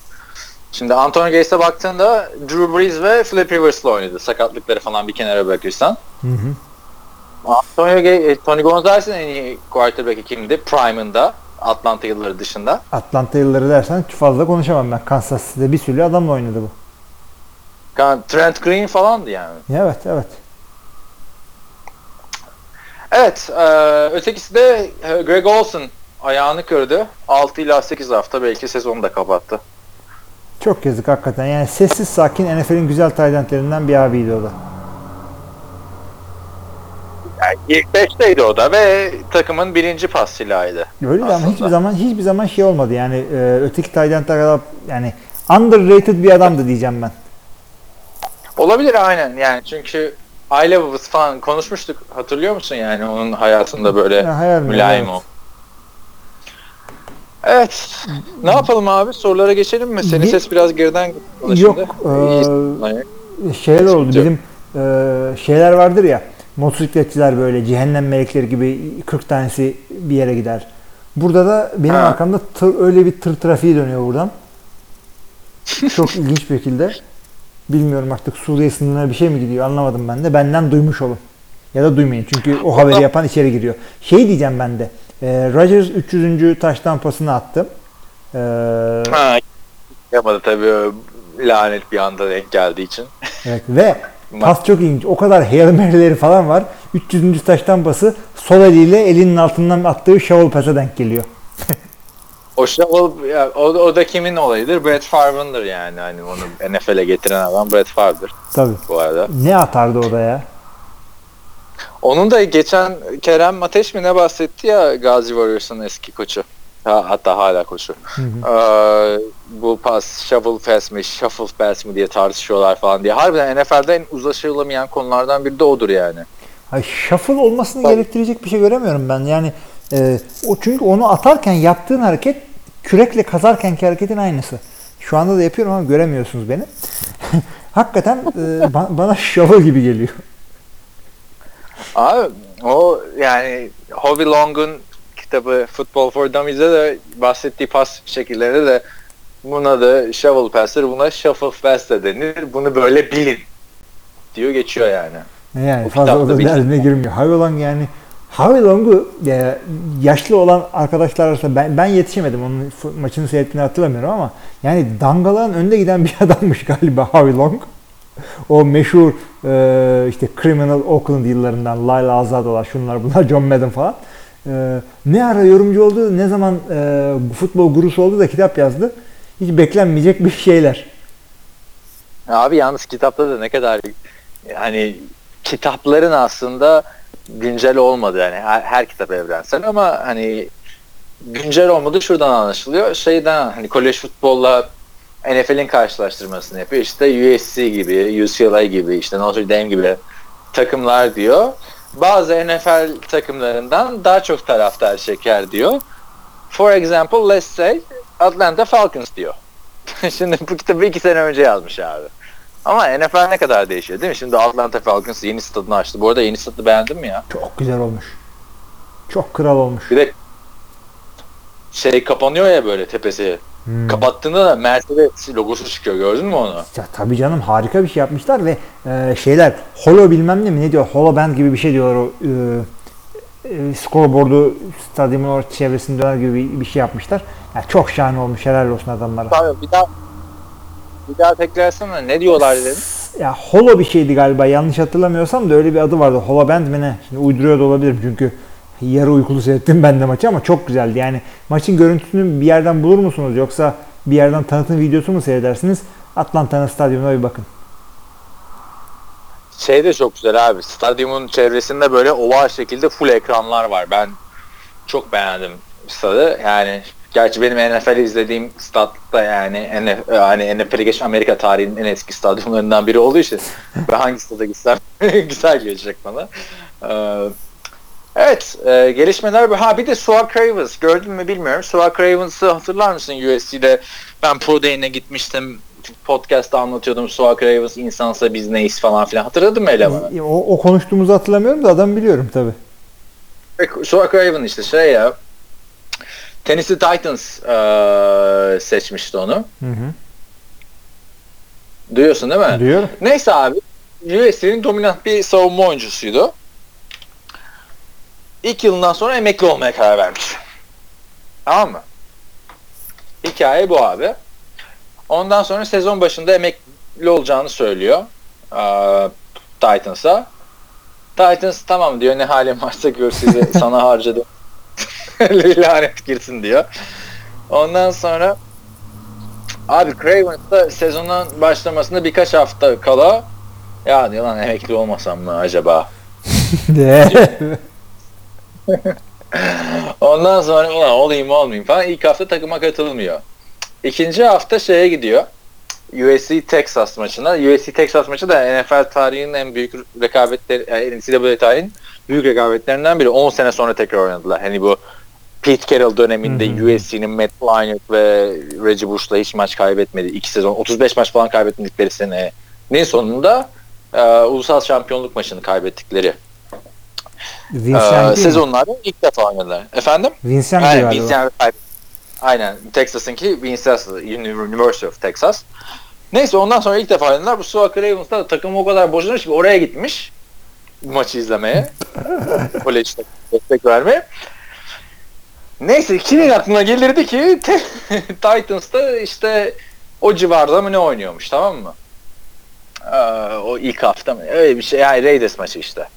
B: Şimdi Antonio Gates'e baktığında Drew Brees ve Philip Rivers'la oynadı. Sakatlıkları falan bir kenara bırakırsan.
A: Hı hı.
B: Antonio Gates, Tony Gonzalez'in en iyi quarterback'i kimdi? Prime'ında. Atlanta yılları dışında.
A: Atlanta yılları dersen fazla konuşamam ben. Kansas City'de bir sürü adamla oynadı bu.
B: Trent Green falandı yani.
A: Evet evet.
B: Evet. e, ötekisi de e, Greg Olson ayağını kırdı. 6 ila 8 hafta belki sezonu da kapattı.
A: Çok yazık hakikaten. Yani sessiz sakin NFL'in güzel talentlerinden bir abiydi o da.
B: Yani ilk 5'teydi o da ve takımın birinci pas silahıydı.
A: Öyle de ama
B: Aslında.
A: hiçbir zaman hiçbir zaman şey olmadı. Yani e, öteki tight endler kadar yani underrated bir adamdı diyeceğim ben.
B: Olabilir aynen yani çünkü aile babası falan konuşmuştuk hatırlıyor musun yani onun hayatında böyle
A: Ya,
B: mülayim
A: Evet.
B: o. Evet. Ne yapalım abi? Sorulara geçelim mi? Senin
A: Ge-
B: ses biraz geriden bana
A: Yok, eee,
B: İyisin. Hayır.
A: şeyler oldu. Bizim e, şeyler vardır ya. Motosikletçiler böyle cehennem melekleri gibi 40 tanesi bir yere gider. Burada da benim
B: Ha.
A: arkamda tır, öyle bir tır trafiği dönüyor buradan. Çok ilginç bir şekilde. Bilmiyorum artık Suriye sınırına bir şey mi gidiyor anlamadım ben de. Benden duymuş olun. Ya da duymayın çünkü o haberi yapan içeri giriyor. Şey diyeceğim ben de. E, Rodgers 300. taştan pasını attı. E,
B: Ha, yapamadı tabii lanet bir anda denk geldiği için.
A: Evet ve pas çok ilginç. O kadar Hail Mary'leri falan var. 300. taştan pası sol eliyle elinin altından attığı shovel pasa denk geliyor.
B: O, shovel, ya, o, o da kimin olayıdır? Brett Favre'ındır yani. Hani onu NFL'e getiren adam Brett Favre'dır
A: Tabii.
B: bu arada.
A: Ne atardı o da ya?
B: Onun da geçen Kerem Ateş mi ne bahsetti ya Gazi Warriors'ın eski koçu. Ha, hatta hala koçu.
A: Hı hı.
B: Ee, bu pas shovel pass mi, shuffle pass mi diye tartışıyorlar falan diye. Harbiden NFL'de en uzlaşılamayan konulardan biri de odur yani.
A: Ay shuffle olmasını
B: Tabii.
A: gerektirecek bir şey göremiyorum ben. Yani e, o çünkü onu atarken yaptığın hareket kürekle kazarkenki hareketin aynısı. Şu anda da yapıyorum ama göremiyorsunuz beni. Hakikaten e, ba- bana shovel gibi geliyor.
B: Abi o yani Howie Long'un kitabı Football for Dummies'de de bahsettiği pas şekillerinde de buna da shovel pass'tir, buna shuffle pass de denir. Bunu böyle bilin diyor geçiyor yani.
A: Yani
B: O
A: fazla da derdine girmiyor. Harvey Long yani Harvey Long'u e, yaşlı olan arkadaşlar arasında ben, ben yetişemedim. Onun maçını seyrettiğini hatırlamıyorum ama yani dangaların önde giden bir adammış galiba Harvey Long. O meşhur e, işte Criminal Oakland yıllarından Lyle Azadolar şunlar bunlar John Madden falan. E, ne ara yorumcu oldu ne zaman e, futbol gurusu oldu da kitap yazdı. Hiç beklenmeyecek bir şeyler.
B: Abi yalnız kitapta da ne kadar hani kitapların aslında güncel olmadı yani her, her kitap evrensel ama hani güncel olmadı şuradan anlaşılıyor. Şeyden hani kolej futbolla NFL'in karşılaştırmasını yapıyor. İşte USC gibi, UCLA gibi, işte Notre Dame gibi takımlar diyor. Bazı NFL takımlarından daha çok taraftar çeker diyor. For example, let's say Atlanta Falcons diyor. Şimdi bu kitabı iki sene önce yazmış abi. Ama NFL ne kadar değişiyor değil mi? Şimdi Atlanta Falcons yeni stadını açtı. Bu arada yeni stadı beğendin mi ya?
A: Çok güzel olmuş. Çok kral olmuş.
B: Bir de şey kapanıyor ya böyle tepesi.
A: Hmm.
B: Kapattığında da Mercedes logosu çıkıyor. Gördün mü onu?
A: Ya tabii canım harika bir şey yapmışlar ve e, şeyler holo bilmem ne mi ne diyor holo band gibi bir şey diyorlar o e, e, scoreboard'u stadyumun çevresinde döner gibi bir, bir şey yapmışlar. Ya çok şahane olmuş helal olsun adamlara.
B: Abi bir daha bir daha tekrarlasana. Ne diyorlar dedim.
A: Ya holo bir şeydi galiba yanlış hatırlamıyorsam da öyle bir adı vardı. Holo band mi ne? Şimdi uyduruyor da olabilirim çünkü yarı uykulu seyrettim ben de maçı ama çok güzeldi. Yani maçın görüntüsünü bir yerden bulur musunuz yoksa bir yerden tanıtım videosu mu seyredersiniz? Atlanta'nın stadyumuna bir bakın.
B: Şey de çok güzel abi. Stadyumun çevresinde böyle oval şekilde full ekranlar var. Ben çok beğendim stadı. Yani gerçi benim NFL izlediğim statta yani NFL, hani NFL'e geç Amerika tarihinin en eski stadyumlarından biri olduğu için ve hangi stada gitsem güzel gelecek bana. Ee, evet, e, gelişmeler bu. Ha bir de Suak Ravens gördün mü bilmiyorum. Suak Ravens'ı hatırlar mısın USC'de? Ben Pro Day'ine gitmiştim. Podcast'ta anlatıyordum Suak Ravens insansa biz neyiz falan filan. Hatırladın mı elemanı?
A: O, o konuştuğumuzu hatırlamıyorum da adam biliyorum tabii.
B: Suak Raven işte şey ya. Tennessee Titans eee, seçmişti onu.
A: Hı hı.
B: Duyuyorsun değil mi?
A: Duyuyorum.
B: Neyse abi. USC'nin dominant bir savunma oyuncusuydu. İlk yılından sonra emekli olmaya karar vermiş. Tamam mı? Hikaye bu abi. Ondan sonra sezon başında emekli olacağını söylüyor. eee, Titans'a. Titans tamam diyor ne halim varsa gör sizi sana harcadım. Lanet girsin diyor. Ondan sonra abi Cravens'da sezonun başlamasında birkaç hafta kala ya diyor lan emekli olmasam mı acaba? Ondan sonra ulan olayım olmayayım falan ilk hafta takıma katılmıyor. İkinci hafta şeye gidiyor. USC Texas maçına. USC Texas maçı da NFL tarihinin en büyük rekabetleri, NCAA tarihinin büyük rekabetlerinden biri. 10 sene sonra tekrar oynadılar. Hani bu Pete Carroll döneminde
A: hı.
B: USC'nin Matt Leinart ve Reggie Bush'la hiç maç kaybetmedi. İki sezon 35 maç falan kaybetmedikleri senenin sonunda e, ulusal şampiyonluk maçını kaybettikleri
A: Vincent
B: e, sezonlarda ilk defa oynadılar. Efendim?
A: Vincent
B: Aynen. Vincent Aynen. Texas'ınki Vincent University of Texas. Neyse ondan sonra ilk defa oynadılar. Bu Suak Ravens'da da takım o kadar bozulmuş ki oraya gitmiş maçı izlemeye. Kolejde destek vermeye. Neyse kimin aklına gelirdi ki Titans'ta işte o civarda mı ne oynuyormuş tamam mı? Ee, o ilk hafta mı? Öyle bir şey. Yani Raiders maçı işte.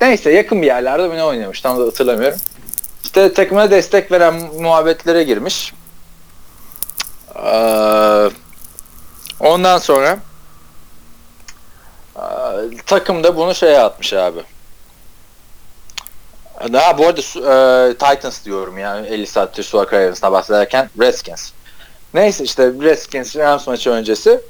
B: Neyse yakın bir yerlerde ne oynuyormuş tam da hatırlamıyorum. İşte takımına destek veren muhabbetlere girmiş. Ondan sonra takım da bunu şeye atmış abi. Ee, Ha, bu arada e, Titans diyorum yani 50 saattir Suak Ravens'ına bahsederken Redskins. Neyse işte Redskins Rams maçı öncesi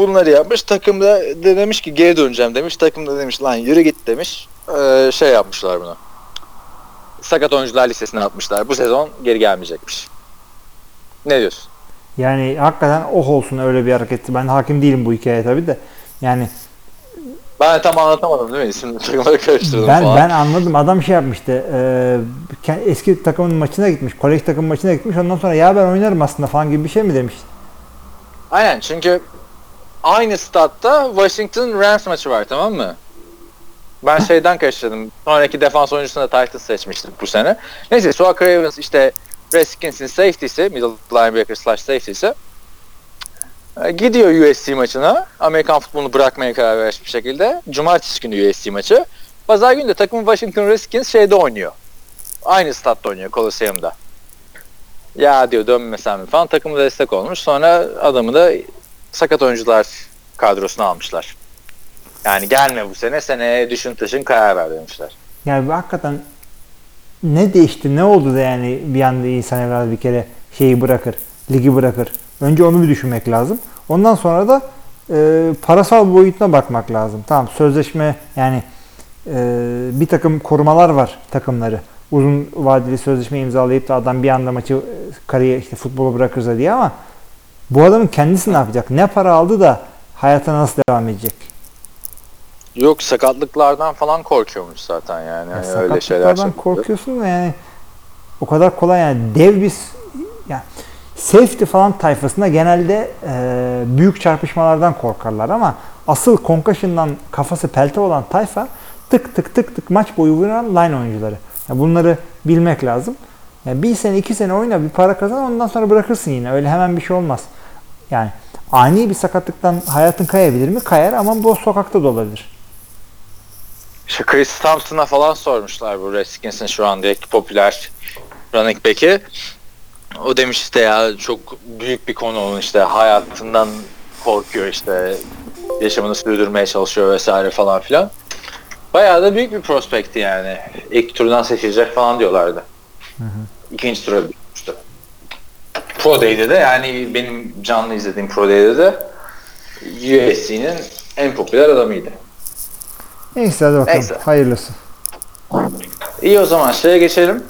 B: bunları yapmış. Takım da de demiş ki geri döneceğim demiş. Takım da demiş lan yürü git demiş. Ee, şey yapmışlar bunu. Sakat oyuncular listesine atmışlar. Bu sezon geri gelmeyecekmiş. Ne diyorsun?
A: Yani hakikaten oh olsun öyle bir hareketti. Ben hakim değilim bu hikayeye tabii de. Yani
B: Ben tam anlatamadım değil mi? İsim takımları karıştırdım
A: ben
B: falan.
A: ben anladım. Adam şey yapmıştı. E, eski takımın maçına gitmiş. Kolej takım maçına gitmiş. Ondan sonra ya ben oynarım aslında falan gibi bir şey mi demiş.
B: Aynen çünkü aynı statta Washington Rams maçı var tamam mı? Ben şeyden karıştırdım. Sonraki defans oyuncusunu da Titans seçmiştik bu sene. Neyse Suak Ravens işte Redskins'in safety'si, middle linebacker slash safety'si. E, Gidiyor USC maçına. Amerikan futbolunu bırakmaya karar vermiş bir şekilde. Cumartesi günü USC maçı. Pazar günü de takım Washington Redskins şeyde oynuyor. Aynı statta oynuyor Coliseum'da. Ya diyor dönmesem mi falan takımı destek olmuş. Sonra adamı da sakat oyuncular kadrosuna almışlar. Yani gelme bu sene seneye düşün taşın karar ver demişler.
A: Yani bu hakikaten ne değişti ne oldu da yani bir anda insan evladı bir kere şeyi bırakır, ligi bırakır. Önce onu bir düşünmek lazım. Ondan sonra da e, parasal boyutuna bakmak lazım. Tamam sözleşme yani e, bir takım korumalar var takımları. Uzun vadeli sözleşme imzalayıp da adam bir anda maçı e, kariyer işte futbolu bırakırsa diye ama bu adamın kendisi ne yapacak? Ne para aldı da hayata nasıl devam edecek?
B: Yok sakatlıklardan falan korkuyormuş zaten yani.
A: Ya
B: Hani öyle şeyler
A: korkuyorsun da yani o kadar kolay yani dev bir yani safety falan tayfasında genelde e, büyük çarpışmalardan korkarlar ama asıl concussion'dan kafası pelte olan tayfa tık tık tık tık maç boyu vuran line oyuncuları. Yani bunları bilmek lazım. Yani bir sene iki sene oyna bir para kazan ondan sonra bırakırsın yine. Öyle hemen bir şey olmaz. Yani ani bir sakatlıktan hayatın kayabilir mi? Kayar ama bu sokakta da olabilir.
B: İşte Chris Thompson'a falan sormuşlar bu Redskins'in şu andaki popüler running back'i. O demiş işte ya çok büyük bir konu onun işte hayatından korkuyor işte yaşamını sürdürmeye çalışıyor vesaire falan filan. Bayağı da büyük bir prospekti yani. İlk turdan seçilecek falan diyorlardı. İkinci tura. Pro Day'de de yani benim canlı izlediğim Pro Day'de de USC'nin en popüler adamıydı.
A: Neyse hadi bakalım.
B: Neyse.
A: Hayırlısı.
B: İyi o zaman şeye geçelim.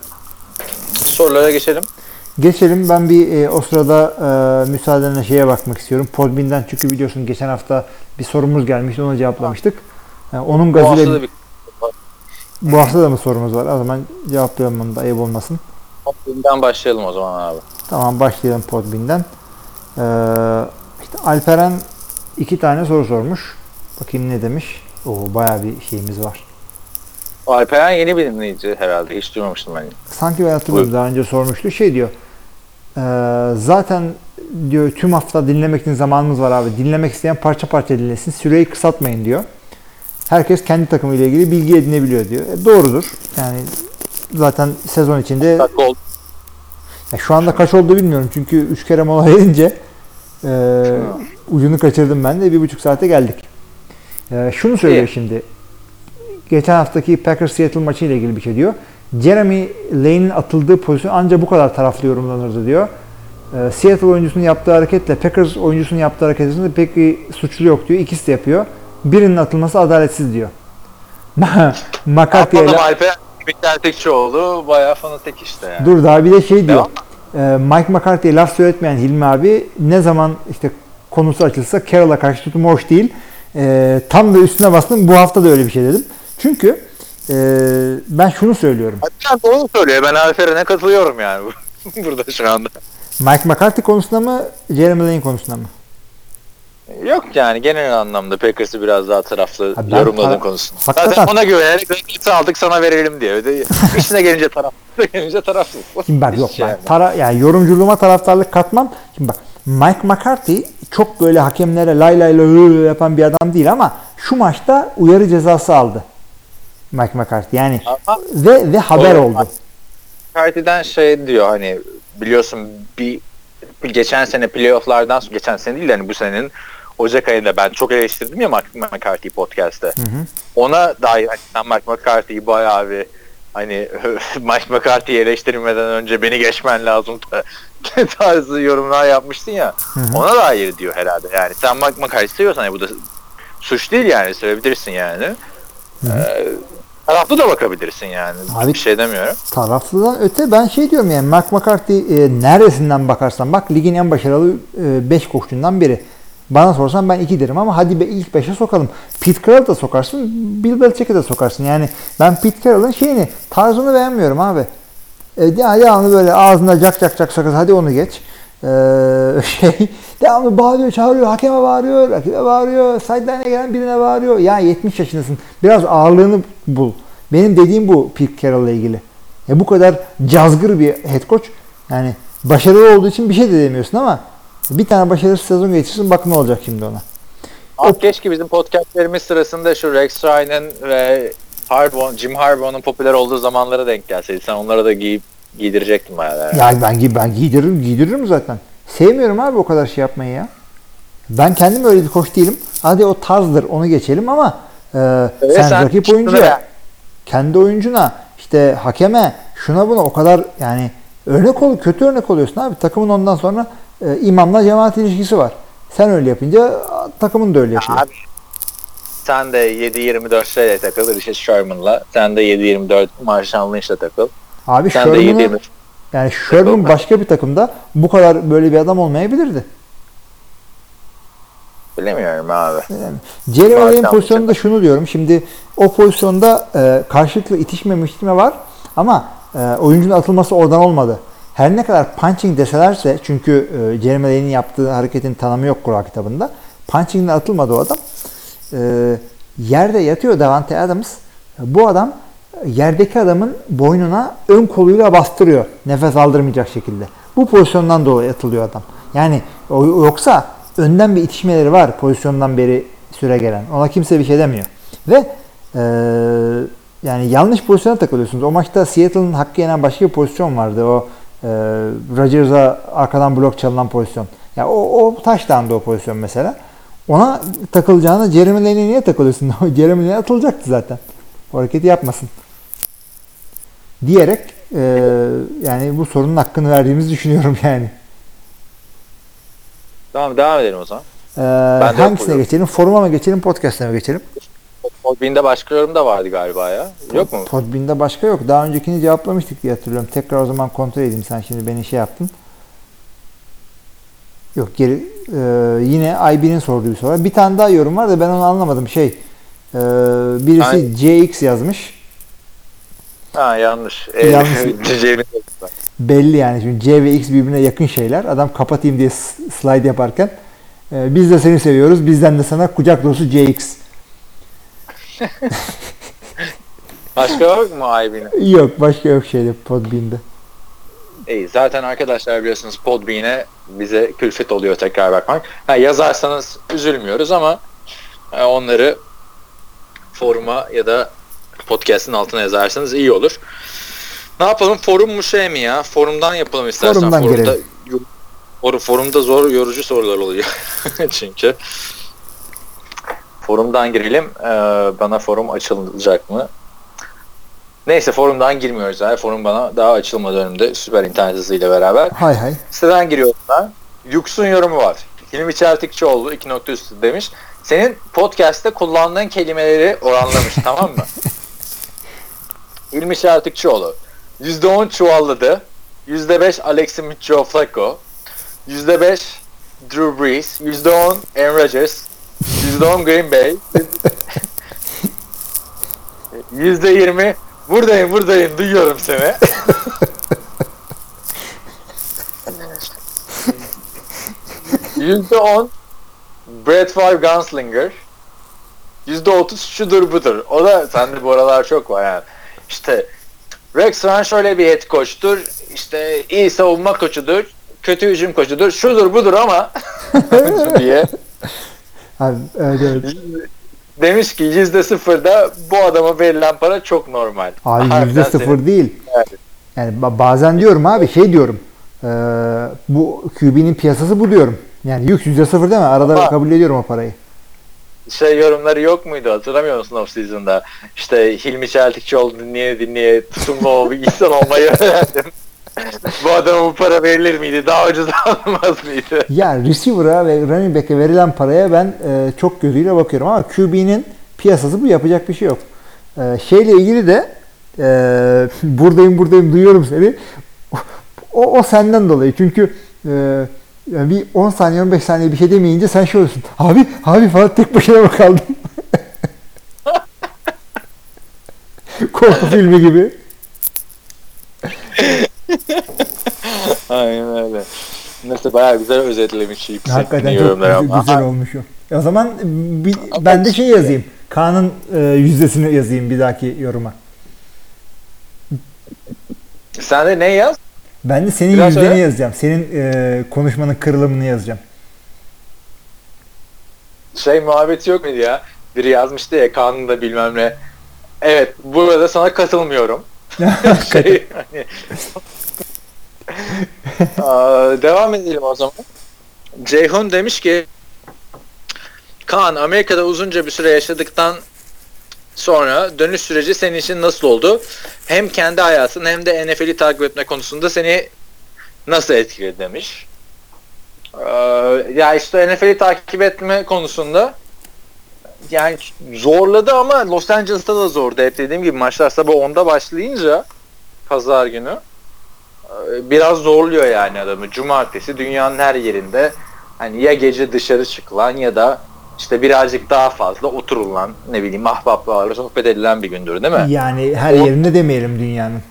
B: Sorulara geçelim.
A: Geçelim. Ben bir e, o sırada e, müsaadenle şeye bakmak istiyorum. Podbin'den çünkü biliyorsun geçen hafta bir sorumuz gelmişti. Onu cevaplamıştık. E, onun
B: Bu
A: gazıyla
B: da bir
A: bu hafta da mı sorumuz var? O zaman cevaplayalım onu da ayıp olmasın.
B: Podbin'den başlayalım o zaman abi.
A: Tamam başlayalım Podbin'den. E, işte Alperen iki tane soru sormuş. Bakayım ne demiş. Oo bayağı bir şeyimiz var.
B: Alperen yeni bir dinleyici herhalde. Hiç duymamıştım ben.
A: Sanki ben hatırlıyorum daha önce sormuştu. Şey diyor. "Ee, zaten diyor tüm hafta dinlemek için zamanımız var abi. Dinlemek isteyen parça parça dinlesin. Süreyi kısaltmayın diyor. Herkes kendi takımıyla ilgili bilgi edinebiliyor diyor. E, doğrudur. Yani zaten sezon içinde Ya şu anda kaç oldu bilmiyorum. Çünkü 3 kere mola verince e, ucunu kaçırdım ben de. Bir buçuk saate geldik. E, şunu söylüyor
B: İyi.
A: şimdi. Geçen haftaki Packers Seattle maçı ile ilgili bir şey diyor. Jeremy Lane'in atıldığı pozisyon ancak bu kadar taraflı yorumlanırdı diyor. E, Seattle oyuncusunun yaptığı hareketle Packers oyuncusunun yaptığı hareket arasında pek bir suçlu yok diyor. İkisi de yapıyor. Birinin atılması adaletsiz diyor.
B: Anladım Alperen. Miktar Tekçioğlu bayağı fanatik işte yani.
A: Dur daha bir de şey diyor. Ee, Mike McCarthy'ye laf söyletmeyen Hilmi abi ne zaman işte konusu açılsa Carroll'a karşı tutum hoş değil. Ee, tam da üstüne bastım. Bu hafta da öyle bir şey dedim. Çünkü e, ben şunu söylüyorum.
B: Alperen doğru söylüyor. Ben Alperen'e katılıyorum yani burada şu anda.
A: Mike McCarthy konusunda mı Jeremy Lane konusunda mı?
B: Yok yani genel anlamda Packers'ı biraz daha taraflı
A: Ha, ben
B: yorumladığın
A: para-
B: konusunda.
A: Hakikaten-
B: Zaten ona güvenerek Rakins'i aldık sana verelim diye. Öde, işine gelince taraf, gelince tarafsız.
A: Şimdi bak yok
B: Hiç yani.
A: ben tara, yani yorumculuğuma taraftarlık katmam. Şimdi bak Mike McCarthy çok böyle hakemlere lay lay lay lay yapan bir adam değil ama şu maçta uyarı cezası aldı. Mike McCarthy yani
B: Ama
A: ve ve haber
B: Doğru.
A: oldu.
B: Parti'den şey diyor hani biliyorsun bir geçen sene playofflardan sonra geçen sene değil de hani bu senenin Ocak ayında ben çok eleştirdim ya Mike McCarthy podcast'te.
A: Hı hı.
B: Ona dair hani sen Mike McCarthy'yi bayağı bir hani Mike McCarthy'yi eleştirmeden önce beni geçmen lazım tarzı yorumlar yapmıştın ya.
A: Hı hı.
B: Ona da hayır diyor herhalde. Yani sen Mike McCarthy seviyorsan hani bu da suç değil yani sevebilirsin yani.
A: Hı hı.
B: Ee, taraflı da bakabilirsin yani.
A: Abi-
B: Bir şey demiyorum.
A: Taraflıdan öte ben şey diyorum yani Mark McCarthy e, neresinden bakarsan bak ligin en başarılı 5 koşucundan biri. Bana sorsan ben 2 derim ama hadi be ilk 5'e sokalım. Pete Carroll da sokarsın, Bill Belichick'e de sokarsın. Yani ben Pete Carroll'ın şeyini, tarzını beğenmiyorum abi. E, devamlı böyle ağzında cak cak cak sakız hadi onu geç. Ee, şey devamlı bağırıyor, çağırıyor, hakeme bağırıyor, rakibe bağırıyor, sideline'e gelen birine bağırıyor. Ya 70 yaşındasın. Biraz ağırlığını bul. Benim dediğim bu Pete Carroll'la ilgili. Ya bu kadar cazgır bir head coach. Yani başarılı olduğu için bir şey de demiyorsun ama bir tane başarısız sezon geçirsin bak ne olacak şimdi ona.
B: Abi keşke bizim podcastlerimiz sırasında şu Rex Ryan'ın ve Harbaugh, Jim Harbaugh'un popüler olduğu zamanlara denk gelseydi. Sen onlara da giyip giydirecektin bayağı.
A: Ya ben gi- ben giydiririm, giydiririm zaten. Sevmiyorum abi o kadar şey yapmayı ya. Ben kendim öyle bir koç değilim. Hadi o tarzdır onu geçelim ama e,
B: Evet,
A: sen,
B: sen
A: rakip oyuncuya,
B: ver.
A: kendi oyuncuna, işte hakeme, şuna buna o kadar yani örnek ol, kötü örnek oluyorsun abi. Takımın ondan sonra e, imamla cemaat ilişkisi var. Sen öyle yapınca takımın da öyle yapıyor.
B: Abi sen de 7-24 şeyle takıl Richard Sherman'la. Sen de 7-24 Marshall Lynch'le takıl.
A: abi
B: Sen
A: Sherman'ı
B: 7-24
A: yani Sherman başka bir takımda bu kadar böyle bir adam olmayabilirdi.
B: bilemiyorum abi.
A: Yani Jerry
B: bu
A: pozisyonunda şunu diyorum. Şimdi o pozisyonda e, karşılıklı itişme var ama e, oyuncunun atılması oradan olmadı. Her ne kadar punching deselerse çünkü e, Jeremy Lane'in yaptığı hareketin tanımı yok Kur'an kitabında. Punching'den atılmadı o adam. E, yerde yatıyor Davante Adams. Bu adam yerdeki adamın boynuna ön koluyla bastırıyor. Nefes aldırmayacak şekilde. Bu pozisyondan dolayı atılıyor adam. Yani yoksa önden bir itişmeleri var pozisyondan beri süre gelen. Ona kimse bir şey demiyor. Ve e, yani yanlış pozisyona takılıyorsunuz. O maçta Seattle'ın hakkı yenen başka bir pozisyon vardı. O e, Rodgers'a arkadan blok çalınan pozisyon. Ya o, o touchdown'da o pozisyon mesela. Ona takılacağına Jeremy Lane'e niye takılıyorsun? Jeremy Lane atılacaktı zaten. O hareketi yapmasın. Diyerek e, yani bu sorunun hakkını verdiğimizi düşünüyorum yani.
B: Tamam devam edelim o zaman.
A: Ee,
B: de
A: hangisine geçelim? Foruma mı geçelim, podcast'e mi geçelim?
B: Podbean'de başka yorum da vardı galiba ya. Yok mu?
A: Podbean'de başka yok. Daha öncekini cevaplamıştık diye hatırlıyorum. Tekrar o zaman kontrol edeyim. Sen şimdi beni şey yaptın. Yok geri e, yine IB'nin sorduğu bir soru. Bir tane daha yorum var da ben onu anlamadım. Şey e, birisi
B: Ay-
A: CX yazmış.
B: Ha yanlış.
A: Yanlış.
B: Cece'nin
A: Belli yani. Şimdi C ve X birbirine yakın şeyler. Adam kapatayım diye slide yaparken e, biz de seni seviyoruz. Bizden de sana kucak dolusu CX.
B: Başka yok mu IB'nin?
A: Yok başka yok şeyde Podbean'de.
B: İyi zaten arkadaşlar biliyorsunuz Podbean'e bize külfet oluyor tekrar bakmak. Ha, yazarsanız üzülmüyoruz ama e, onları foruma ya da podcast'ın altına yazarsanız iyi olur. Ne yapalım? Forum mu şey mi ya? Forumdan yapalım istersen.
A: Forumdan
B: forumda,
A: girelim.
B: yor- for- forumda zor yorucu sorular oluyor. Çünkü forumdan girelim. Ee, bana forum açılacak mı? Neyse forumdan girmiyoruz. Yani. Forum bana daha açılmadı önümde süper internet hızıyla beraber.
A: Hay hay.
B: Siteden giriyorum ben. Yuks'un yorumu var. Hilmi Çeltikçioğlu 2 nokta üstü demiş. Senin podcast'te kullandığın kelimeleri oranlamış tamam mı? Hilmi Çeltikçioğlu. %10 çuvalladı. %5 Alex Smith Joe Flacco. %5 Drew Brees. %10 Aaron Rodgers. %10 Green Bay. %20 buradayım buradayım duyuyorum seni. %10 Brett Favre Gunslinger. %30 şudur budur. O da sende bu aralar çok var yani. İşte Rex Ryan şöyle bir head coach'tur. İşte iyi savunma koçudur. Kötü hücum koçudur. Şudur budur ama diye.
A: Abi, evet, evet.
B: Demiş ki yüzde sıfırda bu adama verilen para çok normal.
A: Abi yüzde sıfır değil.
B: Evet.
A: Yani ba- bazen diyorum abi şey diyorum. eee, bu QB'nin piyasası bu diyorum. Yani yük yüzde sıfır deme. Arada
B: Ama-
A: kabul ediyorum o parayı.
B: şey yorumları yok muydu hatırlamıyor musun off season'da? İşte Hilmi Çeltikçioğlu dinleye dinleye tutumlu bir insan olmayı öğrendim. Bu adama bu para verilir miydi? Daha ucuz almaz mıydı?
A: Ya receiver'a ve running back'e verilen paraya ben e, çok gözüyle bakıyorum ama QB'nin piyasası bu yapacak bir şey yok. E, şeyle ilgili de e, buradayım buradayım duyuyorum seni. O, o senden dolayı çünkü e, yani bir 10 saniye 15 saniye bir şey demeyince sen şey oluyorsun. Abi abi falan tek başına mı kaldın? Korku filmi gibi.
B: Aynen öyle. Neyse bayağı güzel özetlemiş yüksek
A: Hakikaten çok güzel,
B: ama.
A: güzel olmuş o. E o zaman bir, ben de şey yazayım. Kaan'ın e, yüzdesini yazayım bir dahaki yoruma.
B: Sen de ne yaz?
A: Ben de senin
B: Biraz
A: yüzdeni
B: öyle.
A: yazacağım. Senin e, konuşmanın kırılımını yazacağım.
B: Şey muhabbeti yok muydu ya? Biri yazmıştı ya kanunda bilmem ne. Evet burada sana katılmıyorum. şey, hani... Devam edelim o zaman. Ceyhun demiş ki Kaan Amerika'da uzunca bir süre yaşadıktan sonra dönüş süreci senin için nasıl oldu? Hem kendi hayatın hem de NFL'i takip etme konusunda seni nasıl etkiledi demiş. Ee, ya işte NFL'i takip etme konusunda yani zorladı ama Los Angeles'ta da zordu. Hep dediğim gibi maçlar sabah 10'da başlayınca pazar günü biraz zorluyor yani adamı. Cumartesi dünyanın her yerinde hani ya gece dışarı çıkılan ya da işte birazcık daha fazla oturulan ne bileyim ahbaplarla sohbet edilen bir gündür değil mi?
A: Yani her
B: O-
A: yerinde demeyelim dünyanın.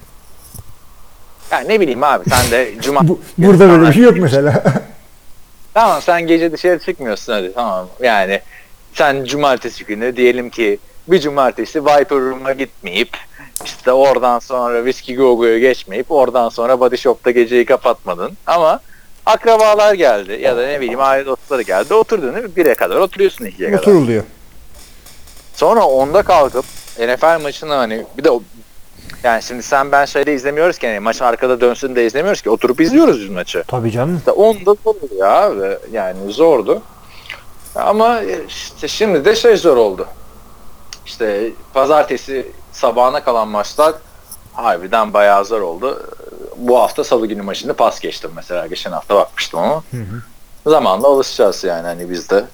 B: Yani ne bileyim abi sen de cuma
A: Bu, burada böyle bir şey yok mesela.
B: Tamam sen gece dışarı çıkmıyorsun hadi tamam. Yani sen cumartesi günü diyelim ki bir cumartesi Viper Room'a gitmeyip işte oradan sonra Whiskey Go Go'ya geçmeyip oradan sonra Body Shop'ta geceyi kapatmadın. Ama akrabalar geldi ya da ne bileyim aile dostları geldi oturdun değil mi? Bire kadar oturuyorsun ikiye kadar.
A: Oturuluyor.
B: Sonra onda kalkıp NFL maçını hani bir de yani şimdi sen ben şeyde izlemiyoruz ki hani maç arkada dönsün de izlemiyoruz ki oturup izliyoruz biz maçı.
A: Tabii canım.
B: İşte onda zordu ya abi. Yani zordu. Ama işte şimdi de şey zor oldu. İşte pazartesi sabahına kalan maçlar harbiden bayağı zor oldu. Bu hafta salı günü maçını pas geçtim mesela. Geçen hafta bakmıştım ama.
A: Hı hı.
B: Zamanla alışacağız yani hani biz de.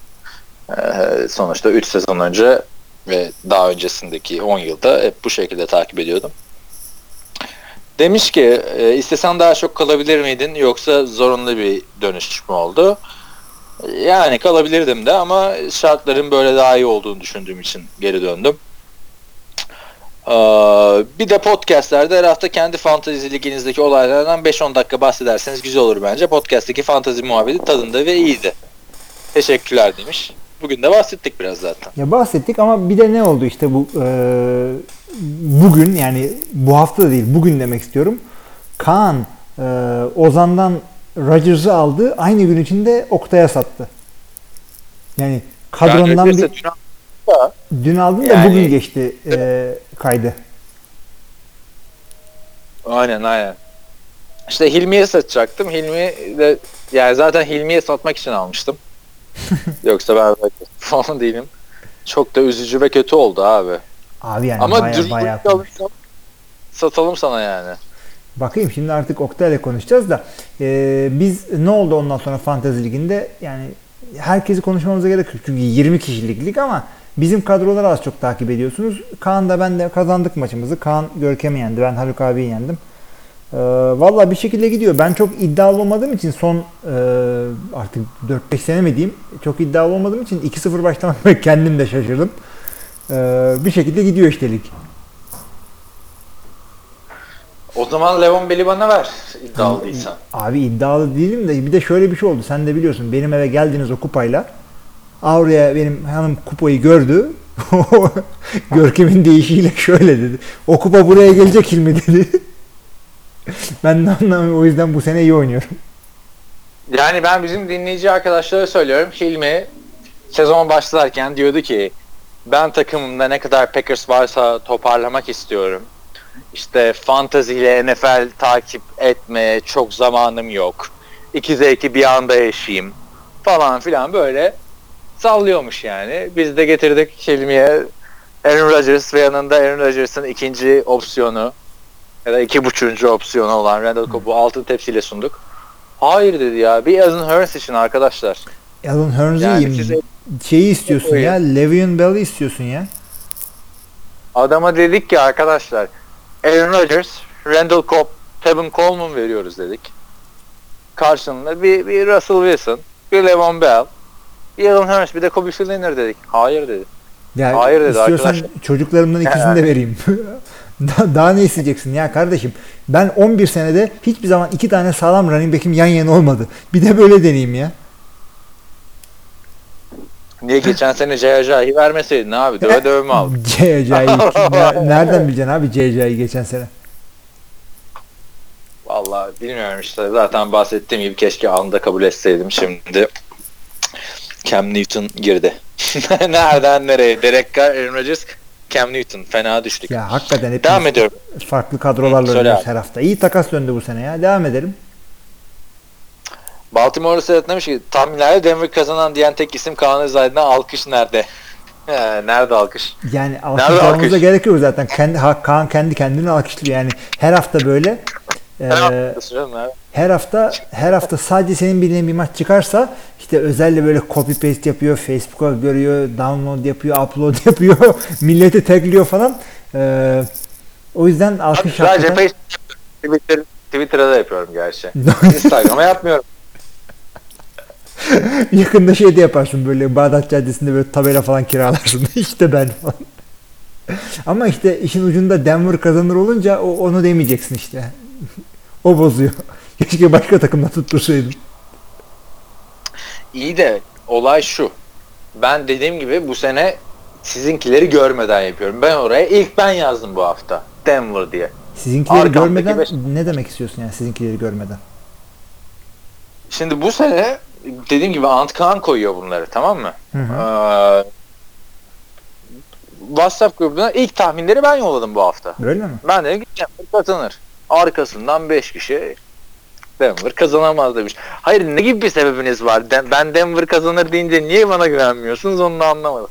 B: Ee, sonuçta 3 sezon önce ve daha öncesindeki 10 yılda hep bu şekilde takip ediyordum. Demiş ki e, istesen daha çok kalabilir miydin yoksa zorunlu bir dönüş mü oldu? Yani kalabilirdim de ama şartların böyle daha iyi olduğunu düşündüğüm için geri döndüm. Ee, bir de podcastlerde her hafta kendi fantazi liginizdeki olaylardan 5-10 dakika bahsederseniz güzel olur bence. Podcast'teki fantazi muhabbeti tadında ve iyiydi. Teşekkürler demiş. Bugün de bahsettik biraz zaten.
A: Ya bahsettik ama bir de ne oldu işte bu e, bugün yani bu hafta da değil bugün demek istiyorum. Kaan e, Ozan'dan Rodgers'ı aldı. Aynı gün içinde Oktay'a sattı. Yani kadrondan
B: Yani
A: bir,
B: Rodgers'ı dün hafta-
A: dün aldın da
B: Yani-
A: bugün geçti e, kaydı.
B: Aynen aynen. İşte Hilmi'ye satacaktım. Hilmi de yani zaten Hilmi'ye satmak için almıştım. Yoksa ben falan değilim. Çok da üzücü ve kötü oldu abi.
A: Abi yani
B: Ama
A: baya
B: Drew
A: baya
B: Brees'i alırsam satalım sana yani.
A: Bakayım şimdi artık Oktay'la konuşacağız da e, biz ne oldu ondan sonra Fantezi Ligi'nde yani herkesi konuşmamıza gerek yok. Çünkü 20 kişilik lig ama bizim kadroları az çok takip ediyorsunuz. Kaan da ben de kazandık maçımızı. Kaan Görkem'i yendi. Ben Haluk abiyi yendim. E, Valla bir şekilde gidiyor. Ben çok iddialı olmadığım için son e, artık 4-5 sene mi diyeyim çok iddialı olmadığım için 2-0 başlamak kendim de şaşırdım. E, bir şekilde gidiyor işte lig.
B: O zaman Levon Bell'i bana ver iddialıysan.
A: Abi iddialı değilim de bir de şöyle bir şey oldu. Sen de biliyorsun benim eve geldiniz o kupayla. Avruya benim hanım kupayı gördü. Görkem'in deyişiyle şöyle dedi. O kupa buraya gelecek ilmi dedi. ben de anlamıyorum. O yüzden bu sene iyi oynuyorum.
B: Yani ben bizim dinleyici arkadaşlara söylüyorum. Hilmi sezon başlarken diyordu ki ben takımımda ne kadar Packers varsa toparlamak istiyorum. İşte fantasy ile NFL takip etmeye çok zamanım yok. İki zevki bir anda yaşayayım falan filan böyle sallıyormuş yani. Biz de getirdik kelimeye Aaron Rodgers ve yanında Aaron Rodgers'ın ikinci opsiyonu ya da iki buçuğuncu opsiyonu olan Randall Cobb'u altın tepsiyle sunduk. Hayır dedi ya. Bir Alan Hurns için arkadaşlar.
A: Alan Hearns'ı
B: Yani size-
A: Şeyi istiyorsun ya. Le'Veon Bell'i istiyorsun ya.
B: Adama dedik ki arkadaşlar Aaron Rodgers, Randall Cobb, Tevin Coleman veriyoruz dedik. Karşılığında bir, bir Russell Wilson, bir Le'Veon Bell, Alan Hurns, bir de Kobe Fleener dedik. Hayır dedi.
A: Ya
B: Hayır dedi
A: istiyorsan
B: arkadaş.
A: çocuklarımdan ikisini de vereyim. daha, daha ne isteyeceksin ya kardeşim? Ben 11 senede hiçbir zaman iki tane sağlam running back'im yan yana olmadı. Bir de böyle deneyeyim ya.
B: Niye geçen sene J.J.'yi vermeseydin abi? Döve döve mi aldın?
A: CC'yi Ne- nereden bileceksin abi CC'yi geçen sene?
B: Vallahi bilmiyorum işte. Zaten bahsettiğim gibi keşke anında kabul etseydim. Şimdi Cam Newton girdi. Nereden nereye? Derek Carr, Aaron Rodgers, Cam Newton. Fena düştük.
A: Ya hakikaten hep
B: Devam ediyorum.
A: farklı kadrolarla oynuyoruz her hafta. İyi takas döndü bu sene ya. Devam edelim.
B: Baltimore'da seyretmemiş ki tahminlerde Denver kazanan diyen tek isim Kaan Özaydın'a alkış nerede? Nerede alkış?
A: Yani alkışlamamıza
B: alkış?
A: gerek yok zaten. Kendi, Kaan kendi kendini alkışlıyor. Yani her hafta böyle e, her hafta her hafta sadece senin bildiğin bir maç çıkarsa işte özellikle böyle copy paste yapıyor, Facebook'a görüyor, download yapıyor, upload yapıyor, milleti tagliyor falan. Ee, o yüzden alkış
B: Sadece
A: hakikaten
B: Facebook, Twitter, Twitter'da da yapıyorum gerçi. Instagram'a yapmıyorum.
A: yakında şey de yaparsın böyle Bağdat Caddesi'nde böyle tabela falan kiralarsın. işte ben falan. Ama işte işin ucunda Denver kazanır olunca o, onu demeyeceksin işte. o bozuyor. Keşke başka takımda tuttursaydın.
B: İyi de olay şu. Ben dediğim gibi bu sene sizinkileri görmeden yapıyorum. Ben oraya ilk ben yazdım bu hafta. Denver diye.
A: Sizinkileri
B: Arkamdaki
A: görmeden
B: beş-
A: ne demek istiyorsun yani sizinkileri görmeden?
B: Şimdi bu sene dediğim gibi Antkan koyuyor bunları tamam mı?
A: Hı hı.
B: Ee, WhatsApp grubuna ilk tahminleri ben yolladım bu hafta.
A: Öyle mi?
B: Ben dedim ki Denver kazanır. Arkasından 5 kişi Denver kazanamaz demiş. Hayır ne gibi bir sebebiniz var? Den- Ben Denver kazanır deyince niye bana güvenmiyorsunuz onu da anlamadım.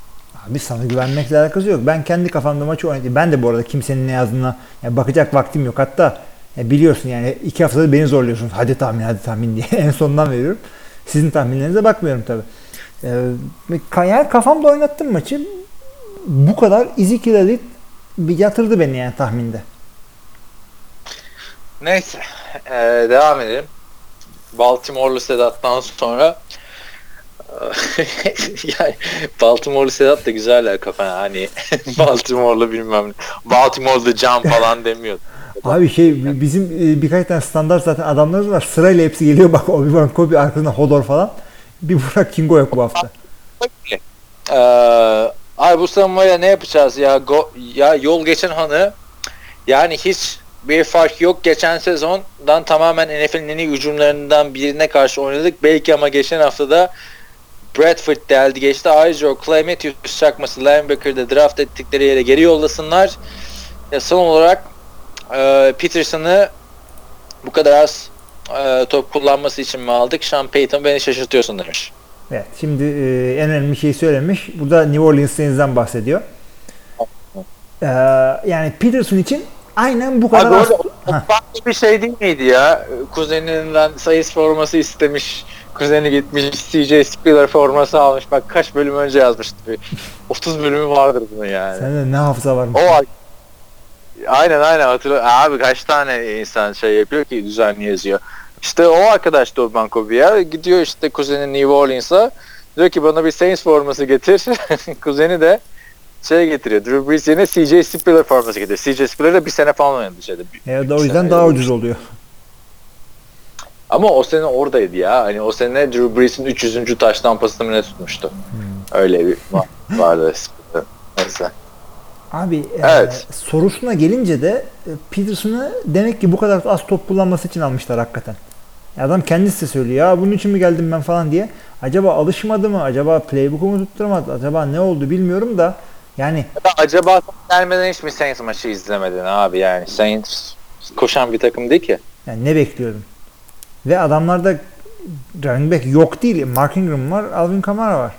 A: Abi sana güvenmekle alakası yok. Ben kendi kafamda maçı oynadım. Ben de bu arada kimsenin ne yazdığına ya bakacak vaktim yok. Hatta ya biliyorsun yani iki haftada beni zorluyorsunuz. Hadi tahmin hadi tahmin diye. en sondan veriyorum. Sizin tahminlerinize bakmıyorum tabi. Ee, yani kafamda oynattım maçı. Bu kadar Ezekiel Elliott bir yatırdı beni yani tahminde.
B: Neyse ee, devam edelim. Baltimore'lu Sedat'tan sonra yani Baltimore'lu Sedat da güzeller kafana hani Baltimore'lu bilmem. Baltimore'lu Can falan demiyor.
A: Abi şey bizim e, birkaç tane standart zaten adamlarımız var. Sırayla hepsi geliyor. Bak Obi-Wan Kobe arkasında Hodor falan. Bir Burak Kingo yok bu hafta.
B: Ee, ay bu savunmaya ne yapacağız ya? Go, ya yol geçen hanı yani hiç bir fark yok. Geçen sezondan tamamen NFL'in en iyi hücumlarından birine karşı oynadık. Belki ama geçen haftada Bradford deldi geçti. Ayrıca o Clay Matthews çakması linebacker'da draft ettikleri yere geri yollasınlar. Ya son olarak e, Peterson'ı bu kadar az e, top kullanması için mi aldık? Sean Payton beni şaşırtıyorsun demiş.
A: Evet, şimdi e, en önemli şeyi söylemiş. Burada New Orleans Saints'den bahsediyor. Ee, yani Peterson için aynen bu kadar
B: Abi orada farklı bir şey değil miydi ya? Kuzeninden sayıs forması istemiş. Kuzeni gitmiş CJ Spiller forması almış. Bak kaç bölüm önce yazmıştı. Bir 30 bölümü vardır bunun yani.
A: Sende ne hafıza varmış.
B: O aynen aynen hatırlıyorum. Abi kaç tane insan şey yapıyor ki düzenli yazıyor. İşte o arkadaş da Urban Kobiya gidiyor işte kuzeni New Orleans'a diyor ki bana bir Saints forması getir. Kuzeni de şey getiriyor. Drew Brees yerine CJ Spiller forması getiriyor. CJ Spiller de bir sene falan oynadı şeyde.
A: Da o yüzden daha ucuz oluyor.
B: Ama o sene oradaydı ya. Hani o sene Drew Brees'in 300. taş tampasını mı ne tutmuştu? Öyle bir va- vardı. Neyse.
A: Abi e,
B: Evet.
A: sorusuna gelince de e, Peterson'ı demek ki bu kadar az top kullanması için almışlar hakikaten. Adam kendisi de söylüyor ya bunun için mi geldim ben falan diye. Acaba alışmadı mı? Acaba playbook'u mu tutturamadı? Acaba ne oldu bilmiyorum da yani
B: Ya da acaba gelmeden hiç mi Saints maçı izlemedin abi yani? Saints koşan bir takım değil ki.
A: Yani ne bekliyordum? Ve adamlarda running back yok değil. Mark Ingram var, Alvin Kamara var.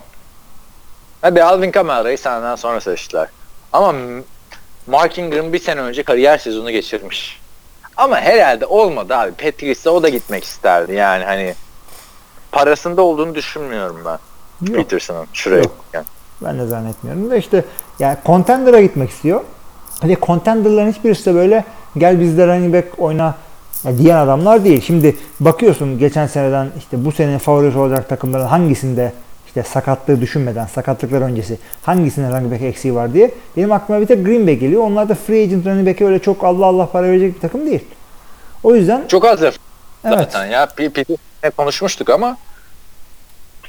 B: Hadi Alvin Kamara'yı senden sonra seçtiler. Ama Mark Ingram bir sene önce kariyer sezonu geçirmiş. Ama herhalde olmadı abi. Patrice'e o da gitmek isterdi. Yani hani parasında olduğunu düşünmüyorum ben.
A: Yok.
B: Peterson'ın şuraya.
A: Yok.
B: Yani.
A: Ben de zannetmiyorum da işte yani contender'a gitmek istiyor. Hani contender'ların hiçbirisi de böyle gel bizde running back oyna ya diyen adamlar değil. Şimdi bakıyorsun geçen seneden işte bu senenin favorisi olacak takımların hangisinde işte sakatlığı düşünmeden sakatlıklar öncesi hangisinde running back eksiği var diye benim aklıma bir tek Green Bay geliyor. Onlar da free agent running back'e öyle çok Allah Allah para verecek bir takım değil. O yüzden
B: Çok az laf
A: evet.
B: zaten ya. Peterson'la konuşmuştuk ama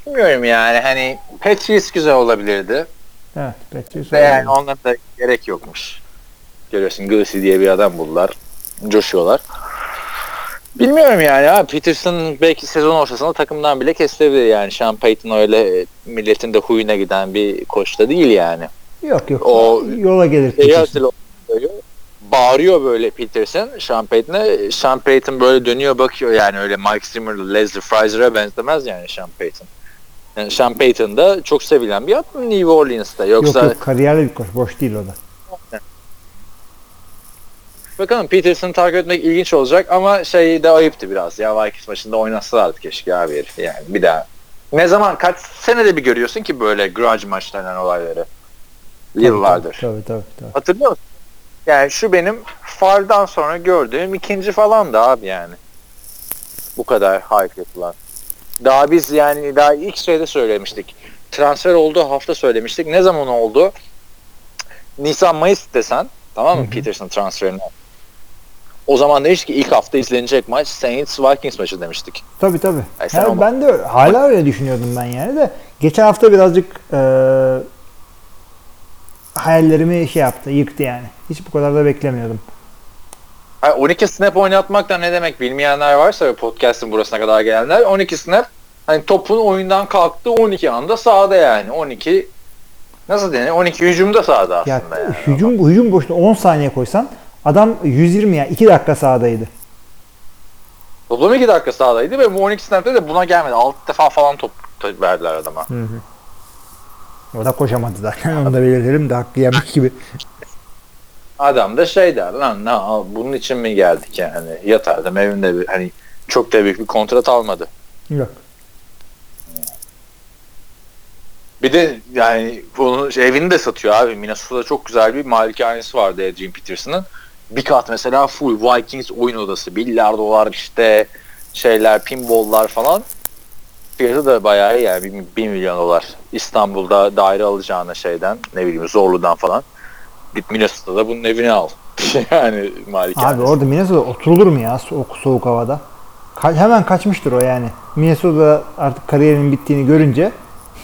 B: bilmiyorum yani hani Patrice güzel olabilirdi.
A: Evet. Patriots
B: Ve yani onlara da gerek yokmuş. Görüyorsun Gulsi diye bir adam buldular. Coşuyorlar. Bilmiyorum yani ha Peterson belki sezon ortasında takımdan bile kesilebilir yani. Sean Payton öyle e, milletin de huyuna giden bir koç da değil yani.
A: Yok yok.
B: O-
A: yola gelir. Peterson.
B: Bağırıyor böyle Peterson Sean Payton'a. Sean Payton böyle dönüyor bakıyor yani öyle Mike Zimmer'la Leslie Frizer'a benzemez yani Sean Payton. Yani Sean Payton da çok sevilen bir adam New Orleans'ta. Yoksa
A: Yok yok kariyerli bir koç. Boş değil o da.
B: Bakalım Peterson'ı takip etmek ilginç olacak ama şey de ayıptı biraz. Ya Vikings maçında oynatsalardı keşke abi herif yani bir daha. Ne zaman kaç senede bir görüyorsun ki böyle grudge maçlarından olayları? Yıllardır.
A: Tabii tabii. tabii.
B: Hatırlıyor musun? Yani şu benim Far'dan sonra gördüğüm ikinci falan da abi yani. Bu kadar hype yapılan. Daha biz yani daha ilk şeyde söylemiştik. Transfer olduğu hafta söylemiştik. Ne zaman oldu? Nisan Mayıs desen tamam mı
A: Hı hı.
B: Peterson transferini? O zaman demiştik ki ilk hafta izlenecek maç Saints Vikings maçı demiştik.
A: Tabii tabii. Yani
B: ama-
A: ben de hala öyle düşünüyordum ben yani de. Geçen hafta birazcık e, hayallerimi şey yaptı, yıktı yani. Hiç bu kadar da beklemiyordum.
B: Ay, 12 snap oynatmak da ne demek bilmeyenler varsa ve podcast'ın burasına kadar gelenler 12 snap hani topun oyundan kalktığı 12 anda sahada yani 12 nasıl denir 12 hücumda sahada
A: Ya
B: aslında yani.
A: hücum hücum boşuna 10 saniye koysan adam 120 ya 2 dakika sahadaydı.
B: Toplam 2 dakika sahadaydı ve bu 12 snap'te de buna gelmedi 6 defa falan top top verdiler adama.
A: Hı hı. O da koşamadı zaten. Onu da belirtelim de hakkı yemek gibi.
B: Adam da şey der lan ne bunun için mi geldik yani yatardım evimde bir, hani çok da büyük bir kontrat almadı.
A: Yok.
B: Bir de yani şey, evini de satıyor abi. Minnesota'da çok güzel bir malikanesi vardı Adrian Peterson'ın. Bir kat mesela full Vikings oyun odası. Bilardolar işte şeyler, pinballlar falan. Fiyatı da bayağı yani 1 milyon dolar. İstanbul'da daire alacağına şeyden ne bileyim Zorlu'dan falan. Git Minnesota'da bunun evini al. yani malikanesi.
A: Abi orada Minnesota oturulur mu ya soğuk, soğuk havada? Ka- hemen kaçmıştır o yani. Minnesota artık kariyerinin bittiğini görünce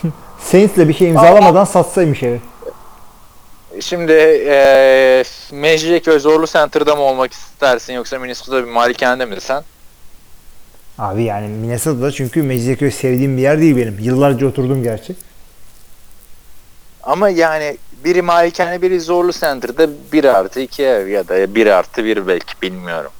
A: Saints'le bir şey imzalamadan satsaymış evi.
B: Şimdi eee Mecidiyeköy Zorlu Center'da mı olmak istersin yoksa Minnesota'da bir malikanede mi sen?
A: Abi yani Minnesota'da çünkü Mecidiyeköy sevdiğim bir yer değil benim. Yıllarca oturdum gerçi.
B: Ama yani biri malikane biri zorlu center'da 1 artı 2 ev ya da 1 artı 1 belki bilmiyorum.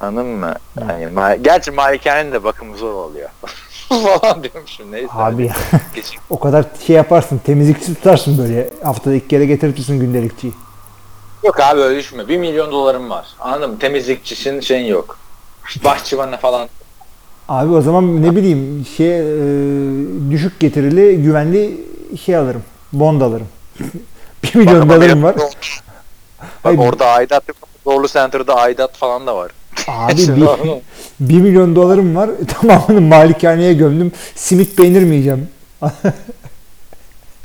B: Anladın mı? Yani, ma- gerçi malikanenin de bakımı zor oluyor. falan diyormuşum neyse.
A: Abi
B: Geçin.
A: o kadar şey yaparsın temizlikçi tutarsın böyle haftada iki kere getirtirsin gündelikçiyi.
B: Yok abi öyle düşünme. 1 milyon dolarım var. Anladın mı? Temizlikçinin şeyin yok. Bahçıvanı falan.
A: Abi o zaman ne bileyim şey e, düşük getirili güvenli şey alırım. Bond alırım. 1 milyon dolarım var.
B: Bak
A: Hayır,
B: orada aidat yok. Zorlu center'da aidat falan da var.
A: Abi
B: Şimdi
A: bir,
B: onu-
A: 1 milyon dolarım var. Tamamını malikaneye gömdüm. Simit peynir mi yiyeceğim?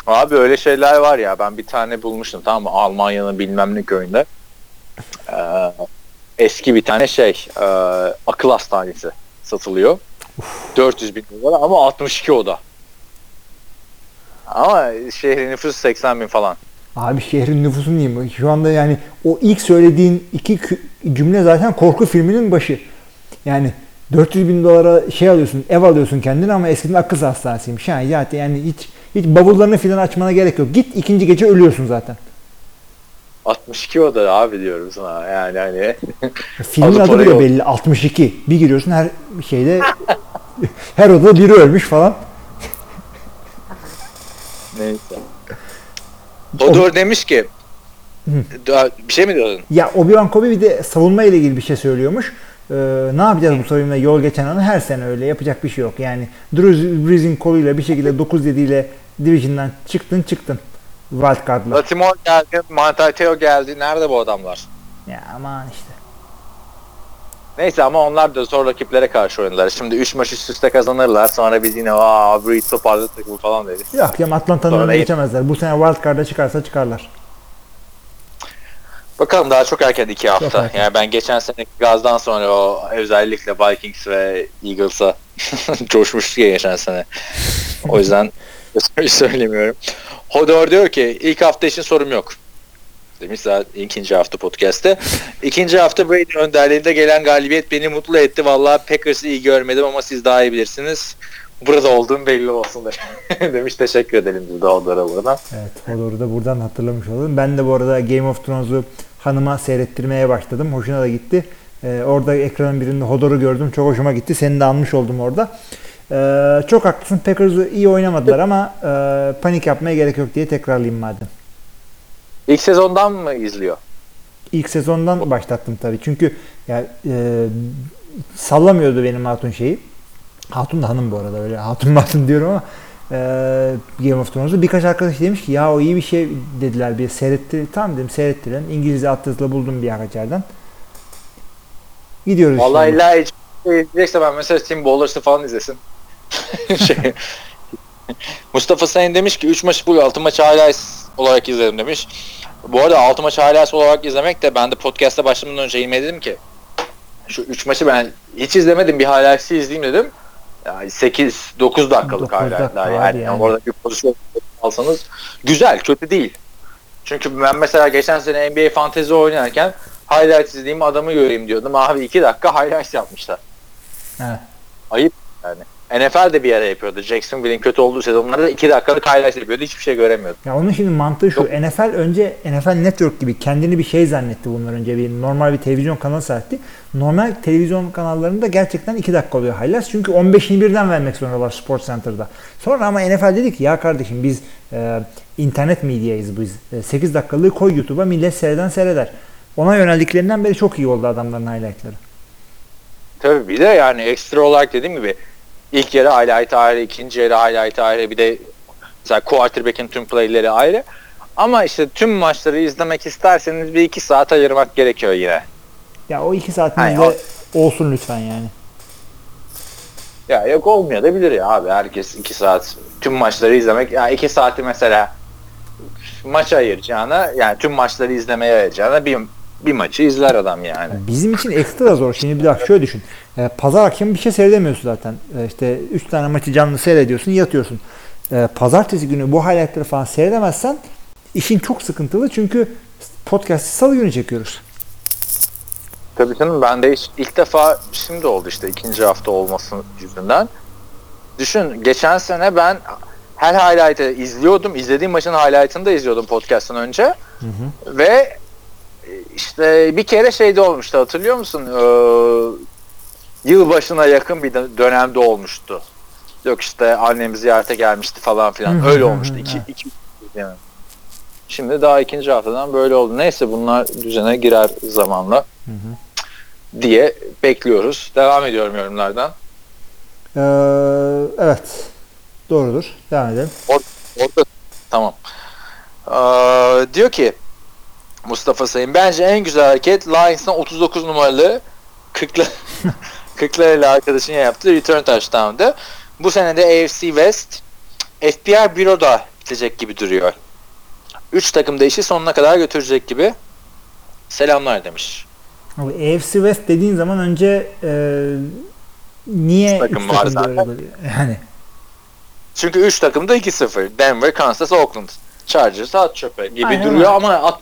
B: Abi öyle şeyler var ya ben bir tane bulmuştum tamam mı Almanya'nın bilmem ne köyünde. Ee, eski bir tane şey e, akıl hastanesi satılıyor. 400 bin dolar ama 62 oda. Ama şehrin nüfusu 80 bin falan.
A: Abi şehrin nüfusu diyeyim. Şu anda yani o ilk söylediğin iki cümle zaten korku filminin başı. Yani 400 bin dolara şey alıyorsun, ev alıyorsun kendine ama eskiden akıl hastanesiymiş. Yani zaten yani hiç hiç bavullarını filan açmana gerek yok. Git ikinci gece ölüyorsun zaten.
B: 62 oda abi diyorum sana yani hani.
A: Filmin
B: Adı
A: bile belli. 62. Bir giriyorsun her şeyde her odada biri ölmüş falan.
B: Neyse. Hodor demiş ki Daha- bir şey mi diyordun?
A: Ya Obi-Wan Kenobi bir de savunma ile ilgili bir şey söylüyormuş. Ee, ne yapacağız bu savunmada yol geçen anı her sene öyle yapacak bir şey yok. Yani Drew Brees'in koluyla bir şekilde 9-7 ile Division'dan çıktın çıktın. Wildcard'la.
B: Latimore geldi, Mantateo geldi. Nerede bu adamlar?
A: Ya aman işte.
B: Neyse ama onlar da zor rakiplere karşı oynadılar. Şimdi 3 maç üst üste kazanırlar. Sonra biz yine aa Breed toparladık bu falan deriz.
A: Yok ya Atlanta'nın önüne geçemezler. Bu sene Wildcard'a çıkarsa çıkarlar.
B: Bakalım daha çok erken iki hafta.
A: erken.
B: Yani ben geçen sene gazdan sonra o özellikle Vikings ve Eagles'a coşmuştu ya geçen sene. O yüzden söylemiyorum. Hodor diyor ki ilk hafta için sorum yok. Demiş zaten ikinci hafta podcast'te. İkinci hafta Brady önderliğinde gelen galibiyet beni mutlu etti. Vallahi Packers'ı iyi görmedim ama siz daha iyi bilirsiniz. Burada olduğum belli olsun demiş. teşekkür edelim biz de Hodor'a buradan.
A: Evet Hodor'u da buradan hatırlamış olalım. Ben de bu arada Game of Thrones'u hanıma seyrettirmeye başladım. Hoşuna da gitti. Ee, orada ekranın birinde Hodor'u gördüm. Çok hoşuma gitti. Seni de almış oldum orada. Ee, çok haklısın. Packers'ı iyi oynamadılar ama e, panik yapmaya gerek yok diye tekrarlayayım madem.
B: İlk sezondan mı izliyor?
A: İlk sezondan başlattım tabii. Çünkü ya, e, sallamıyordu benim hatun şeyi. Hatun da hanım bu arada öyle hatun hatun diyorum ama e, Game of Thrones'u birkaç arkadaş demiş ki ya o iyi bir şey dediler bir seyretti. Tamam dedim seyrettirelim. İngilizce altyazılı buldum birkaç yerden. Gidiyoruz
B: Vallahi
A: şimdi.
B: illa hiç şey izleyecekse ben mesela Tim Ballers'ı falan izlesin. şey. Mustafa Sayın demiş ki 3 maçı full 6 maçı highlights olarak izledim demiş. Bu arada 6 maçı highlights olarak izlemek de ben de podcast'a başlamadan önce yemin dedim ki şu 3 maçı ben hiç izlemedim bir highlights'ı izleyeyim dedim. Yani 8 9 dakikalık highlight'lar yani.
A: abi yani.
B: Orada bir pozisyon alsanız güzel, kötü değil. Çünkü ben mesela geçen sene NBA fantezi oynarken highlights izleyeyim adamı göreyim diyordum. Abi 2 dakika highlights yapmışlar.
A: Evet.
B: Ayıp yani. NFL de bir ara yapıyordu. Jacksonville'in kötü olduğu sezonlarda 2 dakikalık highlights yapıyordu. Hiçbir şey göremiyordu.
A: Ya onun şimdi mantığı şu.
B: Yok.
A: NFL önce NFL Network gibi kendini bir şey zannetti bunlar önce. Bir normal bir televizyon kanalı sahipti. Normal televizyon kanallarında gerçekten 2 dakika oluyor highlights. Çünkü 15'ini birden vermek zorundalar Sport Center'da. Sonra ama NFL dedi ki ya kardeşim biz e, internet medyayız biz. E, 8 dakikalığı koy YouTube'a millet seyreden seyreder. Ona yöneldiklerinden beri çok iyi oldu adamların highlightları.
B: Tabii bir de yani ekstra olarak dediğim gibi ilk yarı highlight ayrı, ikinci yarı highlight ayrı, bir de mesela quarterback'in tüm playleri ayrı. Ama işte tüm maçları izlemek isterseniz bir iki saat ayırmak gerekiyor yine.
A: Ya o 2 saatiniz
B: Hayır,
A: de olsun lütfen yani.
B: Ya yok olmuyor da bilir ya abi herkes iki saat tüm maçları izlemek. Ya iki saati mesela maça ayıracağına yani tüm maçları izlemeye ayıracağına bir, bir maçı izler adam yani.
A: Bizim için ekstra zor. Şimdi bir dakika şöyle düşün. Ee, pazar akşamı bir şey seyredemiyorsun zaten. Ee, işte 3 tane maçı canlı seyrediyorsun, yatıyorsun. Ee, pazartesi günü bu highlightları falan seyredemezsen işin çok sıkıntılı çünkü podcast'ı salı günü çekiyoruz.
B: Tabii canım ben de hiç, ilk defa şimdi oldu işte ikinci hafta olması yüzünden. Düşün geçen sene ben her highlight'ı izliyordum. İzlediğim maçın highlight'ını da izliyordum podcast'tan önce. Ve e, işte bir kere şeyde olmuştu hatırlıyor musun? Ee, yılbaşına yakın bir dö- dönemde olmuştu. Yok işte annem ziyarete gelmişti falan filan. Öyle olmuştu. İki, iki, yani. Şimdi daha ikinci haftadan böyle oldu. Neyse bunlar düzene girer zamanla diye bekliyoruz. Devam ediyorum yorumlardan.
A: Ee, evet. Doğrudur. Devam edelim.
B: Orada tamam. Ee, diyor ki Mustafa Sayın bence en güzel hareket Lions'ın 39 numaralı 40'lı 40'lı ile arkadaşın yaptığı return touchdown'dı. Bu sene de AFC West FBR büroda bitecek gibi duruyor. 3 takım da işi sonuna kadar götürecek gibi. Selamlar demiş.
A: Abi, AFC West dediğin zaman önce e, niye
B: Üç takım
A: üç
B: var zaten.
A: Yani
B: Çünkü 3 takım da 2-0. Denver, Kansas, Oakland. Chargers at çöpe gibi
A: Aynen
B: duruyor
A: öyle.
B: ama at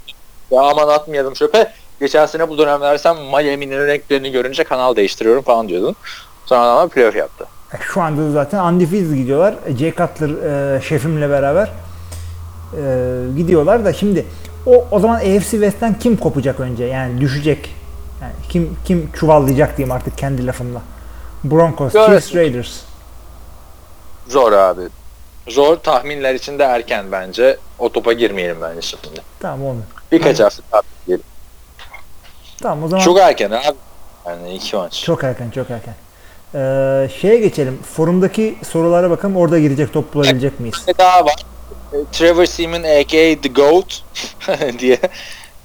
B: ya aman atmayalım çöpe. Geçen sene bu dönemler sen Miami'nin renklerini görünce kanal değiştiriyorum falan diyordun. Sonra ama playoff yaptı.
A: E, Şu anda da zaten undefeated gidiyorlar. E, Jay Cutler e, şefimle beraber e, gidiyorlar da şimdi o o zaman AFC West'ten kim kopacak önce? Yani düşecek. Yani kim kim çuvallayacak diyeyim artık kendi lafımla. Broncos. Chiefs, Raiders.
B: Zor abi. zor tahminler için de erken bence. O topa girmeyelim bence şimdi.
A: Tamam onu.
B: Birkaç hafta daha bekleyelim.
A: Tamam o zaman
B: Çok erken abi. Yani iki maç.
A: çok erken çok erken. Ee, şeye geçelim. Forumdaki sorulara bakalım. Orada girecek top bulabilecek miyiz?
B: Bir daha var. E, Trevor Seaman aka The Goat diye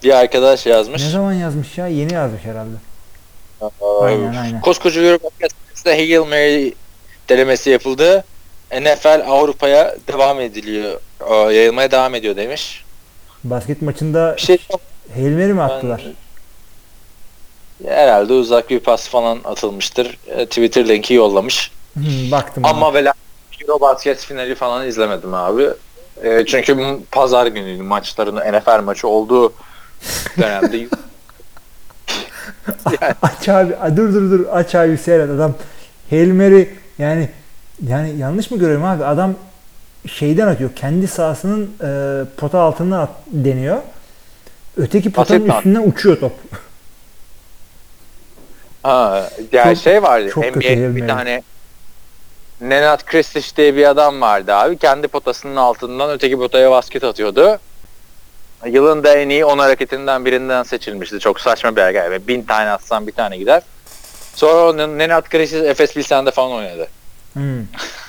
B: bir arkadaş yazmış.
A: Ne zaman yazmış ya? Yeni yazmış herhalde.
B: Aa,
A: Aynen aynen.
B: Koskoca Europa Gazetesi'nde Hail Mary denemesi yapıldı. NFL Avrupa'ya devam ediliyor. Yayılmaya devam ediyor demiş.
A: Basket maçında
B: Bir şey
A: Hail Mary mi attılar?
B: herhalde uzak bir pas falan atılmıştır. E, Twitter linki yollamış.
A: Hmm, baktım.
B: Ama ve Eurobasket finali falan izlemedim abi. E, çünkü pazar günüydü maçların NFL maçı olduğu dönemde. yani,
A: aç abi. Dur dur dur. Aç abi seyret. Adam Hail Mary yani yani yanlış mı görüyorum abi? Adam şeyden atıyor. Kendi sahasının e, pota altından at, deniyor. Öteki potanın
B: mi?
A: üstünden uçuyor top.
B: ha, yani
A: Çok-
B: şey vardı.
A: çok
B: NBA'de bir
A: Mary.
B: tane Nenad Kristić diye bir adam vardı abi. Kendi potasının altından öteki potaya basket atıyordu. Yılın da en iyi 10 hareketinden birinden seçilmişti. Çok saçma bir hareket. Yani bin tane atsan bir tane gider. Sonra Nenad Kristić Efes Pilsen'de falan oynadı.
A: Hmm.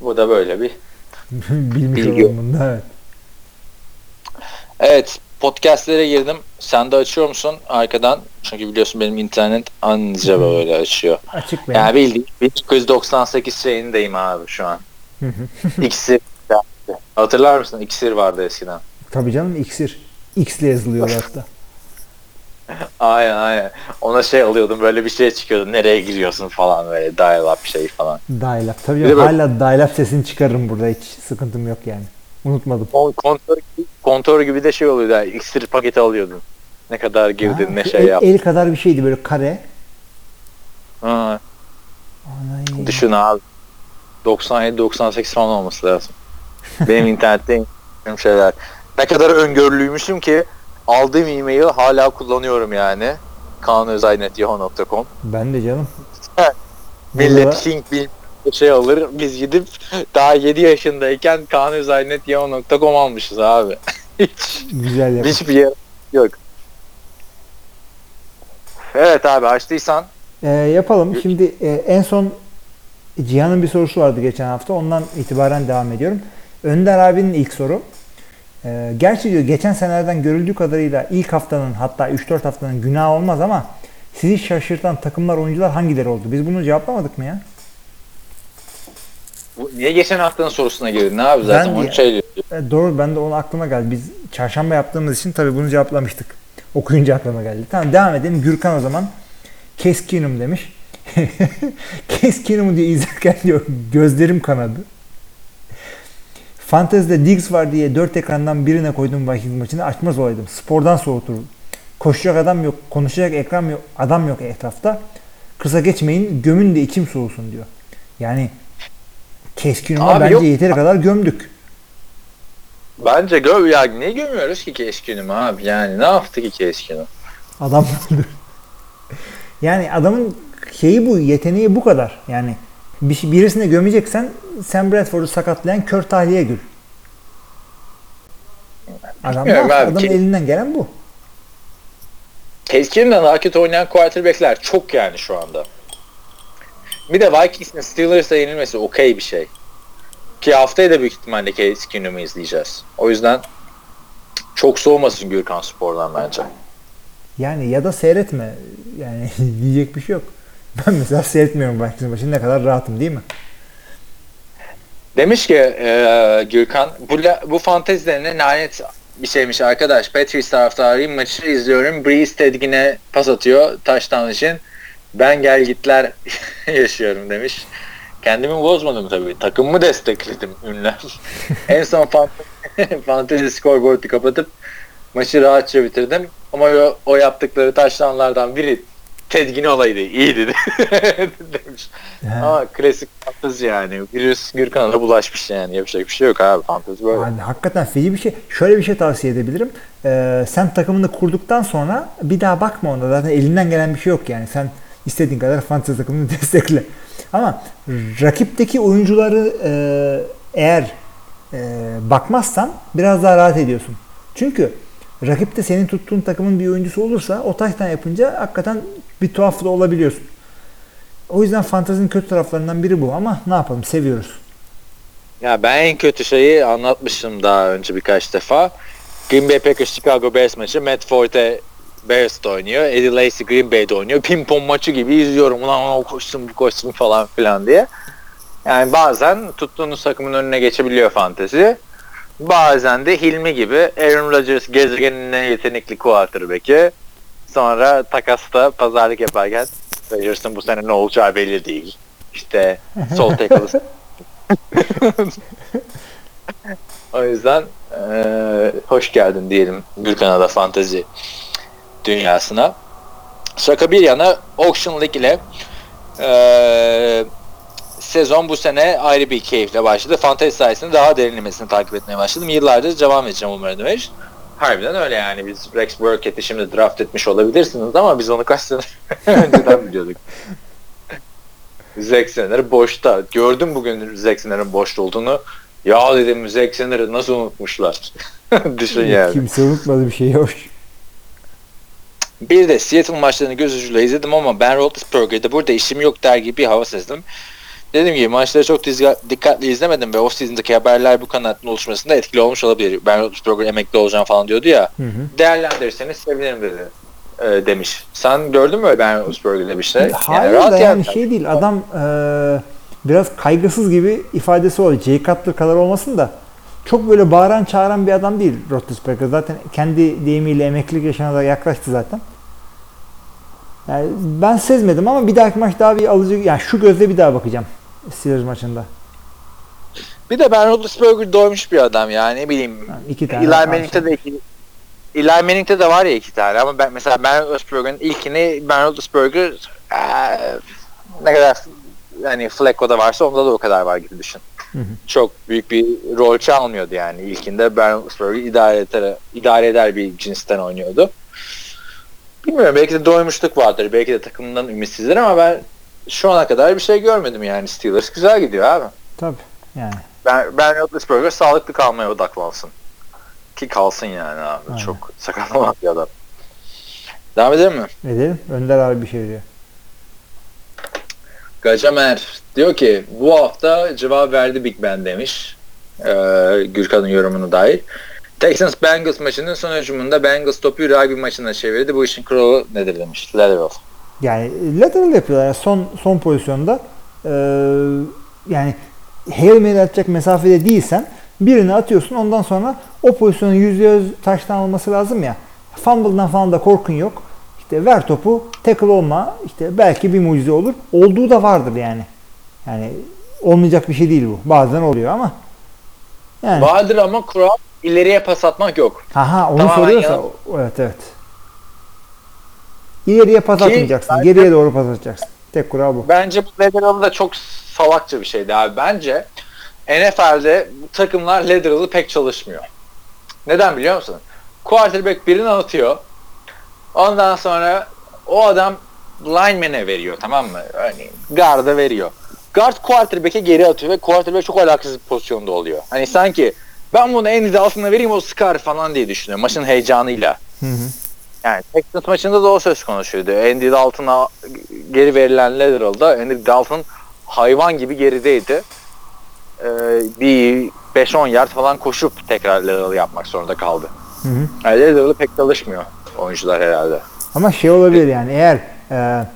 B: Bu da böyle bir Bilgi.
A: bunda evet.
B: Evet podcastlere girdim. Sen de açıyor musun arkadan? Çünkü biliyorsun benim internet anca böyle açıyor.
A: Açık benim.
B: Yani bildiğin 1998 şeyindeyim abi şu an. İksir. Hatırlar mısın? İksir vardı eskiden.
A: Tabii canım iksir. X ile yazılıyor hatta.
B: Aynen aynen. Ona şey alıyordum böyle bir şey çıkıyordu. Nereye giriyorsun falan böyle dial up şey falan.
A: Tabii
B: Bir de
A: canım,
B: böyle-
A: hala dial-up sesini çıkarırım burada. Hiç sıkıntım yok yani. Unutmadım.
B: O kontör, gibi- kontör gibi de şey oluyordu. Yani iksir paketi alıyordun. Ne kadar girdin
A: Ha,
B: ne şey
A: el,
B: yaptın.
A: el kadar bir şeydi böyle kare.
B: Ha,
A: Anay.
B: düşün abi. 97-98 falan olması lazım. Benim internette şeyler. Ne kadar öngörülüymüşüm ki aldığım e-mail hala kullanıyorum yani. kaanözaynet.yahoo.com
A: Ben de canım.
B: Millet
A: Burada-
B: link bir şey alır. Biz gidip daha 7 yaşındayken kaanözaynet.yahoo.com almışız abi. Hiç,
A: Güzel yap.
B: hiçbir yer yok. Evet abi açtıysan
A: Ee, yapalım. Şimdi e, en son Cihan'ın bir sorusu vardı geçen hafta. Ondan itibaren devam ediyorum. Önder abinin ilk soru. Ee, gerçi diyor geçen senelerden görüldüğü kadarıyla ilk haftanın hatta 3-4 haftanın günahı olmaz ama sizi şaşırtan takımlar oyuncular hangileri oldu? Biz bunu cevaplamadık mı ya?
B: bu- niye geçen haftanın sorusuna girdin abi zaten
A: Ben-
B: onu şey.
A: E, doğru ben de onu aklıma geldi. Biz çarşamba yaptığımız için tabii bunu cevaplamıştık. Okuyunca aklıma geldi. Tamam devam edelim. Gürkan o zaman Keskinum demiş. Keskinum'u diye izlerken diyor gözlerim kanadı. Fantezide Diggs var diye dört ekrandan birine koydum Vikings maçını açmaz olaydım. Spordan soğutur. Koşacak adam yok, konuşacak ekran yok, adam yok etrafta. Kısa geçmeyin, gömün de içim soğusun diyor. Yani Keskinum'a
B: Abi
A: bence
B: yok.
A: yeteri kadar gömdük.
B: Bence göv ya niye gömüyoruz ki Keşkin'im abi yani ne yaptı ki Keşkin'im?
A: Adam yani adamın şeyi bu, yeteneği bu kadar. Yani bir, birisine gömeceksen Sam Bradford'u sakatlayan kör tahliye gül. Adam,
B: Bilmiyorum
A: adamın
B: ki-
A: elinden gelen bu.
B: Keskin'den daha kötü oynayan quarterback'ler çok yani şu anda. Bir de Vikings'in Steelers'a yenilmesi okey bir şey. Ki haftaya da büyük ihtimalle Keskin'imi izleyeceğiz. O yüzden çok soğumasın Gürkan Spor'dan bence.
A: Yani ya da seyretme. Yani diyecek bir şey yok. Ben mesela seyretmiyorum Vikings'in maçını ne kadar rahatım değil mi?
B: Demiş ki e, Gürkan bu, bu fantezilerine lanet bir şeymiş arkadaş. Patriots taraftarıyım maçı izliyorum. Breeze Tedgin'e pas atıyor touchdown için. Ben gel gitler yaşıyorum demiş. Kendimi bozmadım tabii. Takımımı destekledim ünlem. en son fant- fantezi scoreboard'u kapatıp maçı rahatça bitirdim. Ama o, o yaptıkları touchdownlardan biri Tedgin olaydı. iyiydi demiş.
A: He.
B: Ama klasik fantezi yani. Virüs Gürkan'a da bulaşmış yani. Yapacak bir şey yok abi. Fantezi böyle.
A: Yani hakikaten feci bir şey. Şöyle bir şey tavsiye edebilirim. Ee, sen takımını kurduktan sonra bir daha bakma ona. Zaten elinden gelen bir şey yok yani. Sen istediğin kadar fantezi takımını destekle. Ama rakipteki oyuncuları e, eğer e, bakmazsan biraz daha rahat ediyorsun. Çünkü rakipte senin tuttuğun takımın bir oyuncusu olursa o taştan yapınca hakikaten bir tuhaf da olabiliyorsun. O yüzden fantezinin kötü taraflarından biri bu ama ne yapalım seviyoruz.
B: Ya ben en kötü şeyi anlatmıştım daha önce birkaç defa. Green Bay Packers Chicago Bears maçı. Matt Forte Bears'ta oynuyor. Eddie Lacy Green Bay'de oynuyor. Ping pong maçı gibi izliyorum. Ulan o koşsun bu koşsun falan filan diye. Yani bazen tuttuğunuz takımın önüne geçebiliyor fantezi. Bazen de Hilmi gibi Aaron Rodgers gezegenin en yetenekli quarterback'i. Sonra takasta pazarlık yaparken Rodgers'ın bu sene ne olacağı belli değil. İşte sol tackle o yüzden eee, hoş geldin diyelim Gürkan'a fantezi dünyasına. Şaka bir yana Auction League ile eee, sezon bu sene ayrı bir keyifle başladı. Fantezi sayesinde daha derinlemesine takip etmeye başladım. Yıllardır devam edeceğim umarım demiş. Harbiden öyle yani. Biz Rex Burkhead'i şimdi draft etmiş olabilirsiniz ama biz onu kaç sene önceden biliyorduk. Zack Snyder boşta. Gördüm bugün Zack Snyder'ın boşta olduğunu. Ya dedim Zack Snyder'ı nasıl unutmuşlar? Düşün yani.
A: Kimse unutmadı bir şey yok.
B: Bir de Seattle maçlarını göz ucuyla izledim ama Ben Roethlisberger'de burada işim yok der gibi bir hava sezdim. Dediğim gibi maçları çok dikkatli izlemedim ve off-season'daki haberler bu kanatın oluşmasında etkili olmuş olabilir. Ben Roethlisberger emekli olacağım falan diyordu ya.
A: Hı hı.
B: Değerlendirirseniz sevinirim dedi. e, demiş. Sen gördün mü Ben Roethlisberger'de bir şey?
A: Hayır
B: rahat
A: da yani
B: yani.
A: şey değil adam eee, biraz kaygısız gibi ifadesi oluyor. Jay Cutler kadar olmasın da çok böyle bağıran çağıran bir adam değil Roethlisberger. Zaten kendi deyimiyle emeklilik yaşına da yaklaştı zaten. Yani ben sezmedim ama bir dahaki maç daha bir alıcı yani şu gözle bir daha bakacağım Steelers maçında.
B: Bir de Ben Roethlisberger doymuş bir adam yani ne bileyim.
A: Yani iki tane.
B: Eli. Manning'de de iki Eli Manning'de de var ya iki tane ama ben mesela Ben Roethlisberger'ın ilkini Ben Roethlisberger eee, ne kadar yani Flacco'da varsa onda da o kadar var gibi düşün.
A: Hı hı.
B: Çok büyük bir rol çalmıyordu yani. İlkinde Ben Roethlisberger idare eder, idare eder bir cinsten oynuyordu. Bilmiyorum belki de doymuşluk vardır. Belki de takımından ümitsizdir ama ben şu ana kadar bir şey görmedim yani Steelers. Güzel gidiyor abi.
A: Tabii yani.
B: Ben, ben Roethlisberger sağlıklı kalmaya odaklansın. Ki kalsın yani abi.
A: Aynen.
B: Çok sakatlanan bir adam. Devam edelim mi?
A: Edelim. Önder abi bir şey diyor.
B: Gacamer diyor ki bu hafta cevap verdi Big Ben demiş. Ee, Gürkan'ın yorumunu dair. Texans Bengals maçının son hücumunda Bengals topu rugby maçına çevirdi. Bu işin kuralı nedir demiş. Leatherwell.
A: Yani lateral yapıyorlar. Yani son son pozisyonda eee, yani Hail Mary atacak mesafede değilsen birini atıyorsun ondan sonra o pozisyonun %100 taştan alması lazım ya. Fumble'dan falan da korkun yok. İşte ver topu, tackle olma. işte belki bir mucize olur. Olduğu da vardır yani. Yani olmayacak bir şey değil bu. Bazen oluyor ama yani
B: Vardır ama kural ileriye pas atmak yok.
A: Aha onu
B: Tamamen
A: soruyorsa
B: yan-
A: evet evet. İleriye pas
B: Ki
A: atmayacaksın.
B: zaten-
A: Geriye doğru pas atacaksın. Tek kural bu.
B: Bence bu Leatherwell da çok salakça bir şeydi abi. Bence NFL'de takımlar Leatherwell'ı pek çalışmıyor. Neden biliyor musun? Quarterback birini atıyor. Ondan sonra o adam lineman'e veriyor tamam mı? Örneğin guard'a veriyor. Guard quarterback'e geri atıyor ve quarterback çok alakasız bir pozisyonda oluyor. Hani sanki ben bunu en altına vereyim o sıkar falan diye düşünüyor maçın heyecanıyla.
A: Hı hı.
B: Yani Texans maçında da o söz konusuydu. Andy Dalton'a geri verilen Leatherall'da Andy Dalton hayvan gibi gerideydi. Ee, bir 5-10 yard falan koşup tekrar Leatherall yapmak zorunda kaldı.
A: Hı hı.
B: Yani pek çalışmıyor oyuncular herhalde.
A: Ama şey olabilir yani eğer e,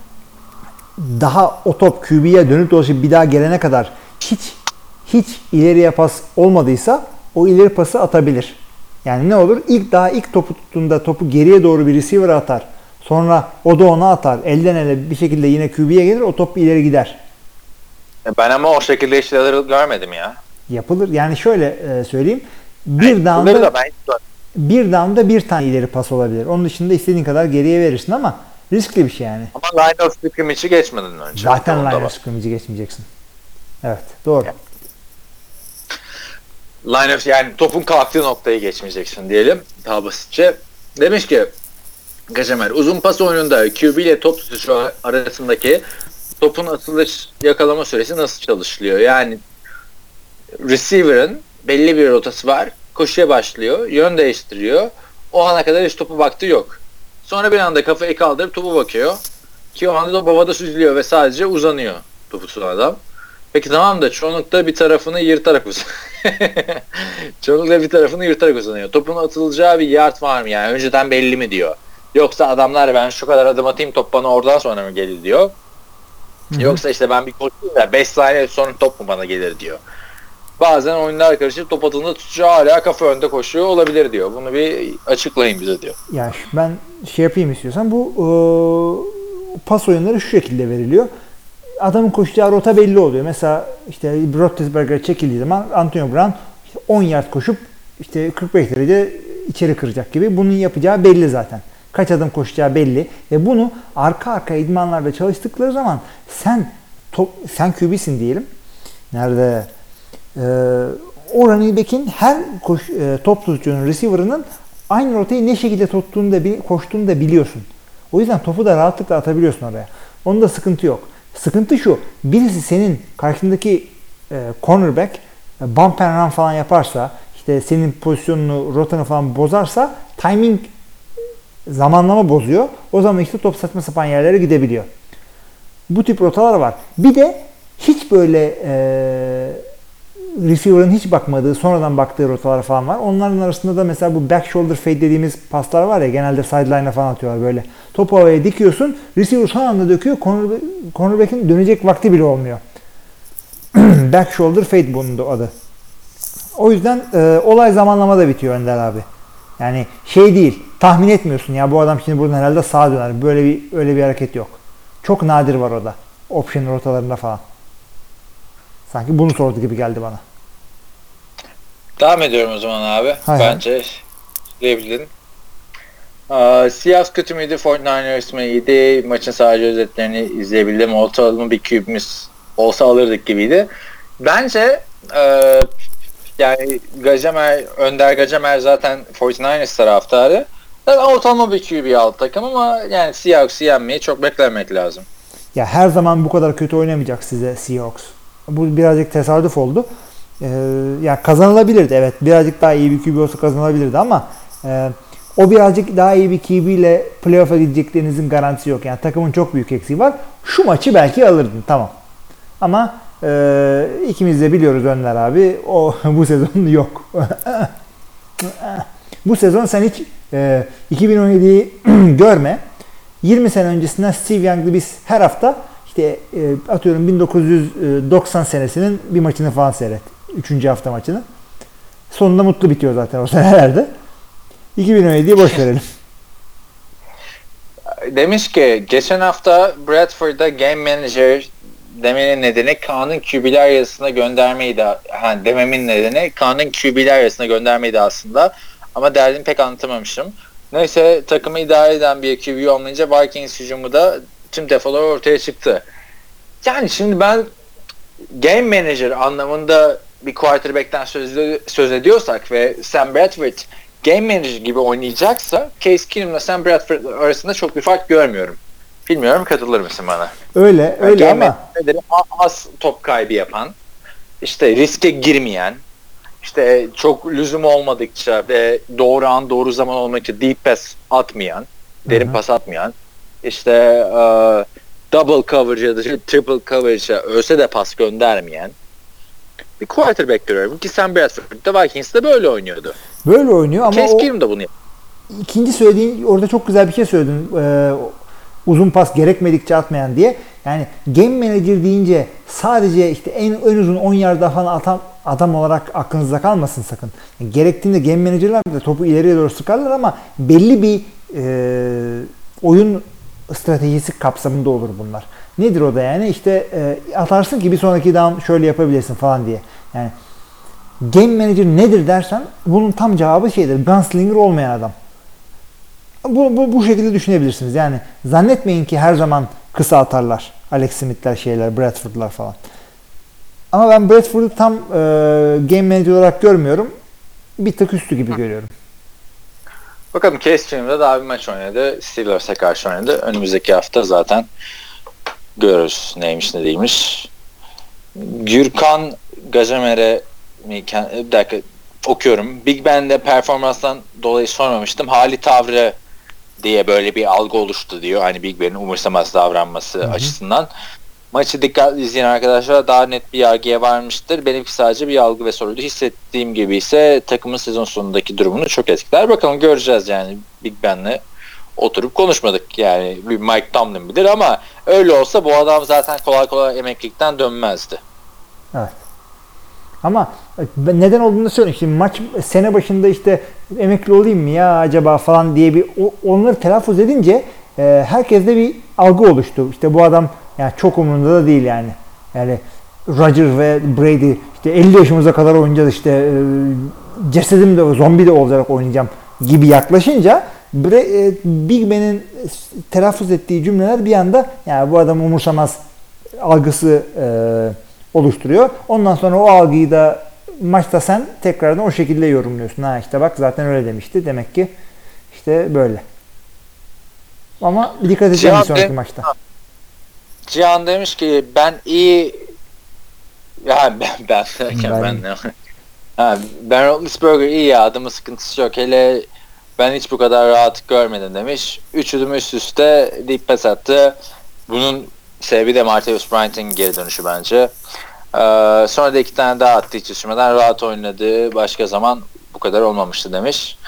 A: daha o top QB'ye dönüp dolaşıp bir daha gelene kadar hiç hiç ileriye pas olmadıysa o ileri pası atabilir. Yani ne olur? İlk daha ilk topu tuttuğunda topu geriye doğru bir receiver atar. Sonra o da ona atar. Elden ele bir şekilde yine QB'ye gelir. O top ileri gider.
B: E, Ben ama o şekilde Leatherall görmedim ya.
A: Yapılır. Yani şöyle e, söyleyeyim. Bir
B: Bunları
A: down'da
B: da ben
A: bir down'da bir tane ileri pas olabilir. Onun dışında istediğin kadar geriye verirsin ama riskli bir şey yani.
B: Ama line of scrimmage'i geçmeden önce.
A: Zaten line of scrimmage'i geçmeyeceksin. Evet. Doğru.
B: Line of yani topun kalktığı noktayı geçmeyeceksin diyelim daha basitçe. Demiş ki Gajemer uzun pas oyununda QB ile top tutuşu arasındaki topun atılış yakalama süresi nasıl çalışılıyor? Yani receiver'ın belli bir rotası var. Koşuya başlıyor. Yön değiştiriyor. O ana kadar hiç topu baktığı yok. Sonra bir anda kafayı kaldırıp topu bakıyor. Ki o anda da havada süzülüyor ve sadece uzanıyor topu adam. Peki tamam da çoğunlukta bir tarafını yırtarak uzanıyor. çoğunlukla bir tarafını yırtarak uzanıyor. Topun atılacağı bir yard var mı yani? Önceden belli mi diyor. Yoksa adamlar ben şu kadar adım atayım top bana oradan sonra mı gelir diyor.
A: Hı hı.
B: Yoksa işte ben bir koşayım da 5 saniye sonra top mu bana gelir diyor. Bazen oyunlar karışıp top atılığında tutucu hala kafa önde koşuyor olabilir diyor. Bunu bir açıklayın bize diyor.
A: Ya ş- ben şey yapayım istiyorsan bu e, pas oyunları şu şekilde veriliyor. Adamın koşacağı rota belli oluyor. Mesela işte Roethlisberger çekildiği zaman Antonio Brown işte 10 yard koşup işte 45 derece içeri kıracak gibi. Bunun yapacağı belli zaten. Kaç adım koşacağı belli ve bunu arka arka idmanlarda çalıştıkları zaman sen top, sen QB'sin diyelim. Nerede ee, o running back'in her koş, e, top tutucunun receiver'ının aynı rotayı ne şekilde tuttuğunu da koştuğunu da biliyorsun. O yüzden topu da rahatlıkla atabiliyorsun oraya. Onda sıkıntı yok. Sıkıntı şu. Birisi senin karşındaki e, cornerback e, bump and run falan yaparsa işte senin pozisyonunu, rotanı falan bozarsa timing zamanlama bozuyor. O zaman işte top saçma sapan yerlere gidebiliyor. Bu tip rotalar var. Bir de hiç böyle e, receiver'ın hiç bakmadığı, sonradan baktığı rotalar falan var. Onların arasında da mesela bu back shoulder fade dediğimiz paslar var ya genelde sideline'a falan atıyorlar böyle. Topu havaya dikiyorsun, receiver son anda döküyor, cornerback, cornerback'in dönecek vakti bile olmuyor. back shoulder fade bunun da adı. O yüzden e, olay zamanlamada bitiyor Önder abi. Yani şey değil, tahmin etmiyorsun ya bu adam şimdi buradan herhalde sağa döner. Böyle bir öyle bir hareket yok. Çok nadir var o da. Option rotalarında falan. Sanki bunu sordu gibi geldi bana.
B: Devam ediyorum o zaman abi.
A: Hay hay.
B: Bence diyebilirim. Aa, Seahawks kötü müydü? 49ers mı iyiydi? Maçın sadece özetlerini izleyebildim. Ortalama bir QB'miz olsa alırdık gibiydi. Bence e, yani Gajemer, Önder Gajemer zaten 49ers taraftarı. Zaten ortalama bir QB aldı takım ama yani Seahawks'ı yenmeyi çok beklemek lazım.
A: Ya her zaman bu kadar kötü oynamayacak size Seahawks. Bu birazcık tesadüf oldu. Ee, ya kazanılabilirdi evet. Birazcık daha iyi bir QB olsa kazanılabilirdi ama e, o birazcık daha iyi bir QB ile playoff'a gideceklerinizin garantisi yok. Yani takımın çok büyük eksiği var. Şu maçı belki alırdın tamam. Ama e, ikimiz de biliyoruz Önder abi. O bu sezon yok. bu sezon sen hiç e, 2017'yi görme. 20 sene öncesinden Steve Young'lı biz her hafta işte e, atıyorum 1990 senesinin bir maçını falan seyret. 3. hafta maçını. Sonunda mutlu bitiyor zaten o senelerde. 2017'yi boş verelim.
B: Demiş ki geçen hafta Bradford'da game manager demenin nedeni Kaan'ın QB'ler arasına göndermeydi. Ha, dememin nedeni Kaan'ın QB'ler arasına göndermeydi aslında. Ama derdimi pek anlatamamışım. Neyse takımı idare eden bir QB olmayınca Vikings hücumu da tüm defolar ortaya çıktı. Yani şimdi ben game manager anlamında bir quarterback'ten söz, söz ediyorsak ve Sam Bradford game manager gibi oynayacaksa Case Keenum'la Sam Bradford arasında çok bir fark görmüyorum. Bilmiyorum katılır mısın bana?
A: Öyle öyle
B: game
A: ama
B: manager'leri az top kaybı yapan, işte riske girmeyen, işte çok lüzum olmadıkça ve doğru an doğru zaman olmadıkça deep pass atmayan, derin
A: Hı hı.
B: pas atmayan, işte e, double coverage ya da triple coverage'a ölse de pas göndermeyen bir quarterback görüyorum ki Sam Bradford da Vikings'te böyle oynuyordu.
A: böyle oynuyor ama
B: Case Keenum da bunu yapıyor.
A: ikinci söylediğin orada çok güzel bir şey söyledin. Ee, uzun pas gerekmedikçe atmayan diye. Yani game manager deyince sadece işte en, en uzun 10 yarda falan atan adam olarak aklınızda kalmasın sakın. Yani gerektiğinde game managerler de topu ileriye doğru sıkarlar ama belli bir e, oyun stratejisi kapsamında olur bunlar. Nedir o da yani? İşte e, atarsın ki bir sonraki down şöyle yapabilirsin falan diye. Yani game manager nedir dersen bunun tam cevabı şeydir. Gunslinger olmayan adam. Bu, bu, bu şekilde düşünebilirsiniz. Yani zannetmeyin ki her zaman kısa atarlar. Alex Smith'ler şeyler, Bradford'lar falan. Ama ben Bradford'u tam e, game manager olarak görmüyorum. Bir tık üstü gibi görüyorum.
B: Bakalım Case Keenum'da daha bir maç oynadı. Steelers'e karşı oynadı. Önümüzdeki hafta zaten görürüz neymiş ne değilmiş. Gürkan kend- bir dakika okuyorum. Big Ben'de performanstan dolayı sormamıştım. Hali tavrı diye böyle bir algı oluştu diyor. Hani Big Ben'in umursamaz davranması açısından. Maçı dikkatli izleyen arkadaşlar daha net bir yargıya varmıştır. Benimki sadece bir algı ve soruydu. Hissettiğim gibi ise takımın sezon sonundaki durumunu çok etkiler. Bakalım göreceğiz yani Big Ben'le oturup konuşmadık. Yani bir Mike Tomlin bilir ama öyle olsa bu adam zaten kolay kolay emeklilikten dönmezdi.
A: Evet. Ama ben neden olduğunu söyleyeyim. Şimdi maç sene başında işte emekli olayım mı ya acaba falan diye bir onları telaffuz edince e, herkeste bir algı oluştu. İşte bu adam yani çok umurunda da değil yani. Yani Roger ve Brady işte 50 yaşımıza kadar oynayacağız işte e, cesedim de zombi de olarak oynayacağım gibi yaklaşınca Bre- e, Big Ben'in telaffuz ettiği cümleler bir anda yani bu adam umursamaz algısı e, oluşturuyor. Ondan sonra o algıyı da maçta sen tekrardan o şekilde yorumluyorsun. Ha işte bak zaten öyle demişti. Demek ki işte böyle. Ama dikkat edeceğim
B: Cevap
A: sonraki
B: de-
A: maçta.
B: Cihan demiş ki ben iyi ya ben ben derken
A: Ben-
B: ben, ne ha, Ben Roethlisberger iyi ya adamın sıkıntısı yok hele ben hiç bu kadar rahat görmedim demiş. Üç ödüm üst üste deep pass attı. Bunun sebebi de Martavis Bryant'in geri dönüşü bence. Ee, sonra da iki tane daha attı hiç şaşırmadan rahat oynadı. Başka zaman bu kadar olmamıştı demiş.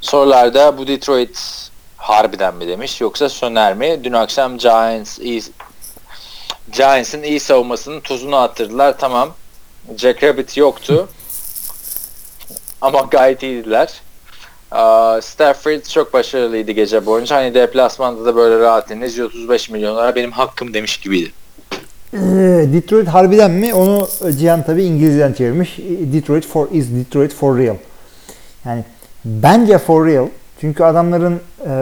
B: Sorularda bu Detroit harbiden mi demiş yoksa söner mi? Dün akşam Giants iyi Giants'ın iyi savunmasının tuzunu attırdılar. Tamam. Jack Rabbit yoktu. Ama gayet iyiydiler. Stafford çok başarılıydı gece boyunca. Hani deplasmanda da böyle rahat yeniniz. 135 milyonlara benim hakkım demiş gibiydi.
A: Ee, Detroit harbiden mi? Onu Cihan tabi İngilizceden çevirmiş. Detroit for is Detroit for real. Yani bence for real. Çünkü adamların e,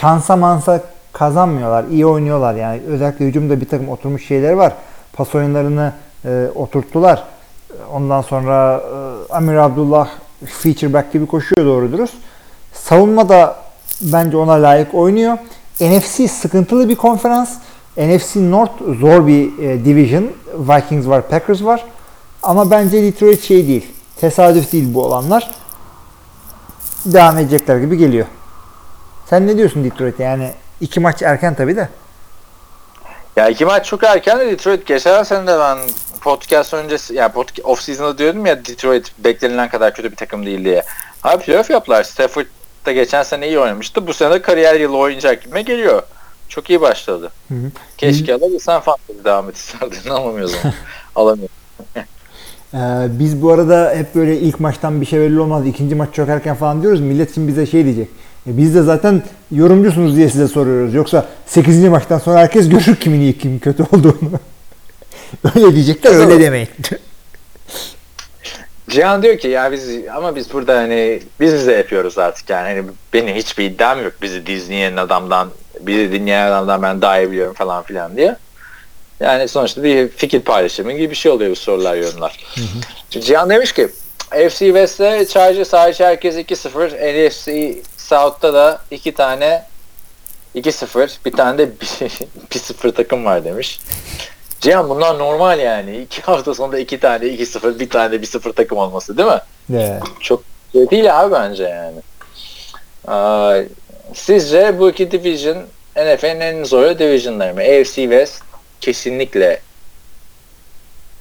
A: şansa mansa kazanmıyorlar. iyi oynuyorlar yani. Özellikle hücumda bir takım oturmuş şeyler var. Pas oyunlarını e, oturttular. Ondan sonra e, Amir Abdullah feature back gibi koşuyor doğru dürüst. Savunma da bence ona layık oynuyor. NFC sıkıntılı bir konferans. NFC North zor bir e, division. Vikings var, Packers var. Ama bence Detroit şey değil. Tesadüf değil bu olanlar. Devam edecekler gibi geliyor. Sen ne diyorsun Detroit'e? Yani iki maç erken tabi de.
B: Ya iki maç çok erken de Detroit geçen sene de ben podcast öncesi yani podcast, off season'da diyordum ya Detroit beklenilen kadar kötü bir takım değil diye. Abi playoff yaptılar. Stafford da geçen sene iyi oynamıştı. Bu sene de kariyer yılı oynayacak gibime geliyor. Çok iyi başladı.
A: Hı hı.
B: Keşke alabilsen fantezi devam etserdin. Alamıyoruz ama. Alamıyorum.
A: Ee, biz bu arada hep böyle ilk maçtan bir şey belli olmaz. ikinci maç çok erken falan diyoruz. Millet şimdi bize şey diyecek. E biz de zaten yorumcusunuz diye size soruyoruz. Yoksa 8. maçtan sonra herkes görür kimin iyi kim kötü olduğunu. öyle diyecekler öyle demeyin.
B: Cihan diyor ki ya biz ama biz burada hani biz bize yapıyoruz artık yani hani benim hiçbir iddiam yok bizi dinleyen adamdan bizi dinleyen adamdan ben daha iyi biliyorum falan filan diye. Yani sonuçta bir fikir paylaşımı gibi bir şey oluyor bu sorular yorumlar. Cihan demiş ki FC West'te Chargers hariç herkes 2-0 NFC South'ta da iki tane 2-0 bir tane de 1-0 takım var demiş. Cihan bunlar normal yani. İki hafta sonunda iki tane 2-0 bir tane de 1-0 takım olması değil mi?
A: Evet.
B: Çok şey değil abi bence yani. Sizce bu iki division NFL'in en zor divisionları mı? AFC West kesinlikle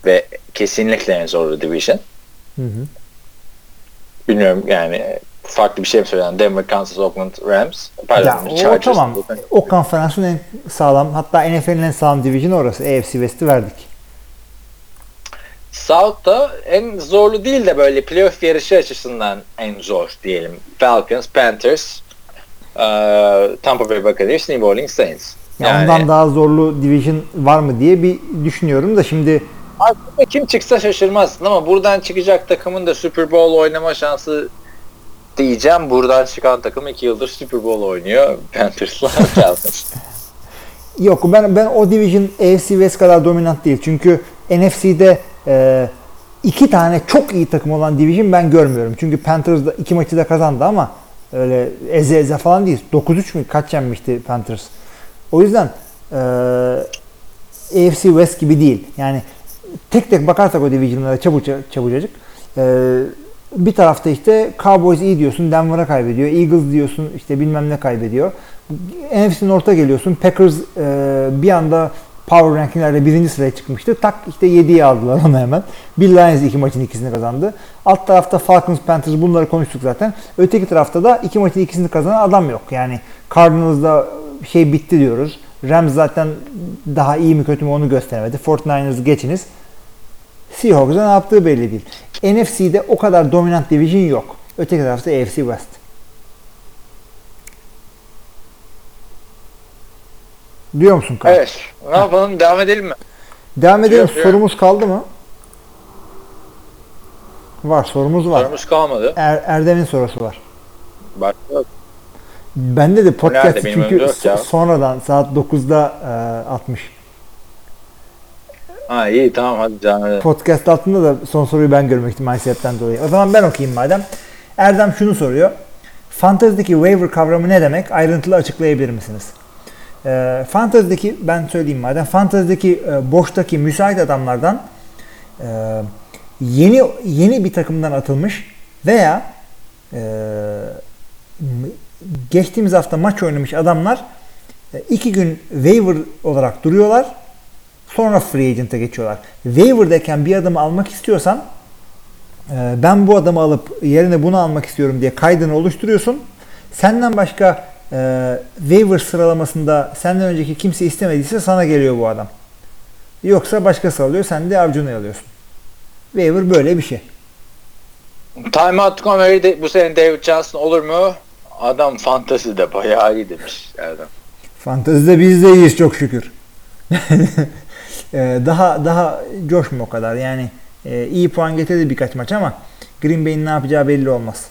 B: ve kesinlikle en zor division.
A: Hı hı.
B: Bilmiyorum yani farklı bir şey mi söyleyen Denver, Kansas, Oakland, Rams. Pardon,
A: Ya, o
B: Chargers.
A: tamam. O konferansın en sağlam hatta NFL'in en sağlam division orası. AFC West'i verdik.
B: South'ta en zorlu değil de böyle playoff yarışı açısından en zor diyelim. Falcons, Panthers, eee, Tampa Bay Buccaneers, New Orleans Saints.
A: Ya
B: Yani
A: Ondan daha zorlu division var mı diye bir düşünüyorum da şimdi
B: aslında kim çıksa şaşırmazsın ama buradan çıkacak takımın da Super Bowl oynama şansı diyeceğim. Buradan çıkan takım iki yıldır Super Bowl oynuyor. Panthers'la Falcons.
A: Yok ben ben o division AFC West kadar dominant değil. Çünkü NFC'de e, iki tane çok iyi takım olan division ben görmüyorum. Çünkü Panthers da iki maçı da kazandı ama Öyle eze eze falan değil. 9-3 mü kaç yenmişti Panthers. O yüzden e, AFC West gibi değil. Yani tek tek bakarsak o division'lara çabuca, çabucacık e, bir tarafta işte Cowboys iyi diyorsun Denver'a kaybediyor. Eagles diyorsun işte bilmem ne kaybediyor. NFC'nin orta geliyorsun. Packers e, bir anda Power Ranking'lerde birinci sıraya çıkmıştı. Tak işte 7'ye aldılar onu hemen. Bill Lions iki maçın ikisini kazandı. Alt tarafta Falcons, Panthers bunları konuştuk zaten. Öteki tarafta da iki maçın ikisini kazanan adam yok. Yani Cardinals'da şey bitti diyoruz. Rams zaten daha iyi mi kötü mü onu gösteremedi. 49ers'ı geçiniz. Seahawks'ın ne yaptığı belli değil. NFC'de o kadar dominant division yok. Öteki tarafta AFC West. Diyor musun Kaan?
B: Evet. Ne yapalım? Devam edelim mi?
A: Devam edelim.
B: Yok, yok.
A: Sorumuz kaldı mı? Var sorumuz var.
B: Sorumuz kalmadı.
A: Er, Erdem'in sorusu var.
B: Yok.
A: Bende de podcast çünkü
B: yok
A: sonradan saat 9'da e, atmış.
B: Ha iyi tamam hadi edelim.
A: Podcast altında da son soruyu ben görmek sebepten dolayı. O zaman ben okuyayım madem. Erdem şunu soruyor. Fantezideki waiver kavramı ne demek? Ayrıntılı açıklayabilir misiniz? E, fantezideki ben söyleyeyim madem. Fantezideki e, boştaki müsait adamlardan e, yeni yeni bir takımdan atılmış veya e, geçtiğimiz hafta maç oynamış adamlar e, iki gün waiver olarak duruyorlar. Sonra free agent'a geçiyorlar. Waiver'dayken bir adamı almak istiyorsan e, ben bu adamı alıp yerine bunu almak istiyorum diye kaydını oluşturuyorsun. Senden başka e, waiver sıralamasında senden önceki kimse istemediyse sana geliyor bu adam. Yoksa başkası alıyor sen de avcunu alıyorsun. Waiver böyle bir şey.
B: Timeout Comery bu sene David Johnson olur mu? Adam fantazide bayağı iyi demiş Erdem.
A: Fantezide biz de iyiyiz çok şükür. E, daha daha coşma o kadar. Yani e, iyi puan getirdi birkaç maç ama Green Bay'in ne yapacağı belli olmaz.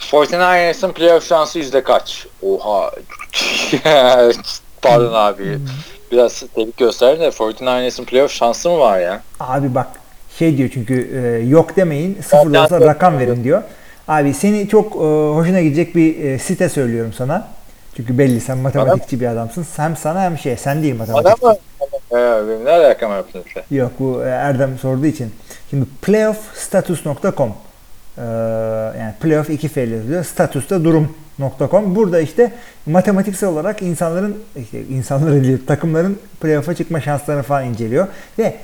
B: 49ers'ın playoff şansı yüzde kaç? Oha. Pardon abi. Biraz tepki gösterdim de 49ers'ın playoff şansı mı var ya?
A: Abi bak şey diyor çünkü e, yok demeyin sıfır olsa rakam verin diyor. Abi seni çok e, hoşuna gidecek bir e, site söylüyorum sana. Çünkü belli sen matematikçi bir adamsın. Hem sana hem şey sen değil
B: Adam
A: matematikçi.
B: mı? Ee, benim ne alakam yaptın işte?
A: Yok bu e, Erdem sorduğu için. Şimdi playoffstatus.com e, yani playoff iki fe'li yazılıyor. Status da durum.com. Burada işte matematiksel olarak insanların işte insanların değil takımların playoff'a çıkma şanslarını falan inceliyor ve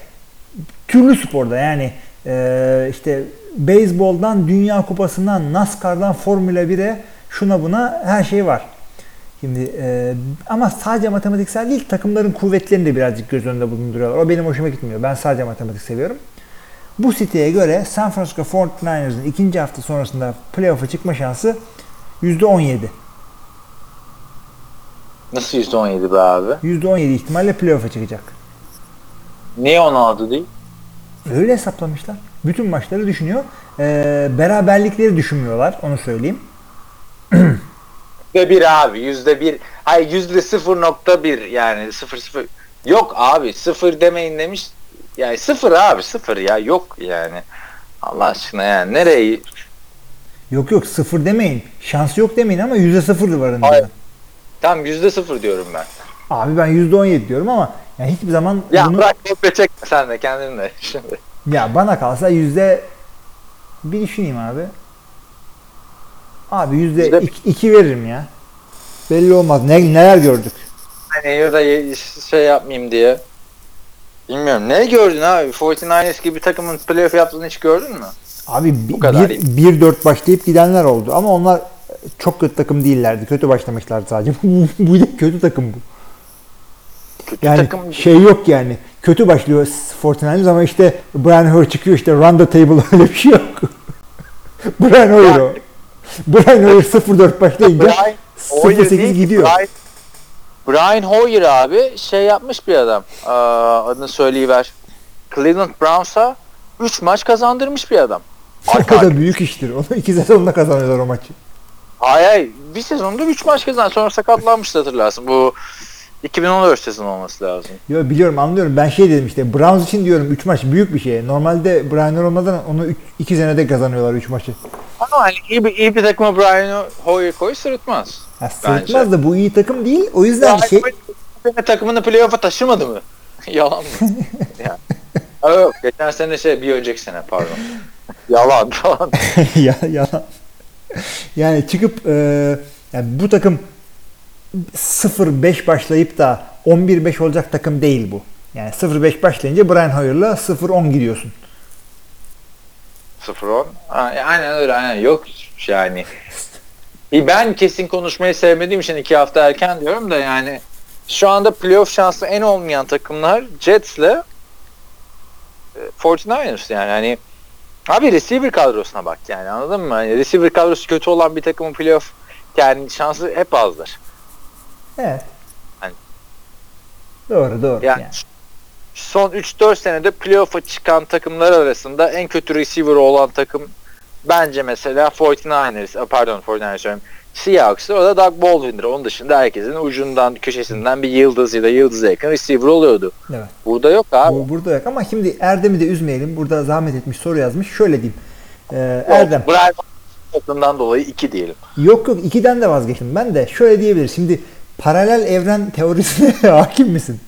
A: türlü sporda yani e, işte beyzboldan Dünya Kupası'ndan NASCAR'dan Formula 1'e şuna buna her şey var. Şimdi e, ama sadece matematiksel değil takımların kuvvetlerini de birazcık göz önünde bulunduruyorlar. O benim hoşuma gitmiyor. Ben sadece matematik seviyorum. Bu siteye göre San Francisco 49ers'ın ikinci hafta sonrasında playoff'a çıkma şansı %17.
B: Nasıl %17 be abi?
A: %17 ihtimalle playoff'a çıkacak.
B: Niye 16 değil?
A: Öyle hesaplamışlar. Bütün maçları düşünüyor. E, beraberlikleri düşünmüyorlar. Onu söyleyeyim.
B: Yüzde bir abi. Yüzde bir. Hayır yüzde 0.1 yani 0 0. Yok abi sıfır demeyin demiş. Yani sıfır abi sıfır ya yok yani. Allah aşkına yani nereye?
A: Yok yok sıfır demeyin. Şansı yok demeyin ama %0 varın
B: Hayır.
A: diyor.
B: Tam yüzde sıfır diyorum ben.
A: Abi ben %17 diyorum ama yani hiçbir zaman
B: Ya
A: bunu
B: bırak kopya çekme sen de kendin de şimdi.
A: ya bana kalsa yüzde bir düşüneyim abi. Abi yüzde iki, iki veririm ya. Belli olmaz. Ne, neler gördük.
B: Hani ya da ye- şey yapmayayım diye. Bilmiyorum. Ne gördün abi? 49ers gibi takımın playoff yaptığını hiç gördün mü?
A: Abi bi-
B: Bu kadar
A: bir, bir dört başlayıp gidenler oldu ama onlar çok kötü takım değillerdi. Kötü başlamışlardı sadece. bu da kötü takım bu.
B: Kötü
A: Yani
B: takım
A: şey yok yani. Kötü başlıyor 49ers ama işte Brian Hoyer çıkıyor işte run the table öyle bir şey yok. Brian Hoyer o. Brian Hoyer 0-4 başlayınca
B: Brian Hoyer
A: 0-8
B: değil ki,
A: gidiyor.
B: Brian, Brian Hoyer abi şey yapmış bir adam. Aa, adını söyleyiver. Cleveland Browns'a 3 maç kazandırmış bir adam. Arka
A: da büyük iştir. Onu iki sezonda kazanıyorlar o maçı.
B: Hayır hayır. Bir sezonda 3 maç kazandı. Sonra sakatlanmıştı hatırlarsın. Bu 2014 sezonu olması lazım.
A: Yo biliyorum anlıyorum. Ben şey dedim işte Browns için diyorum 3 maç büyük bir şey. Normalde Brian olmadan onu 2 senede kazanıyorlar 3 maçı.
B: ama hani iyi bir, iyi bir takıma Brian Hoyer koy sırıtmaz.
A: Ya sırıtmaz da bu iyi takım değil. O yüzden
B: Brian
A: şey
B: Hoyer takımını playoff'a taşımadı mı? Yalan mı? yani. Yok geçen sene şey bir önceki sene pardon. Yalan falan.
A: ya yalan. Yani çıkıp e, yani bu takım 0-5 başlayıp da 11-5 olacak takım değil bu. Yani 0-5 başlayınca Brian Hoyer'la 0-10 gidiyorsun.
B: 0-10. Ha, Aynen öyle aynen yok yani. Bir Ben kesin konuşmayı sevmediğim için iki hafta erken diyorum da yani şu anda playoff şansı en olmayan takımlar Jets'le e, 49ers yani hani abi receiver kadrosuna bak yani anladın mı? Hani receiver kadrosu kötü olan bir takımın playoff yani şansı hep azdır.
A: Evet.
B: Hani-
A: Doğru doğru.
B: Yani,
A: Yani.
B: son 3-4 senede playoff'a çıkan takımlar arasında en kötü receiver olan takım bence mesela 49ers, pardon 49ers söyleyeyim. Seahawks'ı o da Doug Baldwin'dir. Onun dışında herkesin ucundan, köşesinden bir yıldız ya da yıldıza yakın receiver oluyordu.
A: Evet.
B: Burada yok abi.
A: Bu, burada yok ama şimdi Erdem'i de üzmeyelim. Burada zahmet etmiş soru yazmış. Şöyle diyeyim. Ee, Erdem.
B: Brian dolayı 2 diyelim.
A: Yok yok ikiden de vazgeçtim. Ben de şöyle diyebilirim. Şimdi paralel evren teorisine hakim misin?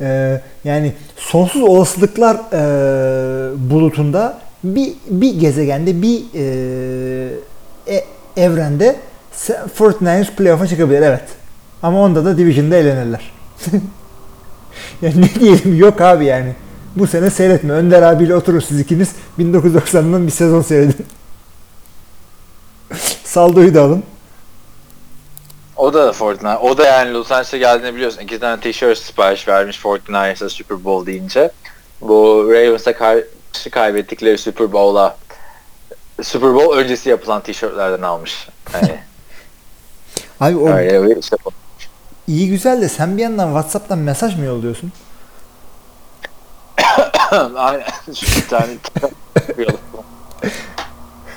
A: Ee, yani sonsuz olasılıklar e, bulutunda bir bir gezegende bir e, e- evrende 49ers playoff'a çıkabilir evet. Ama onda da Division'da elenirler. yani ne diyelim yok abi yani. Bu sene seyretme. Önder abiyle oturur siz ikiniz. 1990'dan bir sezon seyredin. Saldo'yu da alın.
B: O da Fortnite. O da yani Los Angeles'e geldiğini biliyorsun. İki tane tişört sipariş vermiş Fortnite'a Super Bowl deyince. Bu Ravens'a karşı kaybettikleri Super Bowl'a Super Bowl öncesi yapılan tişörtlerden almış. Yani
A: Abi o
B: öyle bir bu.
A: iyi güzel de sen bir yandan WhatsApp'tan mesaj mı yolluyorsun?
B: Aynen. Şu bir tane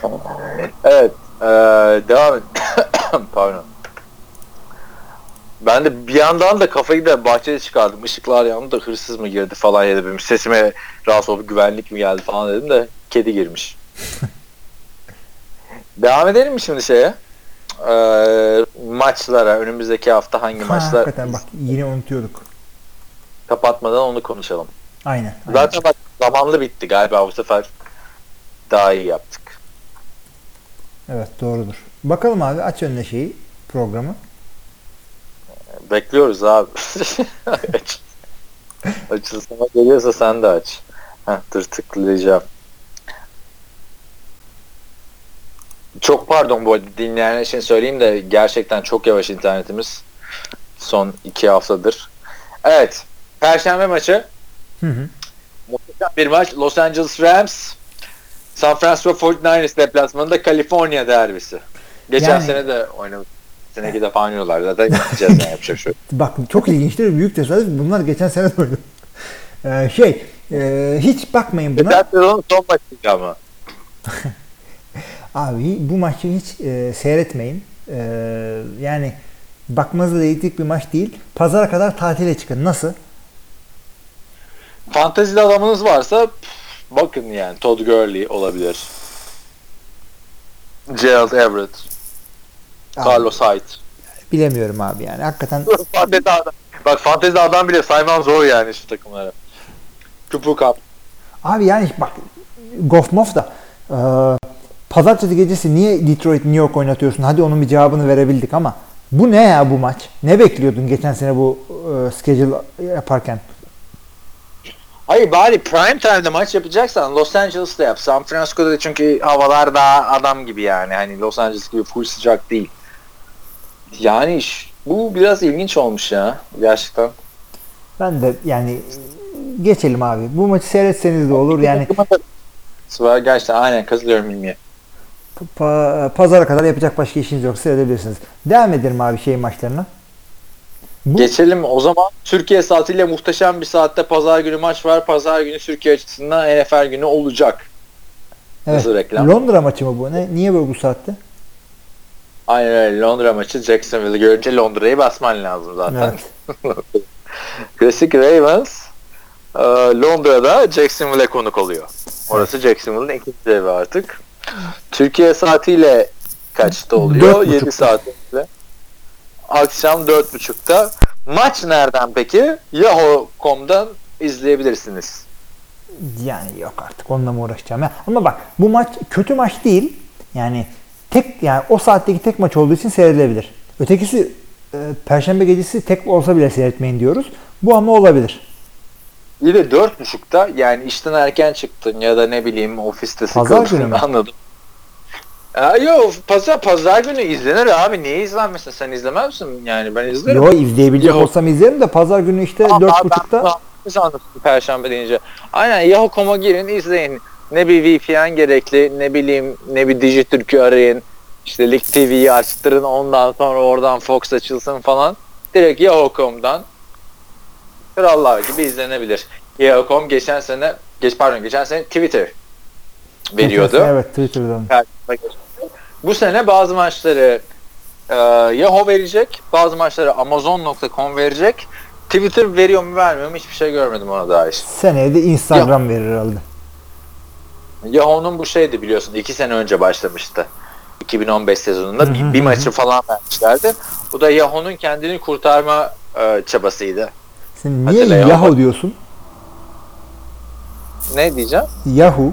B: evet. eee, devam et. Pardon. Ben de bir yandan da kafayı da bahçede çıkardım. Işıklar yandı da hırsız mı girdi falan ya da benim sesime rahatsız olup güvenlik mi geldi falan dedim de kedi girmiş. Devam edelim mi şimdi şeye? Eee, maçlara. Önümüzdeki hafta hangi
A: Ha,
B: maçlar
A: hakikaten bak yine unutuyorduk.
B: kapatmadan onu konuşalım.
A: Aynen. aynen.
B: Zaten bak zamanlı bitti galiba bu sefer daha iyi yaptık.
A: Evet doğrudur. Bakalım abi aç önüne şeyi programı.
B: Bekliyoruz abi. aç. Açılsana geliyorsa sen de aç. Heh, dur tıklayacağım. Çok pardon bu dinleyenler için söyleyeyim de gerçekten çok yavaş internetimiz. Son iki haftadır. Evet. Perşembe maçı.
A: Hı hı.
B: Muhteşem bir maç. Los Angeles Rams San Francisco 49ers deplasmanında Kaliforniya derbisi. Geçen
A: Yani-
B: sene de oynamış. Seneki de falan oynuyorlar. Zaten gideceğiz yani yapacak şey.
A: Bak çok ilginçtir. Büyük tesadüf. Bunlar geçen sene de oynadı. Ee, şey e, hiç bakmayın buna.
B: Geçen sezonun son maçıydı ama.
A: Abi bu maçı hiç e, seyretmeyin. E, yani bakmanızda değecek bir maç değil. Pazara kadar tatile çıkın. Nasıl?
B: Fantezili adamınız varsa bakın yani Todd Gurley olabilir. Gerald Everett, Carlos Hyde.
A: bilemiyorum abi yani. Hakikaten
B: fantezi adam. Bak fantezi adam bile sayman zor yani şu takımları. Cooper Cup.
A: Abi yani bak Goff Moff da e, pazartesi gecesi niye Detroit New York oynatıyorsun? Hadi onun bir cevabını verebildik ama bu ne ya bu maç? Ne bekliyordun geçen sene bu e, schedule yaparken?
B: Hayır bari prime time'da maç yapacaksan Los Angeles'ta yap. San Francisco'da da çünkü havalar daha adam gibi yani. Hani Los Angeles gibi full sıcak değil. Yani iş- bu biraz ilginç olmuş ya gerçekten.
A: Ben de yani geçelim abi. Bu maçı seyretseniz de olur. Yani
B: gerçekten aynen katılıyorum bilmiye.
A: pa- pazara kadar yapacak başka işiniz yoksa seyredebilirsiniz. Devam edelim abi şey maçlarına. Bu,
B: Geçelim o zaman Türkiye saatiyle muhteşem bir saatte pazar günü maç var. Pazar günü Türkiye açısından NFL günü olacak.
A: evet,
B: Nasıl reklam?
A: Londra maçı mı bu? Ne, niye böyle bu saatte?
B: Aynen öyle Londra maçı Jacksonville'i görünce Londra'yı basman lazım zaten.
A: Evet.
B: Klasik Ravens e, Londra'da Jacksonville'e konuk oluyor. Orası Jacksonville'in ikinci evi artık. Türkiye saatiyle kaçta oluyor?
A: buçukta.
B: 7 saatinde. Akşam 4.30'da. Maç nereden peki? Yahoo.com'dan izleyebilirsiniz.
A: Yani yok artık onunla mı uğraşacağım ya. Ama bak bu maç kötü maç değil. Yani tek yani o saatteki tek maç olduğu için seyredilebilir. Ötekisi e, perşembe gecesi tek olsa bile seyretmeyin diyoruz. Bu ama olabilir.
B: Bir de 4.30'da yani işten erken çıktın ya da ne bileyim ofiste
A: Pazar günü mü?
B: anladım. Aa, yok pazar, pazar günü izlenir abi. Niye izlenmesin? Sen izlemez misin? Yani ben izlerim.
A: Yo izleyebilecek
B: Yok.
A: olsam izlerim de pazar günü işte dört
B: ben
A: buçukta
B: bunu anladım Perşembe deyince. Aynen Yahoo.com'a girin izleyin. Ne bir VPN gerekli ne bileyim ne bir Dijitürk'ü arayın. İşte Lig TV'yi açtırın ondan sonra oradan Fox açılsın falan. Direkt Yahoo.com'dan krallar gibi izlenebilir. Yahoo.com geçen sene geç pardon geçen sene Twitter veriyordu.
A: Evet Twitter'dan.
B: Bu sene bazı maçları e, Yahoo verecek, bazı maçları Amazon.com verecek. Twitter veriyor mu vermiyor mu hiçbir şey görmedim ona dair.
A: Seneye de Instagram verir herhalde.
B: Yahoo'nun bu şeydi biliyorsun iki sene önce başlamıştı. 2015 sezonunda
A: Hı hı
B: bir, bir maçı falan vermişlerdi. Bu da Yahoo'nun kendini kurtarma e, çabasıydı.
A: Sen niye
B: Hatırlayalım.
A: Yahoo diyorsun?
B: Ne diyeceğim?
A: Yahoo.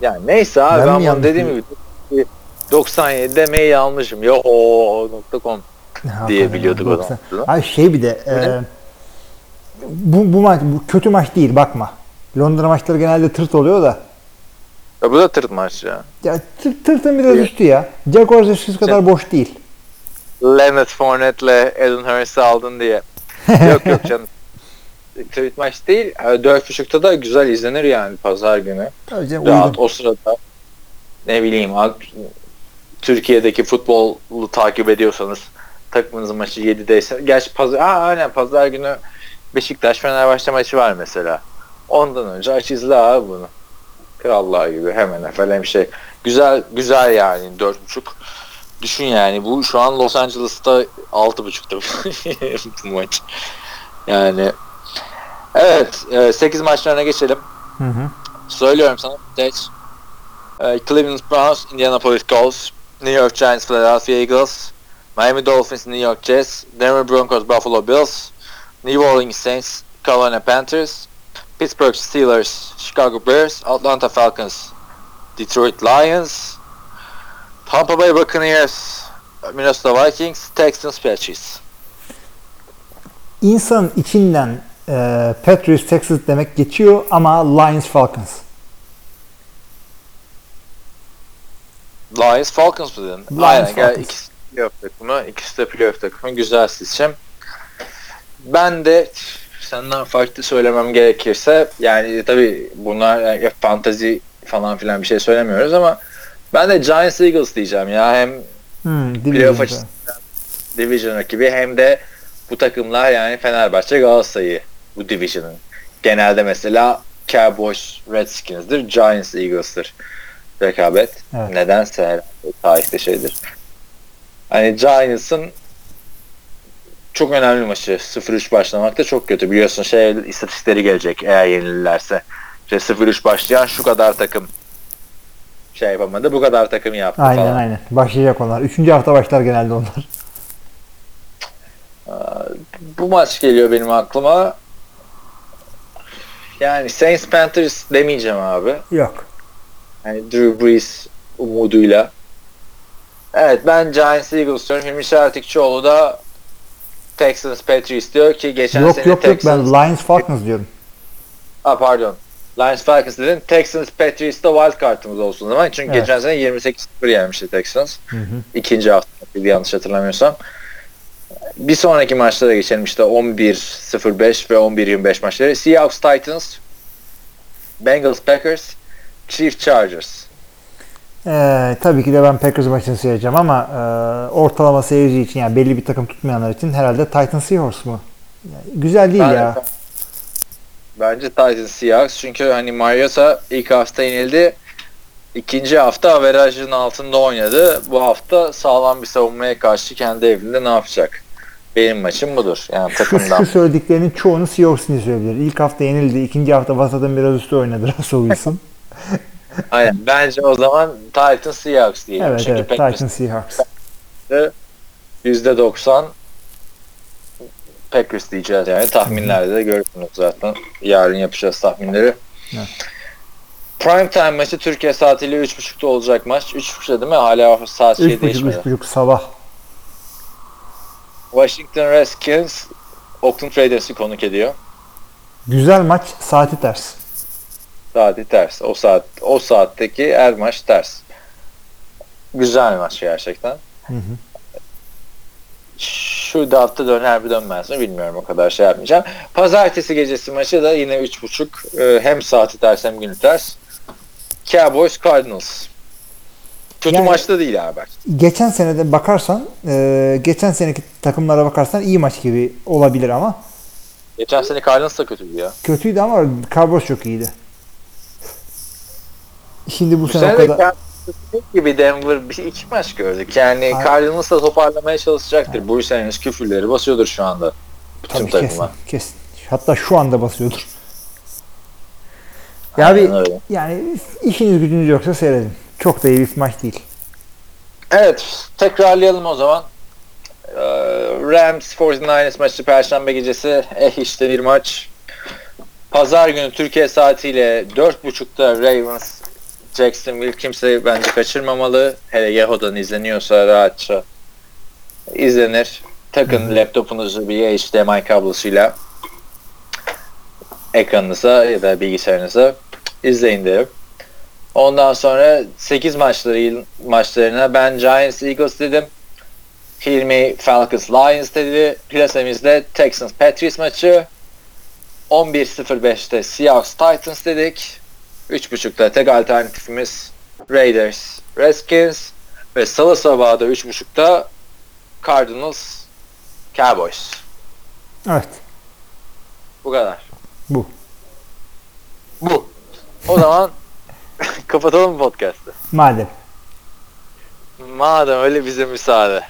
B: Yani neyse abi
A: Ben
B: ben, bunu dediğim gibi 97'de mail almışım. Yahoo.com diye biliyorduk o zaman.
A: Ay şey bir de e, bu, bu maç bu kötü maç değil bakma. Londra maçları genelde tırt oluyor da.
B: Ya bu da tırt maç ya.
A: Ya tırt, tırtın biraz
B: Evet.
A: üstü ya. Jaguars eskisi kadar boş değil.
B: Leonard Fournette'le Alan Hurst'ı aldın diye. yok yok canım. Tırt maç değil. E, 4.30'da da güzel izlenir yani pazar günü.
A: Tabii canım,
B: Rahat
A: uygun.
B: o sırada ne bileyim Türkiye'deki futbolu takip ediyorsanız takımınızın maçı 7'deyse gerçi pazar Aa, aynen pazar günü Beşiktaş Fenerbahçe maçı var mesela. Ondan önce aç izle abi bunu. Krallar gibi hemen hem şey. Güzel güzel yani 4.5. Düşün yani bu şu an Los Angeles'ta 6.5'ta bu maç. Yani evet 8 maçlarına geçelim.
A: Hı hı.
B: Söylüyorum sana. Seç. Ee, Cleveland Browns, Indianapolis Colts, New York Giants, Philadelphia Eagles, Miami Dolphins, New York Jets, Denver Broncos, Buffalo Bills, New Orleans Saints, Carolina Panthers, Pittsburgh Steelers, Chicago Bears, Atlanta Falcons, Detroit Lions, Tampa Bay Buccaneers, Minnesota Vikings, Texans Patriots.
A: İnsanın içinden e, Patriots Texas demek geçiyor ama Lions Falcons.
B: Lions Falcons mı dedin?
A: Lions,
B: Aynen.
A: Falcons.
B: ikisi playoff takımı. ikisi de playoff takımı. Güzel seçim. Ben de senden farklı söylemem gerekirse yani tabi bunlar yani fantazi falan filan bir şey söylemiyoruz ama ben de Giants Eagles diyeceğim ya hem
A: Hmm,
B: playoff açısından division rakibi hem de bu takımlar yani Fenerbahçe Galatasaray'ı bu division'ın. Genelde mesela Cowboys Redskins'dir, Giants Eagles'tır rekabet.
A: Evet.
B: Nedense tarihte şeydir. Hani Giants'ın çok önemli maçı. 0-3 başlamak da çok kötü. Biliyorsun şey istatistikleri gelecek eğer yenilirlerse. İşte 0-3 başlayan şu kadar takım şey yapamadı. Bu kadar takım yaptı
A: Aynen
B: falan.
A: aynen. Başlayacak onlar. Üçüncü hafta başlar genelde onlar.
B: Bu maç geliyor benim aklıma. Yani Saints Panthers demeyeceğim abi.
A: Yok.
B: Yani Drew Brees umuduyla. Evet ben Giants Eagles diyorum. Hilmi Şertikçioğlu da Texans Patriots diyor ki geçen
A: yok
B: sene
A: yok yok
B: Texans...
A: ben Lions Falcons diyorum.
B: Ha, pardon. Lions Falcons dedin. Texans Patriots da wild card'ımız olsun zaman. Çünkü
A: Evet.
B: geçen sene 28-0 yenmişti Texans.
A: Hı hı.
B: İkinci hafta yanlış hatırlamıyorsam. Bir sonraki maçlara geçelim işte 11-05 ve 11-25 maçları. Seahawks Titans, Bengals Packers, Chiefs Chargers.
A: Ee, tabii ki de ben Packers maçını seyredeceğim ama e, ortalama seyirci için yani belli bir takım tutmayanlar için herhalde Titans Seahawks mu? Yani güzel değil
B: Ben-
A: ya.
B: Bence Titans Seahawks çünkü hani Mariota ilk hafta yenildi. İkinci hafta averajın altında oynadı. Bu hafta sağlam bir savunmaya karşı kendi evinde ne yapacak? Benim maçım budur. Yani takımdan.
A: şu söylediklerinin çoğunu Seahawks için söyleyebilir. İlk hafta yenildi. ikinci hafta vasatın biraz üstü oynadı Russell Wilson.
B: Aynen. Bence o zaman Titans Seahawks diyelim.
A: Evet
B: Çünkü
A: evet. Titans Seahawks.
B: %90 Packers diyeceğiz yani. Tahminlerde de görürsünüz zaten. Yarın yapacağız tahminleri.
A: Evet.
B: Prime time maçı Türkiye saatiyle 3.30'da olacak maç. 3.30'da değil mi? Hala saat şey
A: 3.5
B: değişmedi.
A: 3.5 sabah.
B: Washington Redskins Oakland Raiders'ı konuk ediyor.
A: Güzel maç. Saati ters.
B: Saati ters. O saat o saatteki her maç ters. Güzel maç gerçekten.
A: Hı hı.
B: Şu da hafta döner mi dönmez mi bilmiyorum o kadar şey yapmayacağım. Pazartesi gecesi maçı da yine 3.30 Ee, hem saati ters hem günü ters. Cowboys Cardinals. Kötü
A: Yani-
B: maçta değil abi.
A: Geçen senede bakarsan, e, geçen seneki takımlara bakarsan iyi maç gibi olabilir ama
B: Geçen sene Cardinals da kötüydü ya.
A: kötüydü ama Cowboys çok iyiydi. Şimdi bu
B: Bu
A: sene o
B: sene de
A: kadar
B: gibi Denver bir iki maç gördük. Yani
A: Aynen.
B: Cardinals da toparlamaya çalışacaktır. Bu sene küfürleri basıyordur şu anda. Bütün
A: tabii kesin,
B: takıma.
A: kesin. Hatta şu anda basıyordur. Ya
B: Aynen
A: bir
B: öyle.
A: yani işiniz gücünüz yoksa seyredin. Çok da iyi bir maç değil.
B: Evet, tekrarlayalım o zaman. Ee, Rams 49ers maçı Perşembe gecesi eh işte bir maç. Pazar günü Türkiye saatiyle 4.30'da Ravens Jacksonville kimse bence kaçırmamalı. Hele Yahoo'dan izleniyorsa rahatça izlenir. Takın laptopunuzu bir HDMI kablosuyla ekranınıza ya da bilgisayarınıza izleyin derim. Ondan sonra 8 maçları maçlarına ben Giants Eagles dedim. Hilmi Falcons Lions dedi. Plasemizde Texans Patriots maçı. 11.05'te Seahawks Titans dedik. 3.30'da tek alternatifimiz Raiders Redskins ve salı sabahı da 3.30'da Cardinals Cowboys.
A: Evet.
B: Bu kadar.
A: Bu.
B: Bu. O zaman kapatalım podcast'ı.
A: Madem.
B: Madem öyle bize müsaade.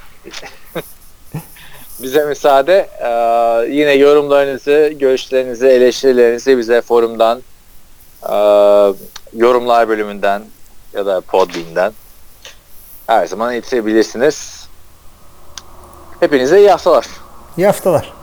B: bize müsaade. Ee, yine yorumlarınızı, görüşlerinizi, eleştirilerinizi bize forumdan, e, yorumlar bölümünden ya da Podbean'den her zaman iletebilirsiniz. Hepinize iyi haftalar.
A: İyi haftalar.